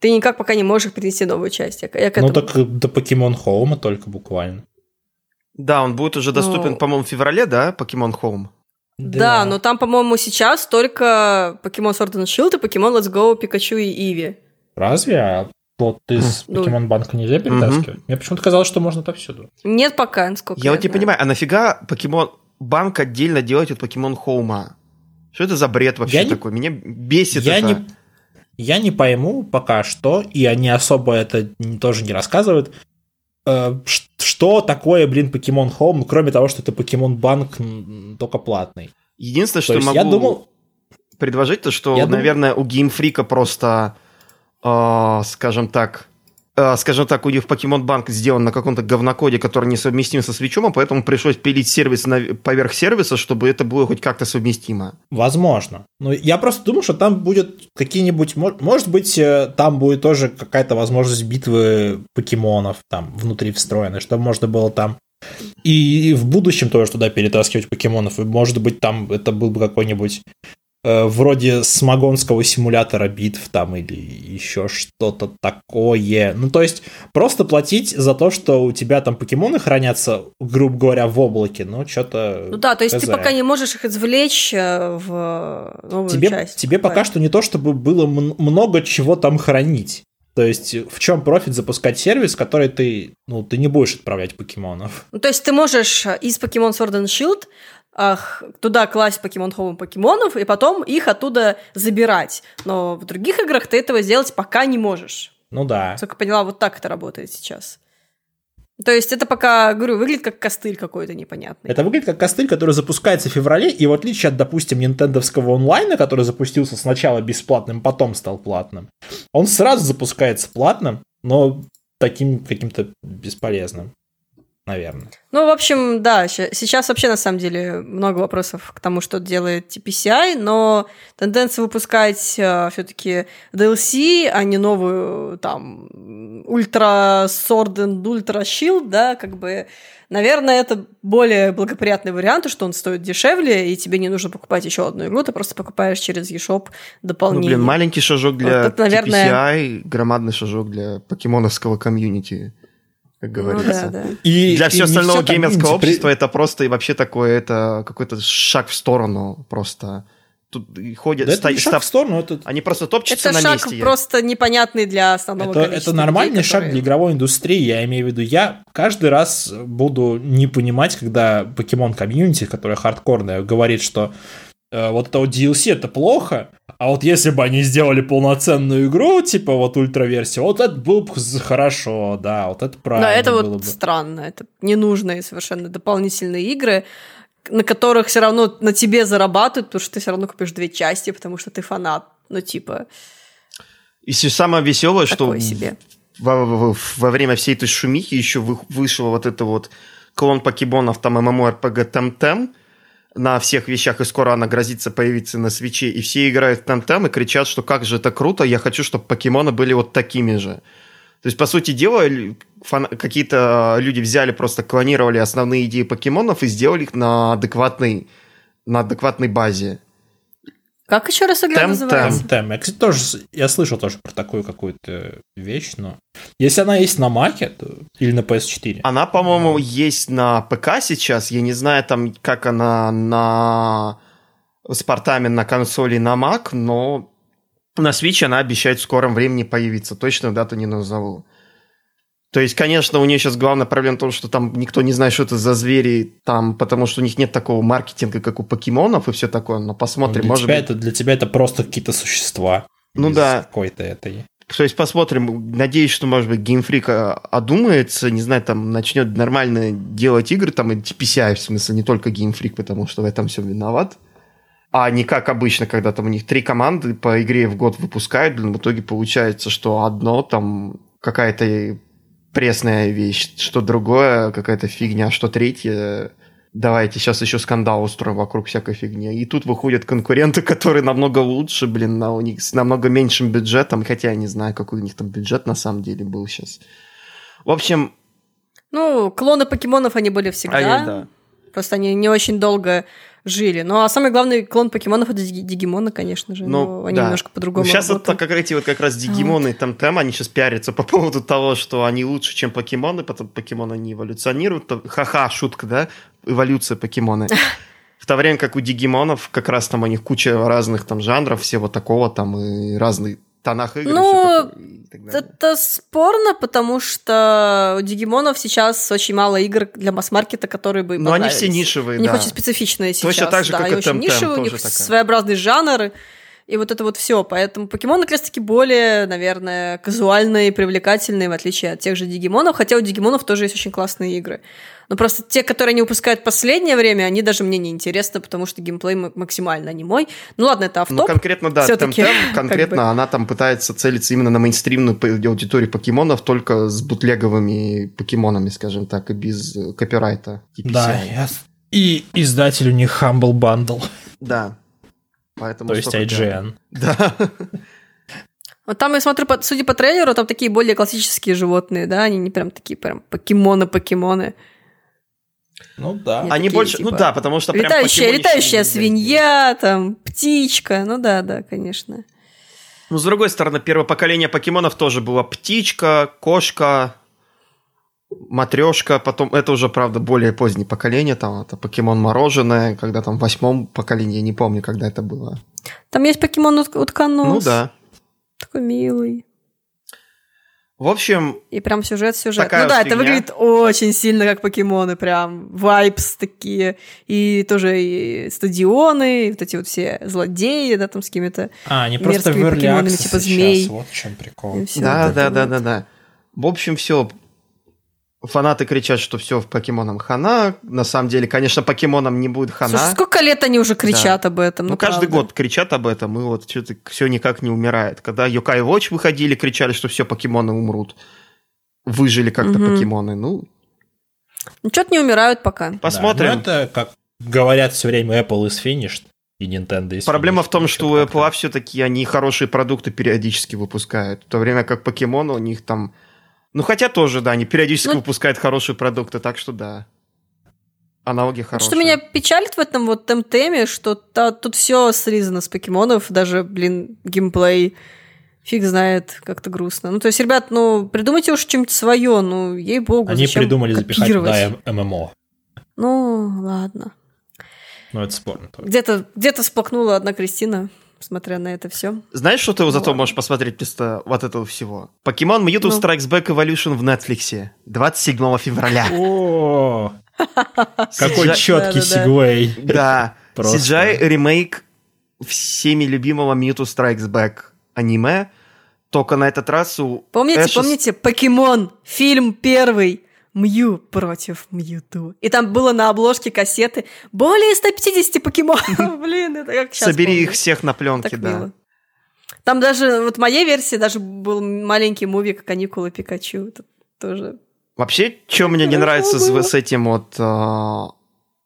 [SPEAKER 2] ты никак пока не можешь их принести новую часть. Я, я
[SPEAKER 3] Ну
[SPEAKER 2] этому-
[SPEAKER 3] так до Покемон Хоума только буквально.
[SPEAKER 1] Да, он будет уже доступен,
[SPEAKER 2] Ну.
[SPEAKER 1] по-моему, в феврале, да, Pokemon Home?
[SPEAKER 2] Да, но там, по-моему, сейчас только Pokemon Sword and Shield и Pokemon Let's Go Пикачу и Иви.
[SPEAKER 3] Разве? А плод из
[SPEAKER 2] Ну.
[SPEAKER 3] Покемон Банка нельзя перетаскивать? Мне почему-то казалось, что можно отовсюду.
[SPEAKER 2] Нет пока, насколько
[SPEAKER 1] Я вот не
[SPEAKER 2] знаю.
[SPEAKER 1] понимаю, а нафига Pokemon Банк отдельно делать от Pokemon Home? Что это за бред вообще
[SPEAKER 3] Я не-
[SPEAKER 1] такой? Меня бесит
[SPEAKER 3] Я
[SPEAKER 1] это.
[SPEAKER 3] не, я не пойму пока что, и они особо это тоже не рассказывают, э, что такое, блин, Покемон Home, кроме того, что это Покемон Банк только платный.
[SPEAKER 1] Единственное,
[SPEAKER 3] То
[SPEAKER 1] что
[SPEAKER 3] есть
[SPEAKER 1] могу
[SPEAKER 3] я думал,
[SPEAKER 1] предложить, то что,
[SPEAKER 3] Я
[SPEAKER 1] наверное, у геймфрика просто, э, скажем так, скажем так, у них Pokemon Банк сделан на каком-то говнокоде, который несовместим со свечом, а поэтому пришлось пилить сервис на- поверх сервиса, чтобы это было хоть как-то совместимо.
[SPEAKER 3] возможно. Но я просто думаю, что там будет какие-нибудь, мо- может быть, э, там будет тоже какая-то возможность битвы покемонов там внутри встроенной, чтобы можно было там и в будущем тоже туда перетаскивать покемонов. И, может быть, там это был бы какой-нибудь э, вроде смогонского симулятора битв там или еще что-то такое. Ну, то есть, просто платить за то, что у тебя там покемоны хранятся, грубо говоря, в облаке, ну, что-то...
[SPEAKER 2] Ну да, то есть ты
[SPEAKER 3] хз.
[SPEAKER 2] пока не можешь их извлечь э, в новую
[SPEAKER 3] тебе,
[SPEAKER 2] часть.
[SPEAKER 3] тебе пока что не то, чтобы было много чего там хранить. То есть в чем профит запускать сервис, который ты, ну, ты не будешь отправлять покемонов?
[SPEAKER 2] Ну, то есть ты можешь э, из Pokemon Sword and Shield ах, туда класть Pokemon Home покемонов и потом их оттуда забирать. Но в других играх ты этого сделать пока не можешь.
[SPEAKER 3] Ну да.
[SPEAKER 2] Насколько я поняла, вот так это работает сейчас. То есть это пока, говорю, выглядит как костыль какой-то непонятный.
[SPEAKER 3] Это выглядит как костыль, который запускается в феврале, и в отличие от, допустим, нинтендовского онлайна, который запустился сначала бесплатным, потом стал платным, он сразу запускается платным, но таким каким-то бесполезным. Наверное.
[SPEAKER 2] Ну, в общем, да, сейчас вообще на самом деле много вопросов к тому, что делает TPCI, но тенденция выпускать все-таки DLC, а не новую там Ultra Sword and Ultra Shield, да, как бы, наверное, это более благоприятный вариант, что он стоит дешевле, и тебе не нужно покупать еще одну игру, ты просто покупаешь через eShop
[SPEAKER 1] Ну,
[SPEAKER 2] дополнение.
[SPEAKER 1] блин, маленький шажок для
[SPEAKER 2] Вот это, наверное-
[SPEAKER 1] TPCI, громадный шажок для покемоновского комьюнити, как
[SPEAKER 2] ну
[SPEAKER 1] говорится.
[SPEAKER 2] да, да.
[SPEAKER 3] И,
[SPEAKER 1] Для
[SPEAKER 3] и
[SPEAKER 1] всего
[SPEAKER 3] не
[SPEAKER 1] остального
[SPEAKER 3] всё
[SPEAKER 1] геймерского
[SPEAKER 3] при-
[SPEAKER 1] общества это просто и вообще такое, это какой-то шаг в сторону просто. Тут и ходят,
[SPEAKER 3] Да это
[SPEAKER 1] ста-
[SPEAKER 3] не шаг
[SPEAKER 1] ста-
[SPEAKER 3] в сторону, это,
[SPEAKER 1] они просто топчутся
[SPEAKER 2] Это
[SPEAKER 1] на
[SPEAKER 2] шаг
[SPEAKER 1] месте.
[SPEAKER 2] просто непонятный для основного
[SPEAKER 3] это,
[SPEAKER 2] количества
[SPEAKER 3] это нормальный
[SPEAKER 2] людей,
[SPEAKER 3] шаг
[SPEAKER 2] которые-
[SPEAKER 3] для игровой индустрии, я имею в виду. Я каждый раз буду не понимать, когда покемон комьюнити, которая хардкорная, говорит, что вот это вот DLC это плохо, а вот если бы они сделали полноценную игру, типа вот ультраверсию, вот это было бы хорошо, да, вот это правильно
[SPEAKER 2] Да, это
[SPEAKER 3] было
[SPEAKER 2] вот
[SPEAKER 3] бы.
[SPEAKER 2] странно. Это ненужные совершенно дополнительные игры, на которых все равно на тебе зарабатывают, потому что ты все равно купишь две части, потому что ты фанат. Ну, типа,
[SPEAKER 1] И всё самое веселое, что
[SPEAKER 2] себе.
[SPEAKER 1] во, во- во время всей этой шумихи еще вы- вышел вот это вот клон покемонов, там MMORPG Темтем на всех вещах, и скоро она грозится появиться на свече, и все играют в Темтем и кричат, что как же это круто, я хочу, чтобы покемоны были вот такими же. То есть, по сути дела, фан- какие-то люди взяли, просто клонировали основные идеи покемонов и сделали их на адекватной, на адекватной базе.
[SPEAKER 2] Как еще раз игра
[SPEAKER 1] Тем-тем.
[SPEAKER 2] называется?
[SPEAKER 3] Темтем. Я, кстати, тоже, я слышал тоже про такую какую-то вещь, но если она есть на Маке то, или на PS4,
[SPEAKER 1] Она, по-моему, есть на ПК сейчас. Я не знаю, там, как она на с портами на консоли на Mac, но на Switch она обещает в скором времени появиться. Точную дату не назову. То есть, конечно, у нее сейчас главная проблема в том, что там никто не знает, что это за звери, там, потому что у них нет такого маркетинга, как у покемонов и все такое. Но посмотрим,
[SPEAKER 3] для,
[SPEAKER 1] может
[SPEAKER 3] тебя
[SPEAKER 1] быть.
[SPEAKER 3] это, для тебя это просто какие-то существа.
[SPEAKER 1] Ну да.
[SPEAKER 3] Какой-то этой.
[SPEAKER 1] То есть посмотрим. Надеюсь, что, может быть, Game Freak а, одумается, не знаю, там начнет нормально делать игры, там и TPCI, в смысле, не только Game Freak, потому что в этом все виноват. А не как обычно, когда там у них три команды по игре в год выпускают, в итоге получается, что одно там какая-то пресная вещь, что другое какая-то фигня, что третье давайте сейчас еще скандал устроим вокруг всякой фигни. И тут выходят конкуренты, которые намного лучше, блин, на, у них с намного меньшим бюджетом, хотя я не знаю, какой у них там бюджет на самом деле был сейчас. В общем,
[SPEAKER 2] Ну, клоны покемонов они были всегда.
[SPEAKER 1] а я- да.
[SPEAKER 2] Просто они не очень долго жили. Ну, а самый главный клон покемонов это Диги- Дигимоны, конечно же.
[SPEAKER 1] Ну,
[SPEAKER 2] но они
[SPEAKER 1] да.
[SPEAKER 2] немножко по-другому
[SPEAKER 1] Ну, сейчас это
[SPEAKER 2] работают.
[SPEAKER 1] как эти вот как раз Дигимоны и Темтем, они сейчас пиарятся по поводу того, что они лучше, чем покемоны, потом покемоны не эволюционируют. Ха-ха, шутка, да? Эволюция покемоны. В то время как у Дигимонов как раз там у них куча разных там жанров, всего такого там и разных тонах игр.
[SPEAKER 2] Ну,
[SPEAKER 1] так далее.
[SPEAKER 2] Это спорно, потому что у Дигимонов сейчас очень мало игр для масс-маркета, которые бы
[SPEAKER 1] Но они
[SPEAKER 2] понравились.
[SPEAKER 1] все нишевые,
[SPEAKER 2] У них
[SPEAKER 1] да.
[SPEAKER 2] очень специфичные сейчас.
[SPEAKER 1] Точно так же,
[SPEAKER 2] да,
[SPEAKER 1] как
[SPEAKER 2] они
[SPEAKER 1] и
[SPEAKER 2] очень
[SPEAKER 1] Temtem
[SPEAKER 2] нишевые, у
[SPEAKER 1] тоже
[SPEAKER 2] них
[SPEAKER 1] такая.
[SPEAKER 2] своеобразный жанр, и вот это вот все. Поэтому покемоны как раз-таки более, наверное, казуальные и привлекательные, в отличие от тех же Дигимонов, хотя у Дигимонов тоже есть очень классные игры. Но просто те, которые они выпускают в последнее время, они даже мне не интересны, потому что геймплей максимально не мой. Ну ладно, это автоп.
[SPEAKER 1] Ну, конкретно, да,
[SPEAKER 2] всё-таки,
[SPEAKER 1] Темтем,
[SPEAKER 2] как
[SPEAKER 1] конкретно
[SPEAKER 2] бы.
[SPEAKER 1] она там пытается целиться именно на мейнстримную аудиторию покемонов, только с бутлеговыми покемонами, скажем так, и без копирайта. TPCI.
[SPEAKER 3] Да, я- и издатель у них Humble Bundle,
[SPEAKER 1] Да. Поэтому
[SPEAKER 3] то есть IGN.
[SPEAKER 1] Да.
[SPEAKER 2] Вот там, я смотрю, судя по трейлеру, там такие более классические животные, да, они не прям такие прям покемоны-покемоны.
[SPEAKER 3] Ну да.
[SPEAKER 2] Нет.
[SPEAKER 1] Они
[SPEAKER 2] такие,
[SPEAKER 1] больше, ну
[SPEAKER 2] типа,
[SPEAKER 1] да, потому что прям
[SPEAKER 2] Летающая, летающая свинья, там, птичка, ну да, да, конечно.
[SPEAKER 1] Ну, с другой стороны, первое поколение покемонов тоже было птичка, кошка, матрешка, потом, это уже, правда, более позднее поколение, там, это покемон мороженое, когда там в восьмом поколении, я не помню, когда это было.
[SPEAKER 2] Там есть покемон утк- утконос.
[SPEAKER 1] Ну да.
[SPEAKER 2] Такой милый.
[SPEAKER 1] В общем,
[SPEAKER 2] И прям сюжет, сюжет.
[SPEAKER 1] Такая
[SPEAKER 2] ну да,
[SPEAKER 1] вот
[SPEAKER 2] это
[SPEAKER 1] фигня.
[SPEAKER 2] выглядит очень сильно как покемоны, прям vibes такие. И тоже и стадионы, и вот эти вот все злодеи, да, там с какими-то...
[SPEAKER 3] А, они просто в
[SPEAKER 2] покемонами, типа
[SPEAKER 3] сейчас,
[SPEAKER 2] змей.
[SPEAKER 3] Вот в чем прикол.
[SPEAKER 1] да,
[SPEAKER 2] вот
[SPEAKER 1] да, да, да, да. В общем, все. Фанаты кричат, что все в покемонам хана. На самом деле, конечно, покемонам не будет хана.
[SPEAKER 2] Слушай, сколько лет они уже кричат об этом?
[SPEAKER 1] Ну,
[SPEAKER 2] Ну,
[SPEAKER 1] каждый
[SPEAKER 2] правда.
[SPEAKER 1] год кричат об этом, и вот что-то все никак не умирает. Когда Yokai Watch выходили, кричали, что все покемоны умрут. Выжили как-то
[SPEAKER 2] Мгм.
[SPEAKER 1] покемоны. Ну,
[SPEAKER 2] Ну, что-то не умирают пока.
[SPEAKER 1] Посмотрим.
[SPEAKER 3] Да, ну это, как говорят все время, Apple is finished, и Nintendo is
[SPEAKER 1] Проблема
[SPEAKER 3] finished.
[SPEAKER 1] в том, что у Apple все-таки они хорошие продукты периодически выпускают. В то время как Покемон у них там... Ну, хотя тоже, да, они периодически
[SPEAKER 2] Ну-
[SPEAKER 1] выпускают хорошие продукты, так что да. Аналоги хорошие.
[SPEAKER 2] Что меня печалит в этом вот темтеме, что та- тут все слизано с покемонов, даже, блин, геймплей. Фиг знает, как-то грустно. Ну, то есть, ребят, ну, придумайте уж что-нибудь свое, ну, ей-богу,
[SPEAKER 3] Они
[SPEAKER 2] зачем
[SPEAKER 3] придумали запихать
[SPEAKER 2] копировать?
[SPEAKER 3] туда ММО.
[SPEAKER 2] Ну, ладно.
[SPEAKER 3] Ну, это спорно.
[SPEAKER 2] Где-то где всплакнула одна Кристина, смотря на это все.
[SPEAKER 1] Знаешь, что ты
[SPEAKER 2] Ну,
[SPEAKER 1] зато
[SPEAKER 2] ладно.
[SPEAKER 1] можешь посмотреть вместо вот этого всего? Покемон Mewtwo
[SPEAKER 2] Ну.
[SPEAKER 1] Strikes Back Evolution в Netflix 27 февраля.
[SPEAKER 3] О, какой четкий сегвей.
[SPEAKER 1] Да. CGI ремейк всеми любимого Mewtwo Strikes Back аниме, только на этот раз у
[SPEAKER 2] Помните,
[SPEAKER 1] Эша
[SPEAKER 2] помните, Покемон, фильм первый, Мью против Мьюту. И там было на обложке кассеты более 150 покемонов. Блин, это как сейчас
[SPEAKER 1] Собери
[SPEAKER 2] помню.
[SPEAKER 1] их всех на пленке, да.
[SPEAKER 2] мило. Там даже, вот в моей версии даже был маленький мувик «Каникулы Пикачу». Это тоже...
[SPEAKER 1] Вообще, что мне не нравится
[SPEAKER 2] было.
[SPEAKER 1] с, с этим вот а,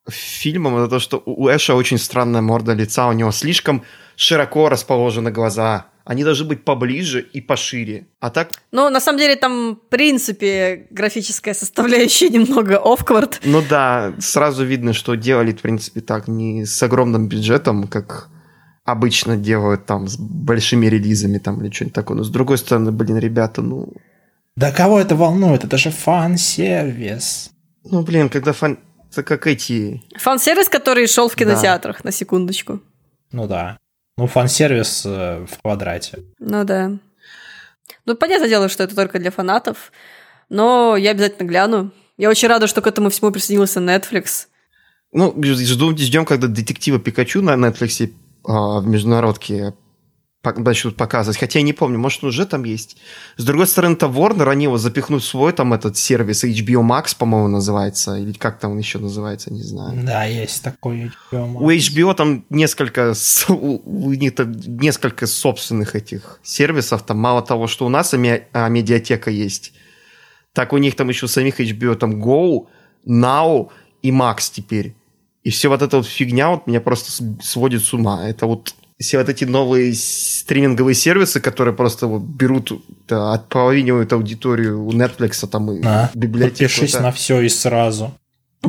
[SPEAKER 1] фильмом, это то, что у Эша очень странная морда лица, у него слишком широко расположены глаза. Они должны быть поближе и пошире. А так,
[SPEAKER 2] Ну, на самом деле, там, в принципе, графическая составляющая немного офквард.
[SPEAKER 1] ну да, сразу видно, что делали, в принципе, так не с огромным бюджетом, как обычно делают там с большими релизами там или что-нибудь такое. Но с другой стороны, блин, ребята, ну...
[SPEAKER 3] Да кого это волнует? Это же фан-сервис.
[SPEAKER 1] Ну, блин, когда фан... Это как эти...
[SPEAKER 2] Фан-сервис, который шел в
[SPEAKER 1] Да.
[SPEAKER 2] кинотеатрах, на секундочку.
[SPEAKER 3] Ну да. Ну, фан-сервис э, в квадрате.
[SPEAKER 2] Ну да. Ну, понятное дело, что это только для фанатов, но я обязательно гляну. Я очень рада, что к этому всему присоединился Netflix.
[SPEAKER 1] Ну, жду, ждем, когда детектива Пикачу на Netflix а, в международке начнут показывать. Хотя я не помню, может, он уже там есть. С другой стороны, то Warner, они его запихнут в свой там этот сервис HBO Max, по-моему, называется. Или как там он еще называется, не знаю.
[SPEAKER 3] Да, есть такой.
[SPEAKER 1] У HBO там несколько, у них там несколько собственных этих сервисов. Там мало того, что у нас аме- а, медиатека есть, так у них там еще самих HBO там Go, Now и Max теперь. И все вот эта вот фигня вот меня просто сводит с ума. Это вот все вот эти новые стриминговые сервисы, которые просто вот берут, да, отполовинивают аудиторию у Netflix там и
[SPEAKER 3] На,
[SPEAKER 1] библиотеку.
[SPEAKER 3] подпишись
[SPEAKER 1] это-
[SPEAKER 3] на все и сразу.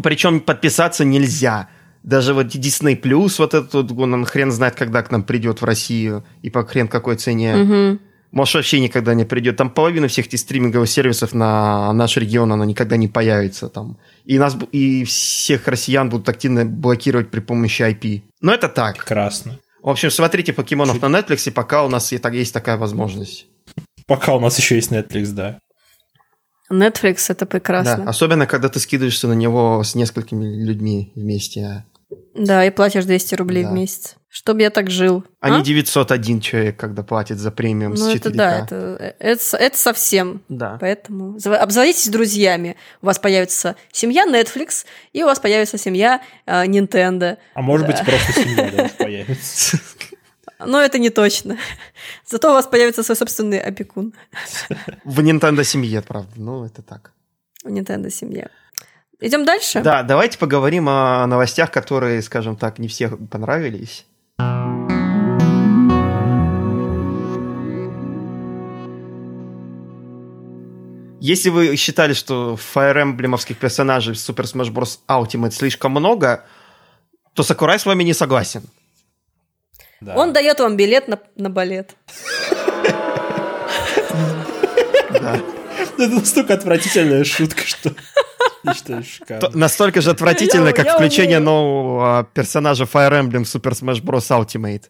[SPEAKER 1] причем подписаться нельзя. Даже вот Disney Plus, вот этот вот, он, хрен знает, когда к нам придет в Россию и по хрен какой цене.
[SPEAKER 2] Мгм.
[SPEAKER 1] Может, вообще никогда не придет. Там половина всех этих стриминговых сервисов на наш регион, она никогда не появится там. И, нас, и всех россиян будут активно блокировать при помощи IP. Но это так.
[SPEAKER 3] Прекрасно.
[SPEAKER 1] В общем, смотрите покемонов на Netflix, пока у нас и есть такая возможность.
[SPEAKER 3] Пока у нас еще есть Netflix, да.
[SPEAKER 2] Netflix это
[SPEAKER 1] Да,
[SPEAKER 2] прекрасно.
[SPEAKER 1] особенно, когда ты скидываешься на него с несколькими людьми вместе.
[SPEAKER 2] Да, и платишь 200 рублей
[SPEAKER 1] Да.
[SPEAKER 2] в месяц. Чтоб я так жил.
[SPEAKER 1] А, не
[SPEAKER 2] А?
[SPEAKER 1] 901 человек, когда платит за премиум с
[SPEAKER 2] Ну,
[SPEAKER 1] 4К.
[SPEAKER 2] это да, это, это, это совсем.
[SPEAKER 1] Да.
[SPEAKER 2] Поэтому зав- обзовитесь друзьями. У вас появится семья Netflix, и у вас появится семья э, Nintendo.
[SPEAKER 3] А может
[SPEAKER 2] Да.
[SPEAKER 3] быть, просто семья даже появится.
[SPEAKER 2] Но это не точно. Зато у вас появится свой собственный опекун
[SPEAKER 1] В Nintendo семье, правда. Ну, это так.
[SPEAKER 2] в Nintendo семье. Идем дальше?
[SPEAKER 1] Да, давайте поговорим о новостях, которые, скажем так, не всех понравились. Если вы считали, что Fire Emblem'овских персонажей в Super Smash Bros. Ultimate слишком много, то Сакурай с вами не согласен.
[SPEAKER 3] Да.
[SPEAKER 2] Он дает вам билет на, на балет.
[SPEAKER 3] Это настолько отвратительная шутка, что шикарно.
[SPEAKER 1] Настолько же отвратительно,
[SPEAKER 2] Я-
[SPEAKER 1] как
[SPEAKER 2] я
[SPEAKER 1] включение
[SPEAKER 2] умею.
[SPEAKER 1] нового персонажа Fire Emblem Super Smash Bros. Ultimate.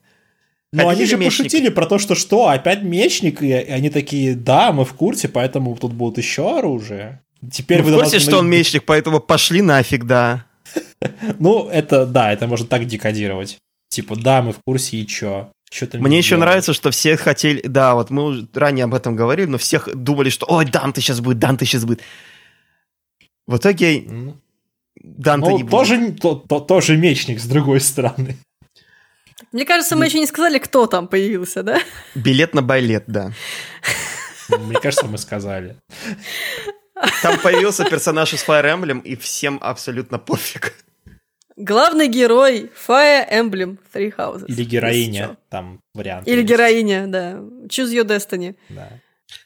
[SPEAKER 3] Но они
[SPEAKER 1] Хотите
[SPEAKER 3] же
[SPEAKER 1] мечник?
[SPEAKER 3] пошутили про то, что что, опять мечник, и они такие, да, мы в курсе, поэтому тут будут еще оружие. Теперь
[SPEAKER 1] Ну,
[SPEAKER 3] вы
[SPEAKER 1] в курсе,
[SPEAKER 3] должны-
[SPEAKER 1] что он мечник, поэтому пошли нафиг, да.
[SPEAKER 3] Ну, это, да, это можно так декодировать. Типа, да, мы в курсе, и чё? Ты
[SPEAKER 1] Мне еще
[SPEAKER 3] делаешь?
[SPEAKER 1] нравится, что все хотели... Да, вот мы уже ранее об этом говорили, но всех думали, что «Ой, Данте сейчас будет, Данте сейчас будет». В итоге
[SPEAKER 3] Ну,
[SPEAKER 1] Данте
[SPEAKER 3] Ну,
[SPEAKER 1] не будет.
[SPEAKER 3] тоже, то- то- тоже мечник, с другой стороны.
[SPEAKER 2] Мне кажется, мы еще не сказали, кто там появился, да?
[SPEAKER 1] Билет на байлет, да.
[SPEAKER 3] Мне кажется, мы сказали.
[SPEAKER 1] Там появился персонаж из Fire Emblem, и всем абсолютно пофиг.
[SPEAKER 2] Главный герой Fire Emblem Three Houses.
[SPEAKER 3] Или героиня, там вариант.
[SPEAKER 2] Или
[SPEAKER 3] есть.
[SPEAKER 2] героиня, да. Choose your destiny.
[SPEAKER 3] Да.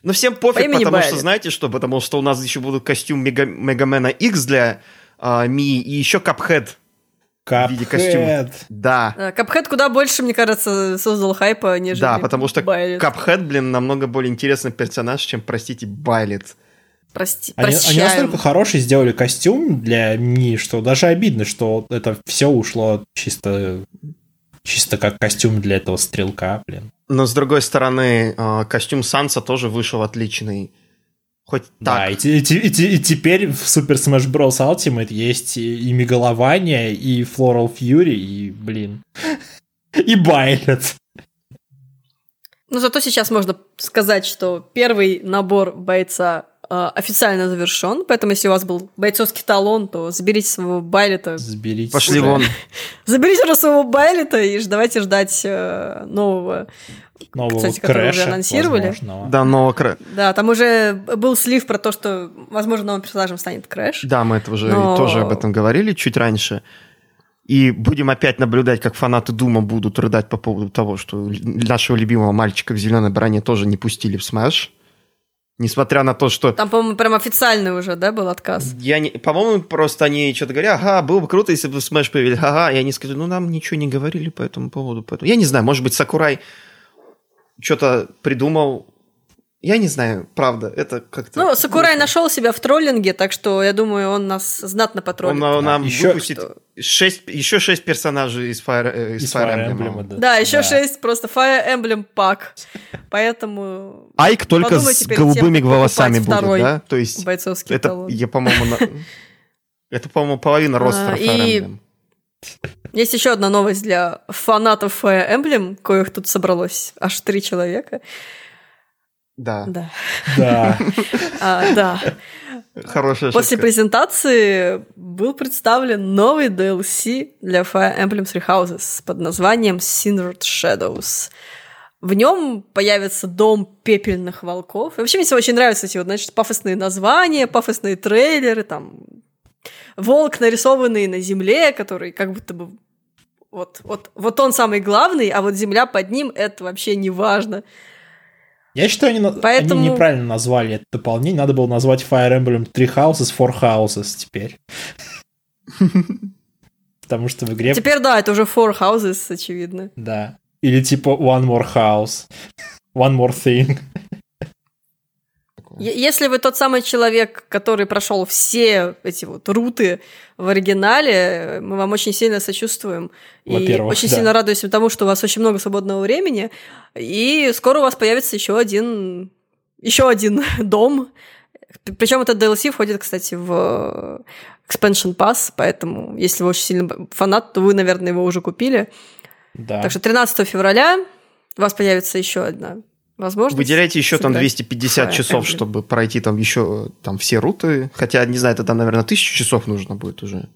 [SPEAKER 1] Но всем
[SPEAKER 2] По
[SPEAKER 1] пофиг,
[SPEAKER 2] имени
[SPEAKER 1] потому что,
[SPEAKER 2] Байлет.
[SPEAKER 1] знаете что? Потому что у нас еще будут костюм Мега- Мегамена X для а, Ми и еще Капхед. В виде костюма. Да.
[SPEAKER 2] Да, Капхед куда больше, мне кажется, создал хайпа, нежели
[SPEAKER 1] Да, потому что
[SPEAKER 2] Байлет.
[SPEAKER 1] Капхед, блин, намного более интересный персонаж, чем, простите, Байлет.
[SPEAKER 2] Прости,
[SPEAKER 3] Они, они настолько хороший сделали костюм для Ми, что даже обидно, что это все ушло чисто, чисто как костюм для этого стрелка, блин.
[SPEAKER 1] Но, с другой стороны, а, костюм Санса тоже вышел отличный. Хоть
[SPEAKER 3] Да,
[SPEAKER 1] так.
[SPEAKER 3] и, те- и и те- и теперь в Super Smash Bros. Ultimate есть и, и Мегалования, и Floral Fury, и, блин, и Байлет.
[SPEAKER 2] Ну, зато сейчас можно сказать, что первый набор бойца э, официально завершен, поэтому если у вас был бойцовский талон, то заберите своего Байлета,
[SPEAKER 3] Заберите.
[SPEAKER 1] Пошли вон.
[SPEAKER 2] заберите уже своего Байлета и давайте ждать э, нового.
[SPEAKER 3] Нового
[SPEAKER 2] кстати, который уже
[SPEAKER 3] Крэша,
[SPEAKER 2] анонсировали.
[SPEAKER 3] возможного.
[SPEAKER 1] Да, но... кра-
[SPEAKER 2] Да, там уже был слив про то, что, возможно, новым персонажем станет Крэш.
[SPEAKER 1] Да, мы это уже
[SPEAKER 2] Но-
[SPEAKER 1] тоже об этом говорили чуть раньше. И будем опять наблюдать, как фанаты Дума будут рыдать по поводу того, что нашего любимого мальчика в зеленой броне тоже не пустили в Смэш. Несмотря на то, что...
[SPEAKER 2] Там, по-моему, прям официальный уже, да, был отказ.
[SPEAKER 1] Я не, по-моему, просто они что-то говорят, ага, было бы круто, если бы Smash появили, ага, и они сказали, ну, нам ничего не говорили по этому поводу. Поэтому... Я не знаю, может быть, Сакурай что-то придумал. Я не знаю, правда, это как-то...
[SPEAKER 2] Ну, Сакурай нашел себя в троллинге, так что я думаю, он нас знатно
[SPEAKER 1] Он
[SPEAKER 2] потроллит.
[SPEAKER 1] на- нам
[SPEAKER 3] Еще-
[SPEAKER 1] выпустит шесть, еще шесть персонажей из Fire, э, из
[SPEAKER 3] Из
[SPEAKER 1] Fire
[SPEAKER 3] Fire
[SPEAKER 1] Emblem.
[SPEAKER 3] Emblem, да.
[SPEAKER 2] Да, еще шесть просто Fire Emblem пак. Поэтому
[SPEAKER 1] Айк только с
[SPEAKER 2] тем,
[SPEAKER 1] голубыми
[SPEAKER 2] как
[SPEAKER 1] волосами будет, да? То есть
[SPEAKER 2] бойцовский
[SPEAKER 1] это,
[SPEAKER 2] талон.
[SPEAKER 1] я, по-моему, на- это, по-моему, половина
[SPEAKER 2] А,
[SPEAKER 1] Fire
[SPEAKER 2] и-
[SPEAKER 1] Emblem.
[SPEAKER 2] Есть еще одна новость для фанатов Fire Emblem, коих тут собралось аж три человека.
[SPEAKER 1] Да,
[SPEAKER 2] Да.
[SPEAKER 3] Да.
[SPEAKER 2] А, да.
[SPEAKER 1] хорошая
[SPEAKER 2] После
[SPEAKER 1] шутка.
[SPEAKER 2] презентации был представлен новый DLC для Fire Emblem Three Houses под названием Syndred Shadows. В нем появится дом пепельных волков. И вообще мне очень нравятся эти вот, значит, пафосные названия, пафосные трейлеры, там волк, нарисованный на земле, который как будто бы вот, вот, вот он самый главный, а вот земля под ним это вообще не важно.
[SPEAKER 3] Я считаю, они,
[SPEAKER 2] Поэтому-
[SPEAKER 3] они неправильно назвали это дополнение. Надо было назвать Fire Emblem Three Houses, Four Houses теперь. Потому что в игре...
[SPEAKER 2] Теперь да, это уже Four Houses, очевидно.
[SPEAKER 3] Да. Или типа One More House. One More Thing.
[SPEAKER 2] Если вы тот самый человек, который прошел все эти вот руты в оригинале, мы вам очень сильно сочувствуем. И очень
[SPEAKER 3] да.
[SPEAKER 2] сильно радуемся тому, что у вас очень много свободного времени. И скоро у вас появится еще один, еще один дом. Причем этот DLC входит, кстати, в Expansion Pass, поэтому если вы очень сильно фанат, то вы, наверное, его уже купили.
[SPEAKER 3] Да.
[SPEAKER 2] Так что 13 февраля у вас появится еще одна возможность.
[SPEAKER 1] Выделяйте еще там
[SPEAKER 2] сыграть
[SPEAKER 1] 250
[SPEAKER 2] Fire
[SPEAKER 1] часов,
[SPEAKER 2] Emblem.
[SPEAKER 1] чтобы пройти там еще там все руты. Хотя, не знаю, это там, наверное, тысячу часов нужно будет уже.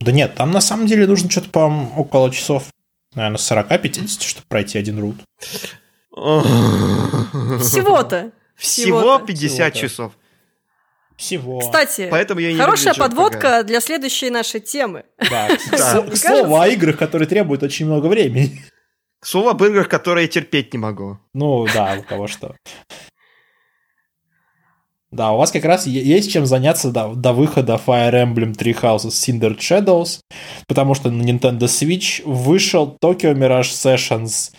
[SPEAKER 3] Да нет, там на самом деле нужно что-то, по-моему, около часов, наверное, 40-50, чтобы пройти один рут.
[SPEAKER 2] Всего-то.
[SPEAKER 1] Всего
[SPEAKER 2] Всего-то.
[SPEAKER 1] 50
[SPEAKER 3] Всего-то.
[SPEAKER 1] часов.
[SPEAKER 3] Всего.
[SPEAKER 2] Кстати,
[SPEAKER 1] Поэтому я не
[SPEAKER 2] хорошая
[SPEAKER 1] люблю
[SPEAKER 2] подводка для следующей нашей темы.
[SPEAKER 3] Да.
[SPEAKER 1] Да.
[SPEAKER 3] К слову о играх, которые требуют очень много времени.
[SPEAKER 1] К слову об играх, которые я терпеть не могу.
[SPEAKER 3] Ну да, у кого что. Да, у вас как раз есть чем заняться до, до выхода Fire Emblem Three Houses Cinder Shadows, потому что на Nintendo Switch вышел Tokyo Mirage Sessions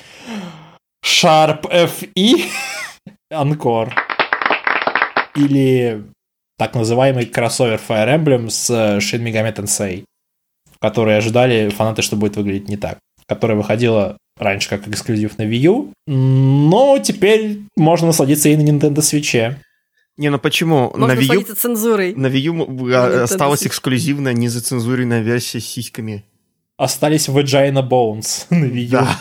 [SPEAKER 3] Sharp FE Encore. Или так называемый кроссовер Fire Emblem с э, Shin Megami Tensei, который ожидали фанаты, что будет выглядеть не так, которая выходила раньше как эксклюзив на Wii U, но теперь можно насладиться и на Nintendo Switch.
[SPEAKER 1] Не, ну почему?
[SPEAKER 2] Можно
[SPEAKER 1] на Wii U,
[SPEAKER 2] цензурой.
[SPEAKER 1] на Wii U, а,
[SPEAKER 2] Nintendo
[SPEAKER 1] осталась
[SPEAKER 2] Switch.
[SPEAKER 1] эксклюзивная незацензуренная версия с сиськами.
[SPEAKER 3] Остались Vagina Bones на Wii U.
[SPEAKER 1] Да.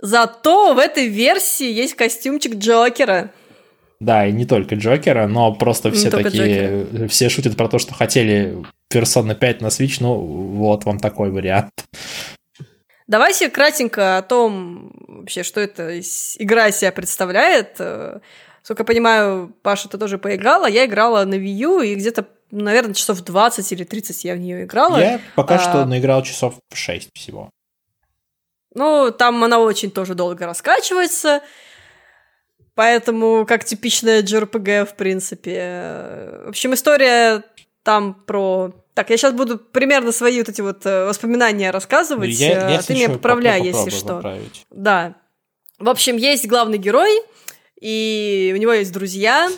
[SPEAKER 2] Зато в этой версии есть костюмчик Джокера.
[SPEAKER 3] Да, и не только Джокера, но просто все такие... Все шутят про то, что хотели Persona 5 на Switch, ну вот вам такой вариант.
[SPEAKER 2] Давайте кратенько о том, вообще, что эта игра из себя представляет. Э, Сколько я понимаю, Паша, ты тоже поиграла. Я играла на Wii U, и где-то, наверное, часов 20 или 30 я в нее играла.
[SPEAKER 3] Я пока
[SPEAKER 2] А,
[SPEAKER 3] что наиграл часов 6 всего.
[SPEAKER 2] Ну, там она очень тоже долго раскачивается. Поэтому, как типичная JRPG, в принципе. Э, В общем, история там про... Так, я сейчас буду примерно свои вот эти вот э, воспоминания рассказывать,
[SPEAKER 3] Я- я,
[SPEAKER 2] э, а ты меня поправляй,
[SPEAKER 3] поп-
[SPEAKER 2] если что.
[SPEAKER 3] поправить.
[SPEAKER 2] Да. В общем, есть главный герой, и у него есть друзья,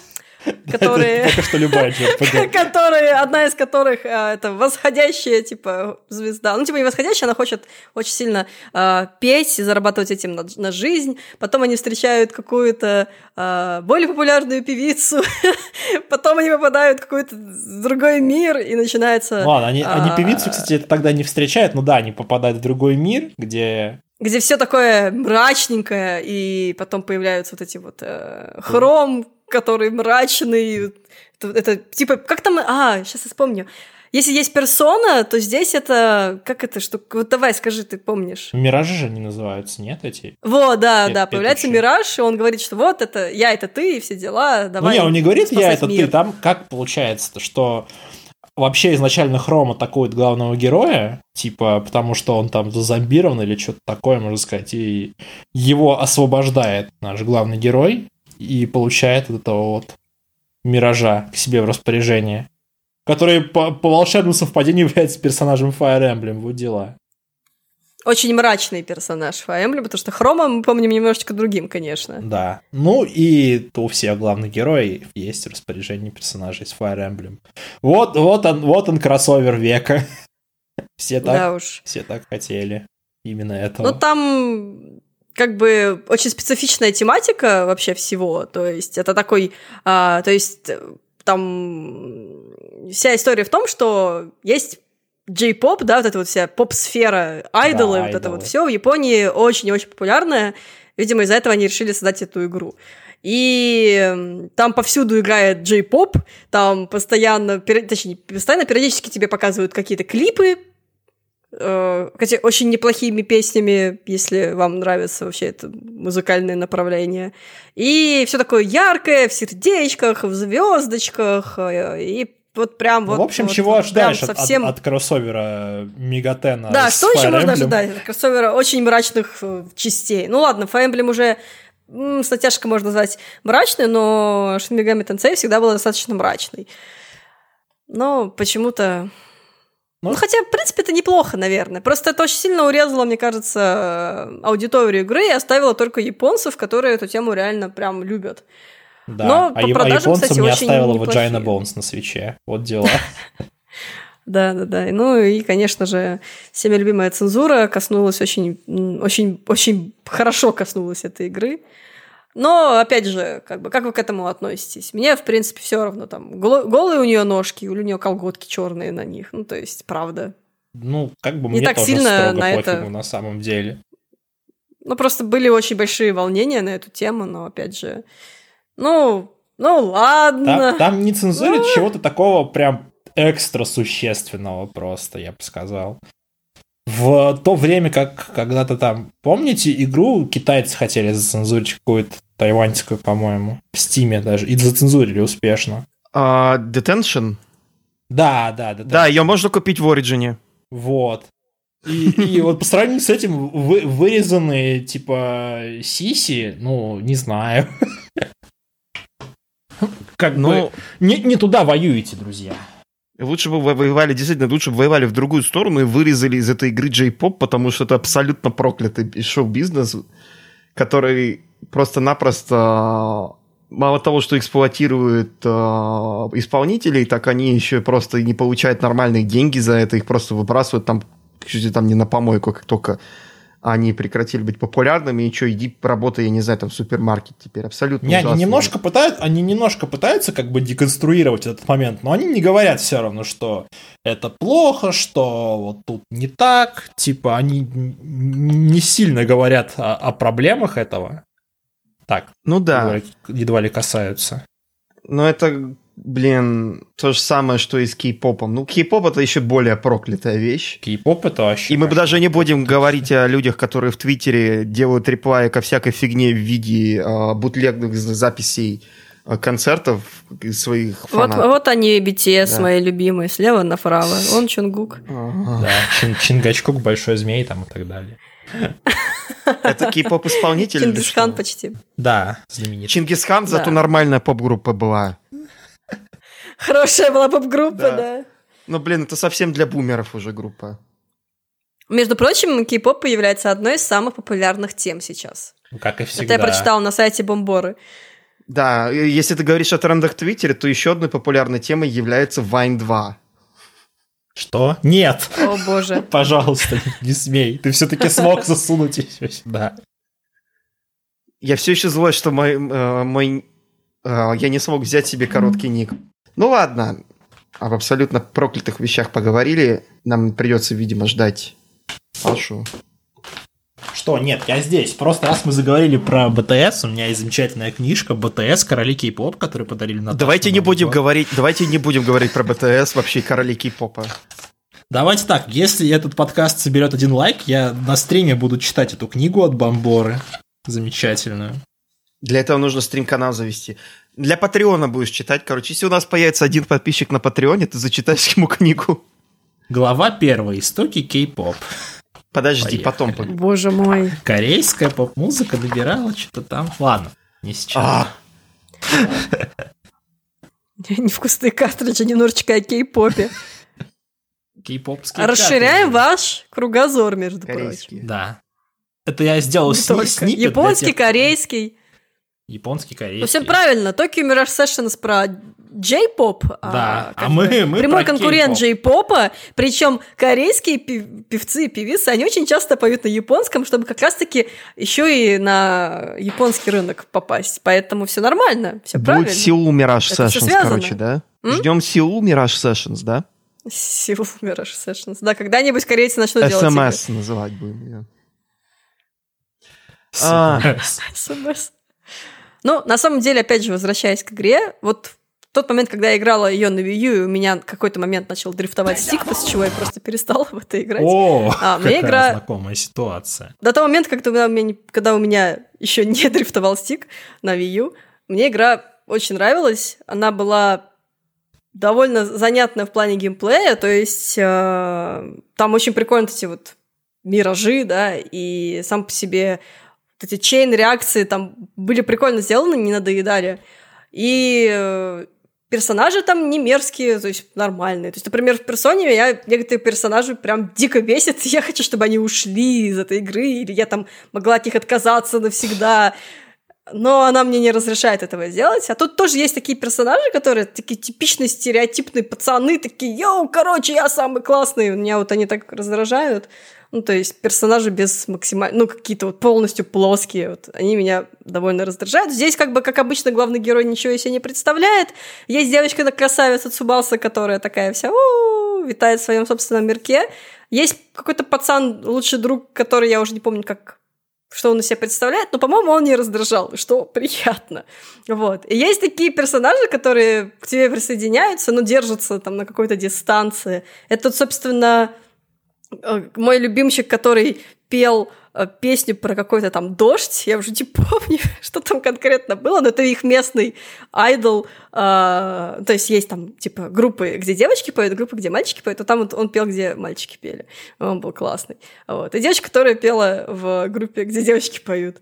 [SPEAKER 2] которые...
[SPEAKER 3] Пока что любая
[SPEAKER 2] которые, одна из которых а, это восходящая, типа, звезда. Ну, типа, не восходящая, она хочет очень сильно а, петь и зарабатывать этим на, на жизнь. Потом они встречают какую-то а, более популярную певицу. Потом они попадают в какой-то другой мир, и начинается...
[SPEAKER 3] Ладно, они, они певицу, кстати, тогда не встречают, но да, они попадают в другой мир, где...
[SPEAKER 2] где все такое мрачненькое, и потом появляются вот эти вот э, хром, который мрачный. Это, это типа, как там... А, сейчас я вспомню. Если есть персона, то здесь это... Как это штука? Вот давай, скажи, ты помнишь.
[SPEAKER 3] Миражи же они называются, нет, эти?
[SPEAKER 2] Вот, да,
[SPEAKER 3] Пе-
[SPEAKER 2] да, появляется
[SPEAKER 3] петуши.
[SPEAKER 2] Мираж, и он говорит, что вот это я, это ты, и все дела, давай.
[SPEAKER 3] ну не, он не говорит, я это
[SPEAKER 2] мир».
[SPEAKER 3] ты. Там как получается, что вообще изначально Хром атакует главного героя, типа, потому что он там зазомбирован или что-то такое, можно сказать, и его освобождает наш главный герой и получает вот этого вот Миража к себе в распоряжение, который по, по волшебному совпадению является персонажем Fire Emblem, вот дела.
[SPEAKER 2] Очень мрачный персонаж Fire Emblem, потому что Хрома мы помним немножечко другим, конечно.
[SPEAKER 3] Да. Ну и у всех главных героев есть распоряжение персонажей с Fire Emblem. Вот, вот он, вот он кроссовер века. Все так,
[SPEAKER 2] Да уж.
[SPEAKER 3] все так хотели. Именно этого.
[SPEAKER 2] Ну, там как бы очень специфичная тематика вообще всего. То есть это такой... а, то есть э, там вся история в том, что есть J-поп, да, вот эта вот вся поп-сфера, айдолы,
[SPEAKER 3] Да,
[SPEAKER 2] вот это
[SPEAKER 3] айдолы.
[SPEAKER 2] вот все в Японии очень-очень популярное. Видимо, из-за этого они решили создать эту игру. И там повсюду играет J-поп, там постоянно, точнее, не постоянно, периодически тебе показывают какие-то клипы, хотя очень неплохими песнями, если вам нравится вообще это музыкальное направление. И все такое яркое, в сердечках, в звездочках, э, и вот прям
[SPEAKER 3] Ну,
[SPEAKER 2] вот...
[SPEAKER 3] в общем,
[SPEAKER 2] вот-
[SPEAKER 3] чего
[SPEAKER 2] вот
[SPEAKER 3] ожидаешь от,
[SPEAKER 2] совсем...
[SPEAKER 3] от, от кроссовера Мегатена
[SPEAKER 2] Да, что еще
[SPEAKER 3] Fire
[SPEAKER 2] можно
[SPEAKER 3] Emblem?
[SPEAKER 2] ожидать от кроссовера очень мрачных э, частей? Ну ладно, Fire Emblem уже м, с натяжкой можно назвать мрачной, но Shin Megami Tensei всегда был достаточно мрачный. Но почему-то...
[SPEAKER 3] Ну,
[SPEAKER 2] Ну, хотя, в принципе, это неплохо, наверное. Просто это очень сильно урезало, мне кажется, аудиторию игры и оставило только японцев, которые эту тему реально прям любят.
[SPEAKER 3] Да,
[SPEAKER 2] Но
[SPEAKER 3] а,
[SPEAKER 2] по
[SPEAKER 3] я- а
[SPEAKER 2] продажам,
[SPEAKER 3] японцам
[SPEAKER 2] кстати,
[SPEAKER 3] не
[SPEAKER 2] очень
[SPEAKER 3] оставила. Vagina Bones на свече. Вот дела.
[SPEAKER 2] Да, да, да. Ну и, конечно же, всеми любимая цензура коснулась очень, очень, очень хорошо коснулась этой игры. Но, опять же, как бы, как вы к этому относитесь? Мне, в принципе, все равно там. Голые у нее ножки, у нее колготки черные на них. Ну, то есть, правда.
[SPEAKER 3] Ну, как бы
[SPEAKER 2] Не
[SPEAKER 3] мне
[SPEAKER 2] так
[SPEAKER 3] тоже
[SPEAKER 2] сильно
[SPEAKER 3] строго
[SPEAKER 2] на это-
[SPEAKER 3] пофигу на самом деле.
[SPEAKER 2] Ну, просто были очень большие волнения на эту тему, но, опять же, ну, ну ладно.
[SPEAKER 3] Там, там не цензурят
[SPEAKER 2] Ну.
[SPEAKER 3] чего-то такого прям экстра существенного просто, я бы сказал. В то время, как когда-то там, помните, игру китайцы хотели зацензурить какую-то тайваньскую, по-моему, в Стиме даже, и зацензурили успешно.
[SPEAKER 1] А, Detention?
[SPEAKER 3] Да, да, да.
[SPEAKER 1] Да, ее можно купить в Ориджине.
[SPEAKER 3] Вот. И, и вот по сравнению с этим вы- вырезанные, типа, сиси, ну, не знаю. Как
[SPEAKER 1] Ну,
[SPEAKER 3] бы не, не туда воюете, друзья.
[SPEAKER 1] Лучше бы воевали, действительно, лучше бы воевали в другую сторону и вырезали из этой игры J-поп, потому что это абсолютно проклятый шоу-бизнес, который просто-напросто мало того, что эксплуатирует э, исполнителей, так они еще просто не получают нормальные деньги за это, их просто выбрасывают там, чуть ли там не на помойку, как только они прекратили быть популярными, и что, иди работай, я не знаю, там в супермаркет теперь, абсолютно
[SPEAKER 3] Не, они
[SPEAKER 1] ужасно.
[SPEAKER 3] немножко пытаются, они немножко пытаются как бы деконструировать этот момент, но они не говорят все равно, что это плохо, что вот тут не так, типа они не сильно говорят о, о проблемах этого. Так,
[SPEAKER 1] Ну да.
[SPEAKER 3] едва, ли- едва ли касаются.
[SPEAKER 1] Но это блин, то же самое, что и с кей-попом. Ну, кей-поп это еще более проклятая вещь.
[SPEAKER 3] Кей-поп это вообще...
[SPEAKER 1] И мы даже не будем говорить о людях, которые в Твиттере делают реплаи ко всякой фигне в виде э, бутлегных за- записей э, концертов своих
[SPEAKER 2] Вот,
[SPEAKER 1] фанатов.
[SPEAKER 2] вот они, BTS,
[SPEAKER 1] Да.
[SPEAKER 2] мои любимые, слева направо. Он Чунгук.
[SPEAKER 1] Ага.
[SPEAKER 3] Да, Чин- Чингачкук, Большой Змей там и так далее.
[SPEAKER 1] Это кей-поп исполнитель?
[SPEAKER 2] Чингисхан почти.
[SPEAKER 3] Да, знаменитый.
[SPEAKER 1] Чингисхан, зато нормальная поп-группа была.
[SPEAKER 2] Хорошая была поп-группа,
[SPEAKER 1] Да.
[SPEAKER 2] да.
[SPEAKER 1] Ну, блин, это совсем для бумеров уже группа.
[SPEAKER 2] Между прочим, кей-поп является одной из самых популярных тем сейчас.
[SPEAKER 3] Ну, Как и всегда.
[SPEAKER 2] Это я прочитала на сайте Бомборы.
[SPEAKER 1] Да, если ты говоришь о трендах в Твиттере, то еще одной популярной темой является Vine 2.
[SPEAKER 3] Что? Нет!
[SPEAKER 2] О боже.
[SPEAKER 3] Пожалуйста, не смей. Ты все-таки смог засунуть ее сюда.
[SPEAKER 1] Я все еще злой, что мой, э, мой э, я не смог взять себе короткий ник. Ну ладно, об абсолютно проклятых вещах поговорили. Нам придется, видимо, ждать Пашу.
[SPEAKER 3] Что, нет, я здесь. Просто раз мы заговорили про БТС, у меня есть замечательная книжка БТС, короли кей-поп, которые подарили на
[SPEAKER 1] Давайте не будем говорить, давайте не будем говорить про БТС, вообще короли кей-попа.
[SPEAKER 3] Давайте так, если этот подкаст соберет один лайк, я на стриме буду читать эту книгу от Бомборы. Замечательную.
[SPEAKER 1] Для этого нужно стрим-канал завести. Для Патреона будешь читать. Короче, если у нас появится один подписчик на Патреоне, ты зачитаешь ему книгу.
[SPEAKER 3] Глава первая. Истоки кей-поп.
[SPEAKER 1] Подожди,
[SPEAKER 3] Поехали.
[SPEAKER 1] потом.
[SPEAKER 2] Боже мой.
[SPEAKER 3] Корейская поп-музыка набирала что-то там. Ладно, не сейчас.
[SPEAKER 1] А,
[SPEAKER 2] Невкусные картриджи, немножечко о кей-попе.
[SPEAKER 3] Кей-попские
[SPEAKER 2] Расширяем ваш кругозор, между прочим.
[SPEAKER 3] Да. Это я сделал сни-
[SPEAKER 2] Японский, корейский.
[SPEAKER 3] Японский, корейский.
[SPEAKER 2] Ну, всем правильно. Tokyo Mirage Sessions про J-поп.
[SPEAKER 3] Да,
[SPEAKER 2] как
[SPEAKER 3] а мы-
[SPEAKER 2] бы
[SPEAKER 3] мы
[SPEAKER 2] Прямой
[SPEAKER 3] про
[SPEAKER 2] конкурент. J-попа. Причем корейские пев- певцы и певицы, они очень часто поют на японском, чтобы как раз-таки еще и на японский рынок попасть. Поэтому все нормально, все правильно.
[SPEAKER 1] Будет Сеул Mirage
[SPEAKER 2] Это всё
[SPEAKER 1] Sessions, короче, да?
[SPEAKER 2] М?
[SPEAKER 1] Ждем Сеул Mirage Sessions, да?
[SPEAKER 2] Сеул Mirage Sessions. Да, когда-нибудь корейцы начнут делать игры.
[SPEAKER 1] СМС называть будем ее. А.
[SPEAKER 2] СМС. Ну, на самом деле, опять же, возвращаясь к игре, вот в тот момент, когда я играла ее на Wii U, и у меня в какой-то момент начал дрифтовать стик, после чего я просто перестала в это играть.
[SPEAKER 3] О,
[SPEAKER 2] А, мне
[SPEAKER 3] какая
[SPEAKER 2] игра-
[SPEAKER 3] знакомая ситуация.
[SPEAKER 2] До того момента, когда у меня, не- когда у меня еще не дрифтовал стик на Wii U, мне игра очень нравилась. Она была довольно занятная в плане геймплея, то есть э, там очень прикольно эти вот миражи, да, и сам по себе эти чейн-реакции там были прикольно сделаны, не надоедали. И э, персонажи там не мерзкие, то есть нормальные. То есть, например, в персоне я некоторые персонажи прям дико бесят, и я хочу, чтобы они ушли из этой игры, или я там могла от них отказаться навсегда. Но она мне не разрешает этого сделать. А тут тоже есть такие персонажи, которые такие типичные стереотипные пацаны, такие, йоу, короче, я самый классный. Меня вот они так раздражают. Ну, то есть персонажи без максимально... Ну, какие-то вот полностью плоские. Вот. Они меня довольно раздражают. Здесь, как бы, как обычно, главный герой ничего из себя не представляет. Есть девочка красавица Цубаса, которая такая вся у витает в своем собственном мирке. Есть какой-то пацан, лучший друг, который я уже не помню, как что он из себя представляет, но, по-моему, он не раздражал, что приятно. Вот. И есть такие персонажи, которые к тебе присоединяются, но держатся там на какой-то дистанции. Это, собственно, мой любимчик, который пел э, песню про какой-то там дождь, я уже не помню, что там конкретно было, но это их местный айдол, э, то есть есть там типа группы, где девочки поют, группы, где мальчики поют, а там вот он пел, где мальчики пели, он был классный. Вот. И девочка, которая пела в группе, где девочки поют.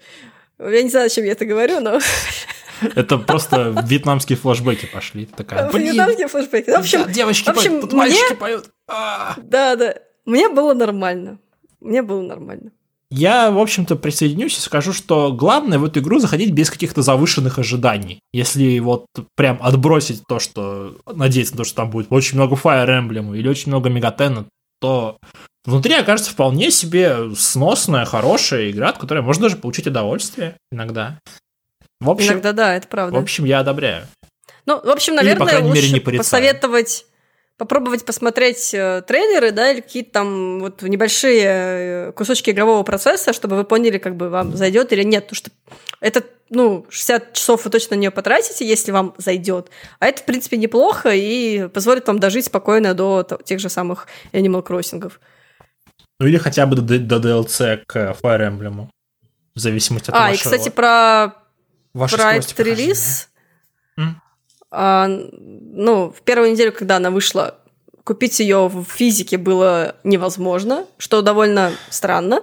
[SPEAKER 2] Я не знаю, зачем я это говорю, но
[SPEAKER 3] Это просто вьетнамские флешбеки пошли. Такая, блин,
[SPEAKER 2] вьетнамские флешбеки. В общем,
[SPEAKER 3] девочки
[SPEAKER 2] в общем,
[SPEAKER 3] поют, тут
[SPEAKER 2] мне-
[SPEAKER 3] мальчики поют. А.
[SPEAKER 2] да, да, мне было нормально. Мне было нормально.
[SPEAKER 3] Я, в общем-то, присоединюсь и скажу, что главное в эту игру заходить без каких-то завышенных ожиданий. Если вот прям отбросить то, что надеяться на то, что там будет очень много Fire Emblem или очень много Мегатена, то внутри окажется вполне себе сносная, хорошая игра, от которой можно даже получить удовольствие иногда. В общем,
[SPEAKER 2] Иногда да, это
[SPEAKER 3] в
[SPEAKER 2] правда.
[SPEAKER 3] общем я одобряю.
[SPEAKER 2] Ну, в общем,
[SPEAKER 3] Или, по
[SPEAKER 2] наверное,
[SPEAKER 3] крайней мере,
[SPEAKER 2] лучше
[SPEAKER 3] не порицаю.
[SPEAKER 2] посоветовать попробовать посмотреть э, трейлеры, да, или какие-то там вот небольшие э, кусочки игрового процесса, чтобы вы поняли, как бы вам зайдет или нет. Потому что это, ну, 60 часов вы точно на нее потратите, если вам зайдет. А это, в принципе, неплохо и позволит вам дожить спокойно до тех же самых Animal Crossing.
[SPEAKER 3] Ну или хотя бы до, до DLC к Fire Emblem. В зависимости от
[SPEAKER 2] А, и,
[SPEAKER 3] вашего-
[SPEAKER 2] кстати, про
[SPEAKER 3] скорости
[SPEAKER 2] А, ну, в первую неделю, когда она вышла, купить ее в физике было невозможно, что довольно странно.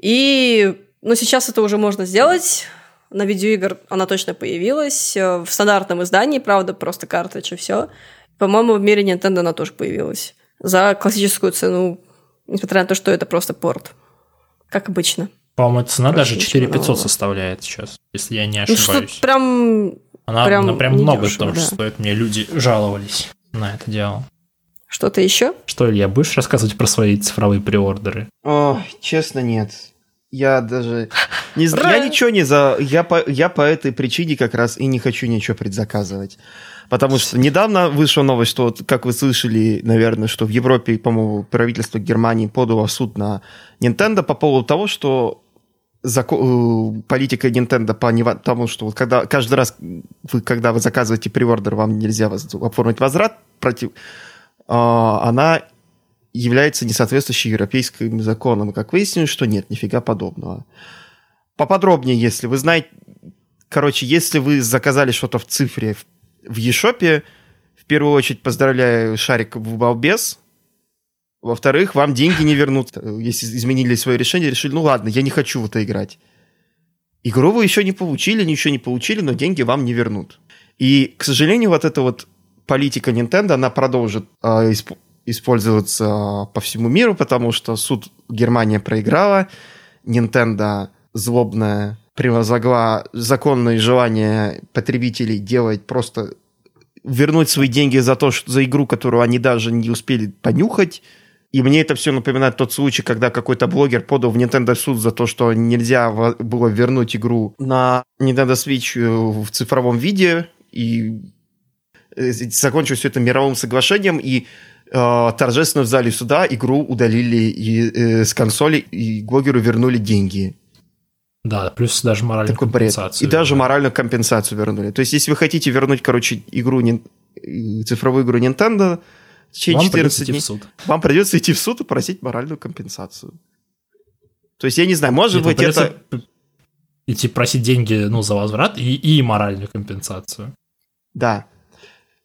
[SPEAKER 2] И, ну, сейчас это уже можно сделать. На видеоигр она точно появилась. э, В стандартном издании, правда, просто картридж и все. По-моему, в мире Nintendo она тоже появилась. За классическую цену, несмотря на то, что это просто порт. Как обычно.
[SPEAKER 3] По-моему, цена даже
[SPEAKER 2] Ничего
[SPEAKER 3] 4500
[SPEAKER 2] нового.
[SPEAKER 3] составляет сейчас, если я не
[SPEAKER 2] Ну, что
[SPEAKER 3] ошибаюсь.
[SPEAKER 2] прям
[SPEAKER 3] Она
[SPEAKER 2] прям
[SPEAKER 3] она прям много потому что
[SPEAKER 2] да.
[SPEAKER 3] стоит. Мне люди жаловались на это дело.
[SPEAKER 2] что-то еще?
[SPEAKER 3] Что, Илья, будешь рассказывать про свои цифровые приордеры?
[SPEAKER 1] Ой, честно, нет. Я даже не знаю, я ничего не за, я по, я по этой причине как раз и не хочу ничего предзаказывать, потому что недавно вышла новость, что, вот, как вы слышали, наверное, что в Европе, по-моему, правительство Германии подало в суд на Nintendo по поводу того, что зако- э, политика Nintendo по тому, что вот когда каждый раз, вы, когда вы заказываете приордер, вам нельзя воз- оформить возврат, против, а, она является несоответствующей европейским законам. И как выяснилось, что нет, нифига подобного. Поподробнее, если вы знаете... Короче, если вы заказали что-то в цифре в eShop, в первую очередь поздравляю Шарик в балбес. Во-вторых, вам деньги не вернут. Если изменили свое решение, решили, ну ладно, я не хочу в это играть. Игру вы еще не получили, ничего не получили, но деньги вам не вернут. И, к сожалению, вот эта вот политика Nintendo, она продолжит а, исп- использоваться по всему миру, потому что суд Германия проиграла, Nintendo злобная превозмогла законное желание потребителей делать просто вернуть свои деньги за то, что за игру, которую они даже не успели понюхать. И мне это все напоминает тот случай, когда какой-то блогер подал в Nintendo суд за то, что нельзя было вернуть игру на Nintendo Switch э, в цифровом виде. И э, закончилось все это мировым соглашением, и э, торжественно в зале суда игру удалили и, э, с консоли, и блогеру вернули деньги.
[SPEAKER 3] Да, плюс даже моральную
[SPEAKER 1] Такой бред.
[SPEAKER 3] компенсацию.
[SPEAKER 1] И даже моральную компенсацию вернули. То есть, если вы хотите вернуть, короче, игру, э, цифровую игру Nintendo, течение
[SPEAKER 3] Вам
[SPEAKER 1] 14
[SPEAKER 3] придется идти
[SPEAKER 1] дней,
[SPEAKER 3] в суд.
[SPEAKER 1] вам придется идти в суд и просить моральную компенсацию. То есть, я не знаю, может
[SPEAKER 3] Нет,
[SPEAKER 1] быть, это...
[SPEAKER 3] идти просить деньги ну, за возврат и, и моральную компенсацию.
[SPEAKER 1] Да.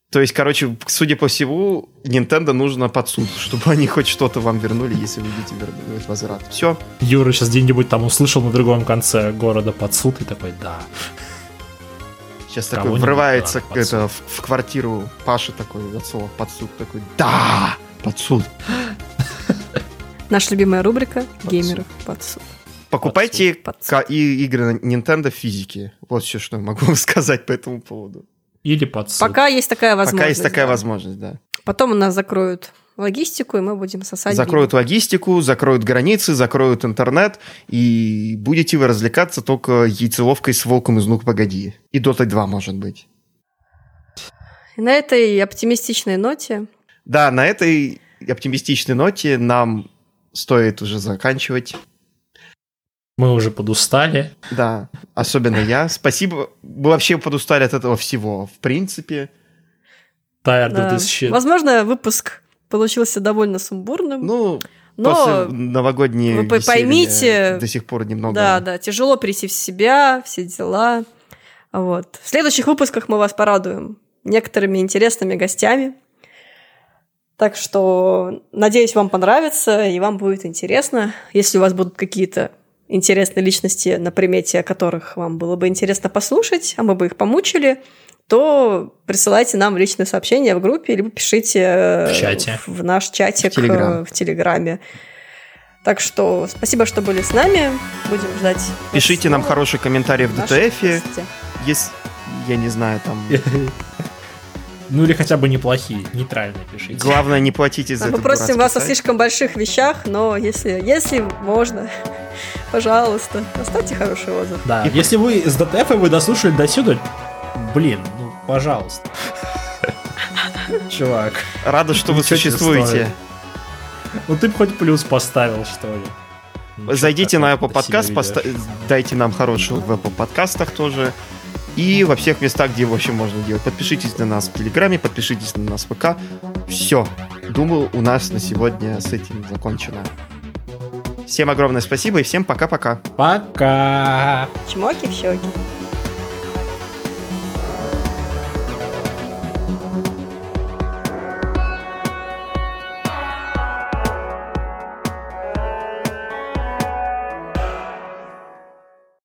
[SPEAKER 1] То есть, короче, судя по всему, Nintendo нужно под суд, чтобы они хоть что-то вам вернули, если вы будете вернуть возврат. Все.
[SPEAKER 3] Юра сейчас где-нибудь там услышал на другом конце города под суд и такой, да.
[SPEAKER 1] Сейчас такой врывается
[SPEAKER 3] да,
[SPEAKER 1] это, в, в квартиру Паши такой от слова под суд такой. Да! Под суд.
[SPEAKER 2] Наша любимая рубрика
[SPEAKER 1] Под
[SPEAKER 2] геймеров под суд.
[SPEAKER 1] Покупайте и игры на Nintendo в физике. Вот все, что я могу вам сказать по этому поводу.
[SPEAKER 3] Или под суд.
[SPEAKER 2] Пока есть такая возможность.
[SPEAKER 1] Пока есть такая
[SPEAKER 2] да.
[SPEAKER 1] возможность, да.
[SPEAKER 2] Потом у нас закроют логистику, и мы будем сосать.
[SPEAKER 1] Закроют логистику, закроют границы, закроют интернет, и будете вы развлекаться только яйцеловкой с волком из «Ну, погоди». И Dota 2, может быть.
[SPEAKER 2] И на этой оптимистичной ноте
[SPEAKER 1] Да, на этой оптимистичной ноте нам стоит уже заканчивать.
[SPEAKER 3] Мы уже подустали.
[SPEAKER 1] Да, особенно я. Спасибо. Мы вообще подустали от этого всего, в принципе.
[SPEAKER 3] Tired
[SPEAKER 2] да,
[SPEAKER 3] of this shit.
[SPEAKER 2] возможно, выпуск получился довольно сумбурным,
[SPEAKER 1] Ну,
[SPEAKER 2] но
[SPEAKER 1] после новогодней
[SPEAKER 2] вы по- поймите-
[SPEAKER 1] до сих пор немного...
[SPEAKER 2] да, да, тяжело прийти в себя, все дела. Вот. В следующих выпусках мы вас порадуем некоторыми интересными гостями. Так что, надеюсь, вам понравится и вам будет интересно. Если у вас будут какие-то интересные личности на примете, о которых вам было бы интересно послушать, а мы бы их помучили, то присылайте нам личные сообщения в группе, либо пишите э,
[SPEAKER 3] В чате.
[SPEAKER 2] в наш чатик
[SPEAKER 1] В Телеграм.
[SPEAKER 2] э, в Телеграме. Так что спасибо, что были с нами. Будем ждать.
[SPEAKER 1] Пишите нам хорошие комментарии в
[SPEAKER 2] DTF.
[SPEAKER 1] Если, я не знаю, там...
[SPEAKER 3] Ну или хотя бы неплохие, нейтральные пишите.
[SPEAKER 1] Главное, не платите за
[SPEAKER 2] Мы
[SPEAKER 1] этот
[SPEAKER 2] просим вас о слишком больших вещах, но если, если можно, пожалуйста, оставьте хороший отзыв.
[SPEAKER 3] Да, если вы с DTF вы дослушали до сюда, блин, ну пожалуйста. Чувак.
[SPEAKER 1] Рада, что вы
[SPEAKER 3] Ничего
[SPEAKER 1] существуете.
[SPEAKER 3] Ну ты бы хоть плюс поставил, что ли. Ну,
[SPEAKER 1] Зайдите на Apple Podcast, поста- дайте нам хорошую в Apple подкастах тоже. И во всех местах, где вообще можно делать. Подпишитесь на нас в Телеграме, подпишитесь на нас в ВК. Все. Думаю, у нас на сегодня с этим закончено. Всем огромное спасибо и всем пока-пока.
[SPEAKER 3] Пока.
[SPEAKER 2] Чмоки в щеки.